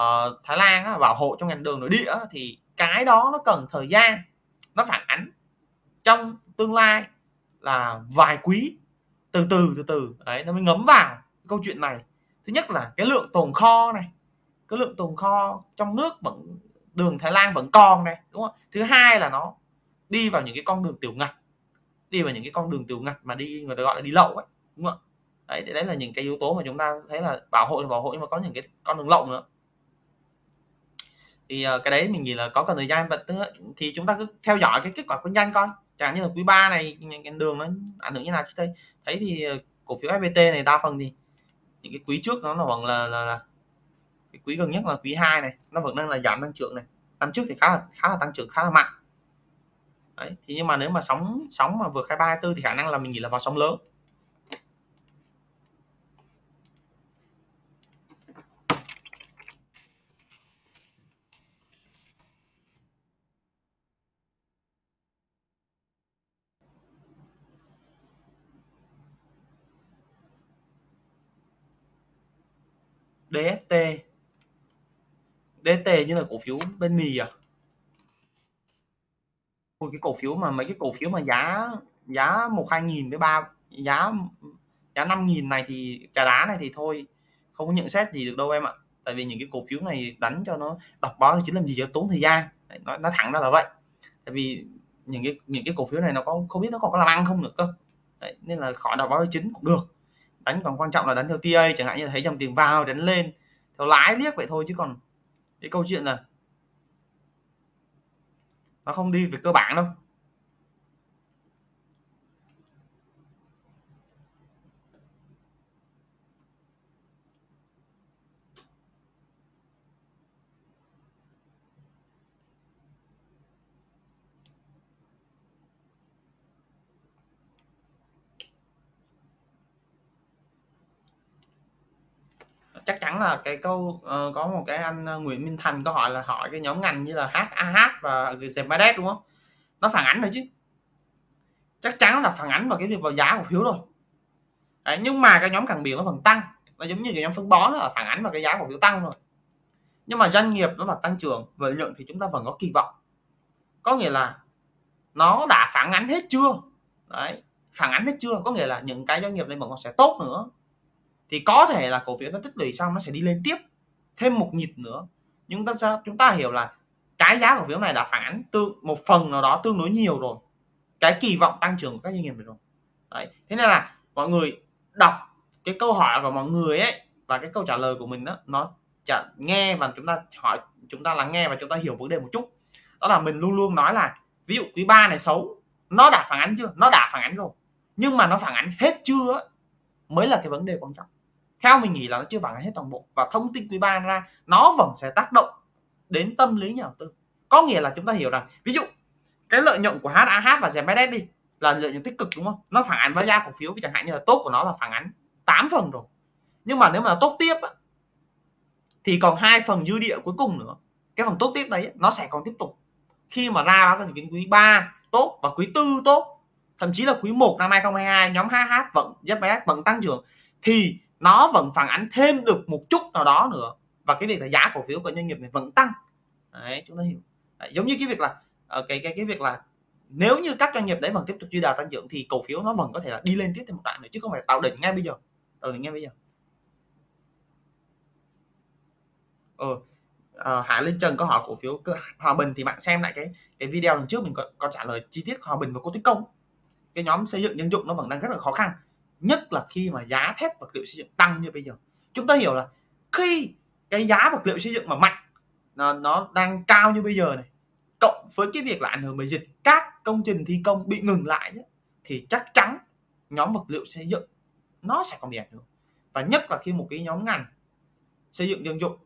uh, Thái Lan á, bảo hộ trong ngành đường nội địa thì cái đó nó cần thời gian, nó phản ánh trong tương lai là vài quý. Từ từ từ từ, đấy, nó mới ngấm vào câu chuyện này. Thứ nhất là cái lượng tồn kho này, cái lượng tồn kho trong nước vẫn, đường Thái Lan vẫn còn này, đúng không? Thứ hai là nó đi vào những cái con đường tiểu ngạch, đi vào những cái con đường tiểu ngạch mà đi, người ta gọi là đi lậu ấy, đúng không đấy đấy là những cái yếu tố mà chúng ta thấy là bảo hộ thì bảo hộ, nhưng mà có những cái con đường lậu nữa thì uh, cái đấy mình nghĩ là có cần thời gian vật thì chúng ta cứ theo dõi cái kết quả kinh doanh con. Chẳng như là quý 3 này cái đường nó ảnh hưởng như nào chứ thấy thấy thì ờ, cổ phiếu FPT này đa phần thì những cái quý trước nó là vẫn là, là, là cái quý gần nhất là quý 2 này nó vẫn đang là giảm tăng trưởng này. Năm trước thì khá là khá là tăng trưởng khá là mạnh. Đấy thì nhưng mà nếu mà sóng sóng mà vượt 23 24 thì khả năng là mình nghĩ là vào sóng lớn. DST DST như là cổ phiếu bên mì à? Một cái cổ phiếu mà mấy cái cổ phiếu mà giá giá một hai nghìn với ba giá giá năm nghìn này thì trà đá này thì thôi không có nhận xét gì được đâu em ạ. Tại vì những cái cổ phiếu này đánh cho nó đọc báo chính làm gì cho tốn thời gian. Nó, nó thẳng ra là vậy. Tại vì những cái những cái cổ phiếu này nó có không biết nó còn có làm ăn không nữa cơ. Đấy, nên là khỏi đọc báo chính cũng được đánh còn quan trọng là đánh theo TA chẳng hạn như thấy dòng tiền vào, đánh lên. Theo lái liếc vậy thôi chứ còn cái câu chuyện là nó không đi về cơ bản đâu. Chắc chắn là cái câu uh, có một cái anh ờ, Nguyễn Minh Thành có hỏi là hỏi cái nhóm ngành như là HAH và Zemadet đúng không? Nó phản ánh rồi chứ. Chắc chắn là phản ánh vào cái việc vào giá cổ phiếu rồi. Đấy, nhưng mà cái nhóm càng biển nó vẫn tăng. Nó giống như cái nhóm phân bón là phản ánh vào cái giá cổ phiếu tăng rồi. Nhưng mà doanh nghiệp nó là tăng trưởng và lợi nhuận thì chúng ta vẫn có kỳ vọng. Có nghĩa là nó đã phản ánh hết chưa? Đấy phản ánh hết chưa? Có nghĩa là những cái doanh nghiệp này vẫn còn sẽ tốt nữa thì có thể là cổ phiếu nó tích lũy xong nó sẽ đi lên tiếp, thêm một nhịp nữa. Nhưng ta sao? Chúng ta hiểu là cái giá cổ phiếu này đã phản ánh tương một phần nào đó tương đối nhiều rồi. Cái kỳ vọng tăng trưởng của các doanh nghiệp rồi. Đấy, thế nên là mọi người đọc cái câu hỏi của mọi người ấy và cái câu trả lời của mình đó, nó chả nghe và chúng ta hỏi, chúng ta lắng nghe và chúng ta hiểu vấn đề một chút. Đó là mình luôn luôn nói là, ví dụ quý 3 này xấu, nó đã phản ánh chưa? Nó đã phản ánh rồi. Nhưng mà nó phản ánh hết chưa mới là cái vấn đề quan trọng theo mình nghĩ là nó chưa phản ánh hết toàn bộ. Và thông tin quý ba ra nó vẫn sẽ tác động đến tâm lý nhà đầu tư. Có nghĩa là chúng ta hiểu rằng ví dụ cái lợi nhuận của HAH và ZBS đi là lợi nhuận tích cực đúng không? Nó phản ánh với giá cổ phiếu chẳng hạn như là tốt của nó là phản ánh 8 phần rồi. Nhưng mà nếu mà tốt tiếp á, thì còn hai phần dư địa cuối cùng nữa cái phần tốt tiếp đấy nó sẽ còn tiếp tục. Khi mà ra báo cáo quý 3 tốt và quý tư tốt thậm chí là quý 1 năm 2022 nhóm HH vẫn ZBS vẫn tăng trưởng thì nó vẫn phản ánh thêm được một chút nào đó nữa. Và cái việc là giá cổ phiếu của doanh nghiệp này vẫn tăng. Đấy chúng ta hiểu. Đấy, giống như cái việc là ờ, cái cái cái việc là nếu như các doanh nghiệp đấy vẫn tiếp tục duy đà tăng trưởng thì cổ phiếu nó vẫn có thể là đi lên tiếp thêm một đoạn nữa chứ không phải tạo đỉnh ngay bây giờ. Tạo đỉnh ngay bây giờ. Ờ, ờ à, Hạ Linh Trần có hỏi cổ phiếu Hòa Bình thì bạn xem lại cái cái video lần trước mình có, có trả lời chi tiết Hòa Bình và cô Tích Công. Cái nhóm xây dựng nhân dụng nó vẫn đang rất là khó khăn nhất là khi mà giá thép vật liệu xây dựng tăng như bây giờ. Chúng ta hiểu là khi cái giá vật liệu xây dựng mà mạnh nó, nó đang cao như bây giờ này cộng với cái việc là ảnh hưởng bởi dịch các công trình thi công bị ngừng lại nhé, thì chắc chắn nhóm vật liệu xây dựng nó sẽ còn bị ảnh hưởng. Và nhất là khi một cái nhóm ngành xây dựng dân dụng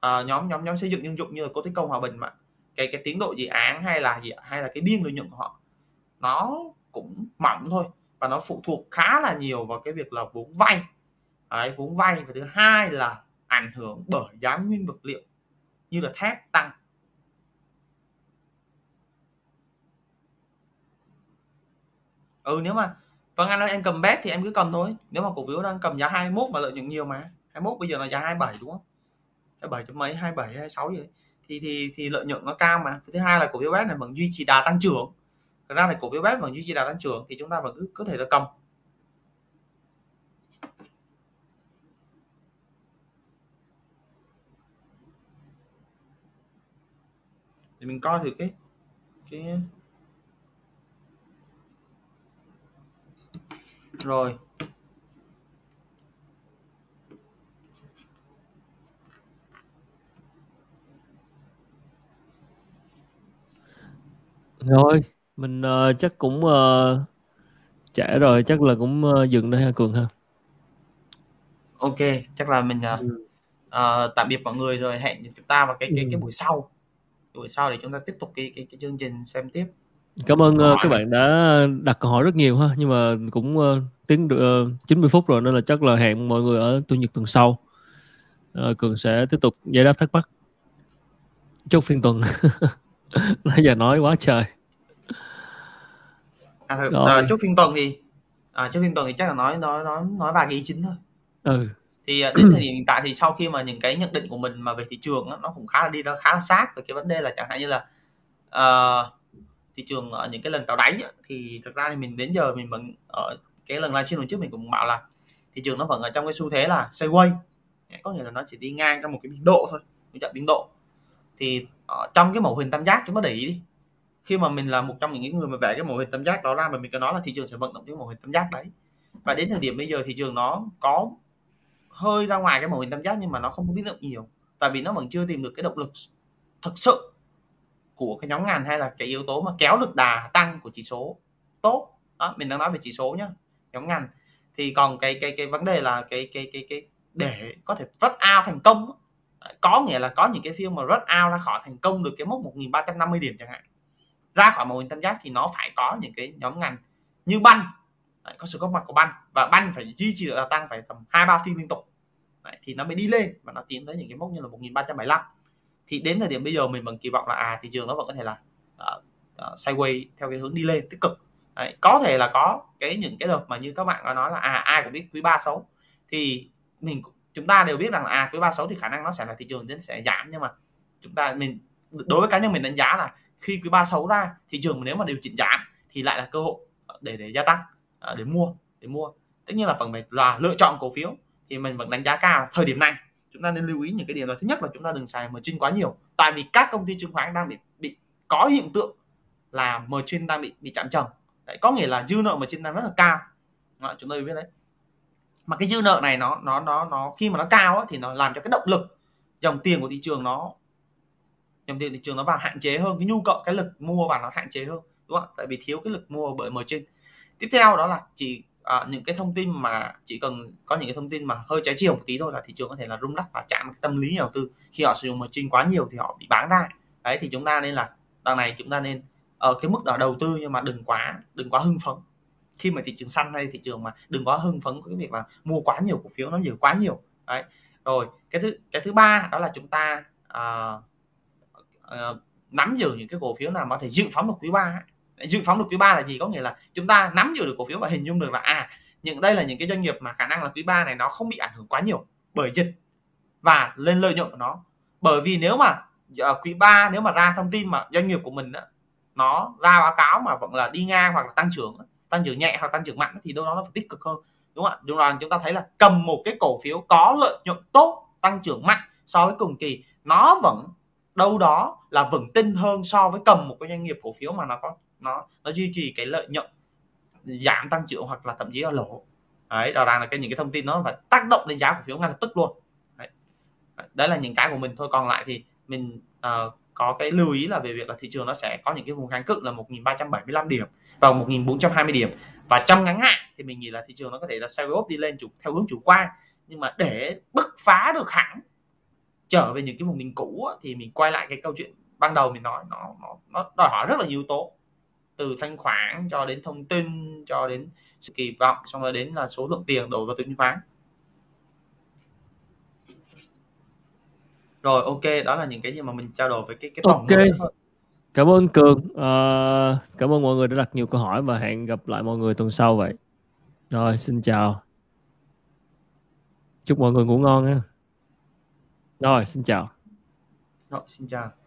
à, nhóm nhóm nhóm xây dựng dân dụng như là cô thế công hòa bình mà cái cái tiến độ dự án hay là gì hay là cái biên lợi nhuận của họ nó cũng mỏng thôi và nó phụ thuộc khá là nhiều vào cái việc là vốn vay. Đấy, vốn vay và thứ hai là ảnh hưởng bởi giá nguyên vật liệu như là thép tăng. Ừ nếu mà vâng anh ơi em cầm bét thì em cứ cầm thôi. Nếu mà cổ phiếu đang cầm giá 21 mà lợi nhuận nhiều mà. 21 bây giờ là giá 27 đúng không? 27 chấm mấy? 27 26 vậy thì thì thì lợi nhuận nó cao mà. Thứ hai là cổ phiếu bét này vẫn duy trì đà tăng trưởng thật ra thì cổ phiếu bếp vẫn duy trì đà tăng trưởng thì chúng ta vẫn cứ có thể là cầm. Thì mình coi thử cái cái rồi. Rồi, mình, ờ, chắc cũng, trễ rồi, chắc là cũng, ơ, dừng đây ha Cường ha? OK, chắc là mình, ờ, Ừm. ờ, tạm biệt mọi người rồi hẹn chúng ta vào cái cái cái buổi sau. Buổi sau để chúng ta tiếp tục cái cái cái chương trình xem tiếp. Cảm ơn, ơ, các bạn đã đặt câu hỏi rất nhiều ha, nhưng mà cũng, ơ, tiến được, ờ, 90 phút rồi nên là chắc là hẹn mọi người ở Chủ nhật tuần sau. Ờ, Cường sẽ tiếp tục giải đáp thắc mắc. Chốt phiên tuần. Nãy giờ nói quá trời. À, thực, à, chốt phiên tuần thì à, chốt phiên tuần thì chắc là nói nói nói nói vài cái ý chính thôi. Ừ. Thì à, đến thời điểm hiện tại thì sau khi mà những cái nhận định của mình mà về thị trường đó, nó cũng khá là đi ra khá là sát về cái vấn đề là chẳng hạn như là uh, thị trường ở những cái lần tạo đáy thì thực ra thì mình đến giờ mình vẫn ở cái lần livestream trước mình cũng bảo là thị trường nó vẫn ở trong cái xu thế là sideways có nghĩa là nó chỉ đi ngang trong một cái biên độ thôi một chặng biên độ thì ở trong cái mẫu hình tam giác chúng ta để ý đi khi mà mình là một trong những người mà vẽ cái mô hình tam giác đó ra mà mình có nói là thị trường sẽ vận động cái mô hình tam giác đấy. Và đến thời điểm bây giờ thị trường nó có hơi ra ngoài cái mô hình tam giác nhưng mà nó không có biến động nhiều. Tại vì nó vẫn chưa tìm được cái động lực thực sự của cái nhóm ngành hay là cái yếu tố mà kéo được đà tăng của chỉ số tốt. Đó, mình đang nói về chỉ số nhá nhóm ngành. Thì còn cái cái cái vấn đề là cái cái cái cái để có thể rất ao thành công có nghĩa là có những cái phiên mà rất ao ra khỏi thành công được cái mốc 1350 điểm chẳng hạn ra khỏi mô hình tam giác thì nó phải có những cái nhóm ngành như banh. Có sự góp mặt của banh và banh phải duy trì được tăng phải tầm hai ba phiên liên tục. Đấy, thì nó mới đi lên và nó tiến tới những cái mốc như là 1375 thì đến thời điểm bây giờ mình vẫn kỳ vọng là à thị trường nó vẫn có thể là uh, uh, sideways theo cái hướng đi lên tích cực. Đấy, có thể là có cái những cái đợt mà như các bạn có nói là à ai cũng biết quý ba xấu. Thì mình chúng ta đều biết rằng là à quý ba xấu thì khả năng nó sẽ là thị trường sẽ giảm nhưng mà chúng ta mình đối với cá nhân mình đánh giá là khi quý ba xấu ra thị trường nếu mà điều chỉnh giảm thì lại là cơ hội để để gia tăng à, để mua để mua. Tất nhiên là phần về là lựa chọn cổ phiếu thì mình vẫn đánh giá cao thời điểm này. Chúng ta nên lưu ý những cái điều đó thứ nhất là chúng ta đừng xài margin quá nhiều tại vì các công ty chứng khoán đang bị bị có hiện tượng là margin đang bị bị chạm trần. Đấy có nghĩa là dư nợ margin đang rất là cao. Đó, chúng ta biết đấy. Mà cái dư nợ này nó nó nó nó khi mà nó cao ấy, thì nó làm cho cái động lực dòng tiền của thị trường nó dòng tiền thị trường nó vào hạn chế hơn cái nhu cầu cái lực mua vào nó hạn chế hơn đúng không tại vì thiếu cái lực mua bởi margin. Tiếp theo đó là chỉ à, những cái thông tin mà chỉ cần có những cái thông tin mà hơi trái chiều một tí thôi là thị trường có thể là rung lắc và chạm cái tâm lý nhà đầu tư. Khi họ sử dụng margin quá nhiều thì họ bị bán ra. Đấy thì chúng ta nên là đằng này chúng ta nên ở cái mức đó đầu tư nhưng mà đừng quá đừng quá hưng phấn. Khi mà thị trường xanh hay thị trường mà đừng quá hưng phấn với cái việc là mua quá nhiều cổ phiếu nó nhiều quá nhiều. Đấy rồi cái thứ cái thứ ba đó là chúng ta uh, uh, nắm giữ những cái cổ phiếu nào mà có thể dự phóng được quý ba dự phóng được quý ba là gì? Có nghĩa là chúng ta nắm giữ được cổ phiếu và hình dung được là à những đây là những cái doanh nghiệp mà khả năng là quý ba này nó không bị ảnh hưởng quá nhiều bởi dịch và lên lợi nhuận của nó. Bởi vì nếu mà ờ, quý 3 nếu mà ra thông tin mà doanh nghiệp của mình đó, nó ra báo cáo mà vẫn là đi ngang hoặc là tăng trưởng tăng trưởng nhẹ hoặc tăng trưởng mạnh thì đâu đó nó phải tích cực hơn đúng không ạ? Đúng là chúng ta thấy là cầm một cái cổ phiếu có lợi nhuận tốt tăng trưởng mạnh so với cùng kỳ nó vẫn đâu đó là vững tin hơn so với cầm một cái doanh nghiệp cổ phiếu mà nó có nó nó duy trì cái lợi nhuận giảm tăng trưởng hoặc là thậm chí là lỗ. Đấy đó là cái những cái thông tin nó phải tác động lên giá cổ phiếu ngay lập tức luôn. Đấy. đấy là những cái của mình thôi. Còn lại thì mình uh, có cái lưu ý là về việc là thị trường nó sẽ có những cái vùng kháng cự là 1375 điểm và 1420 điểm. Và trong ngắn hạn thì mình nghĩ là thị trường nó có thể là sideways đi lên chủ theo hướng chủ quan. Nhưng mà để bứt phá được hẳn trở về những cái vùng đỉnh cũ thì mình quay lại cái câu chuyện ban đầu mình nói nó nó nó đòi hỏi rất là nhiều yếu tố. Từ thanh khoản cho đến thông tin cho đến sự kỳ vọng xong rồi đến là số lượng tiền đổ vào chứng khoán. Rồi ok đó là những cái gì mà mình trao đổi với cái cái tổng ok. cảm ơn cường. Uh, cảm ơn mọi người đã đặt nhiều câu hỏi và hẹn gặp lại mọi người tuần sau vậy. Rồi xin chào. Chúc mọi người ngủ ngon ha rồi xin chào. Rồi xin chào.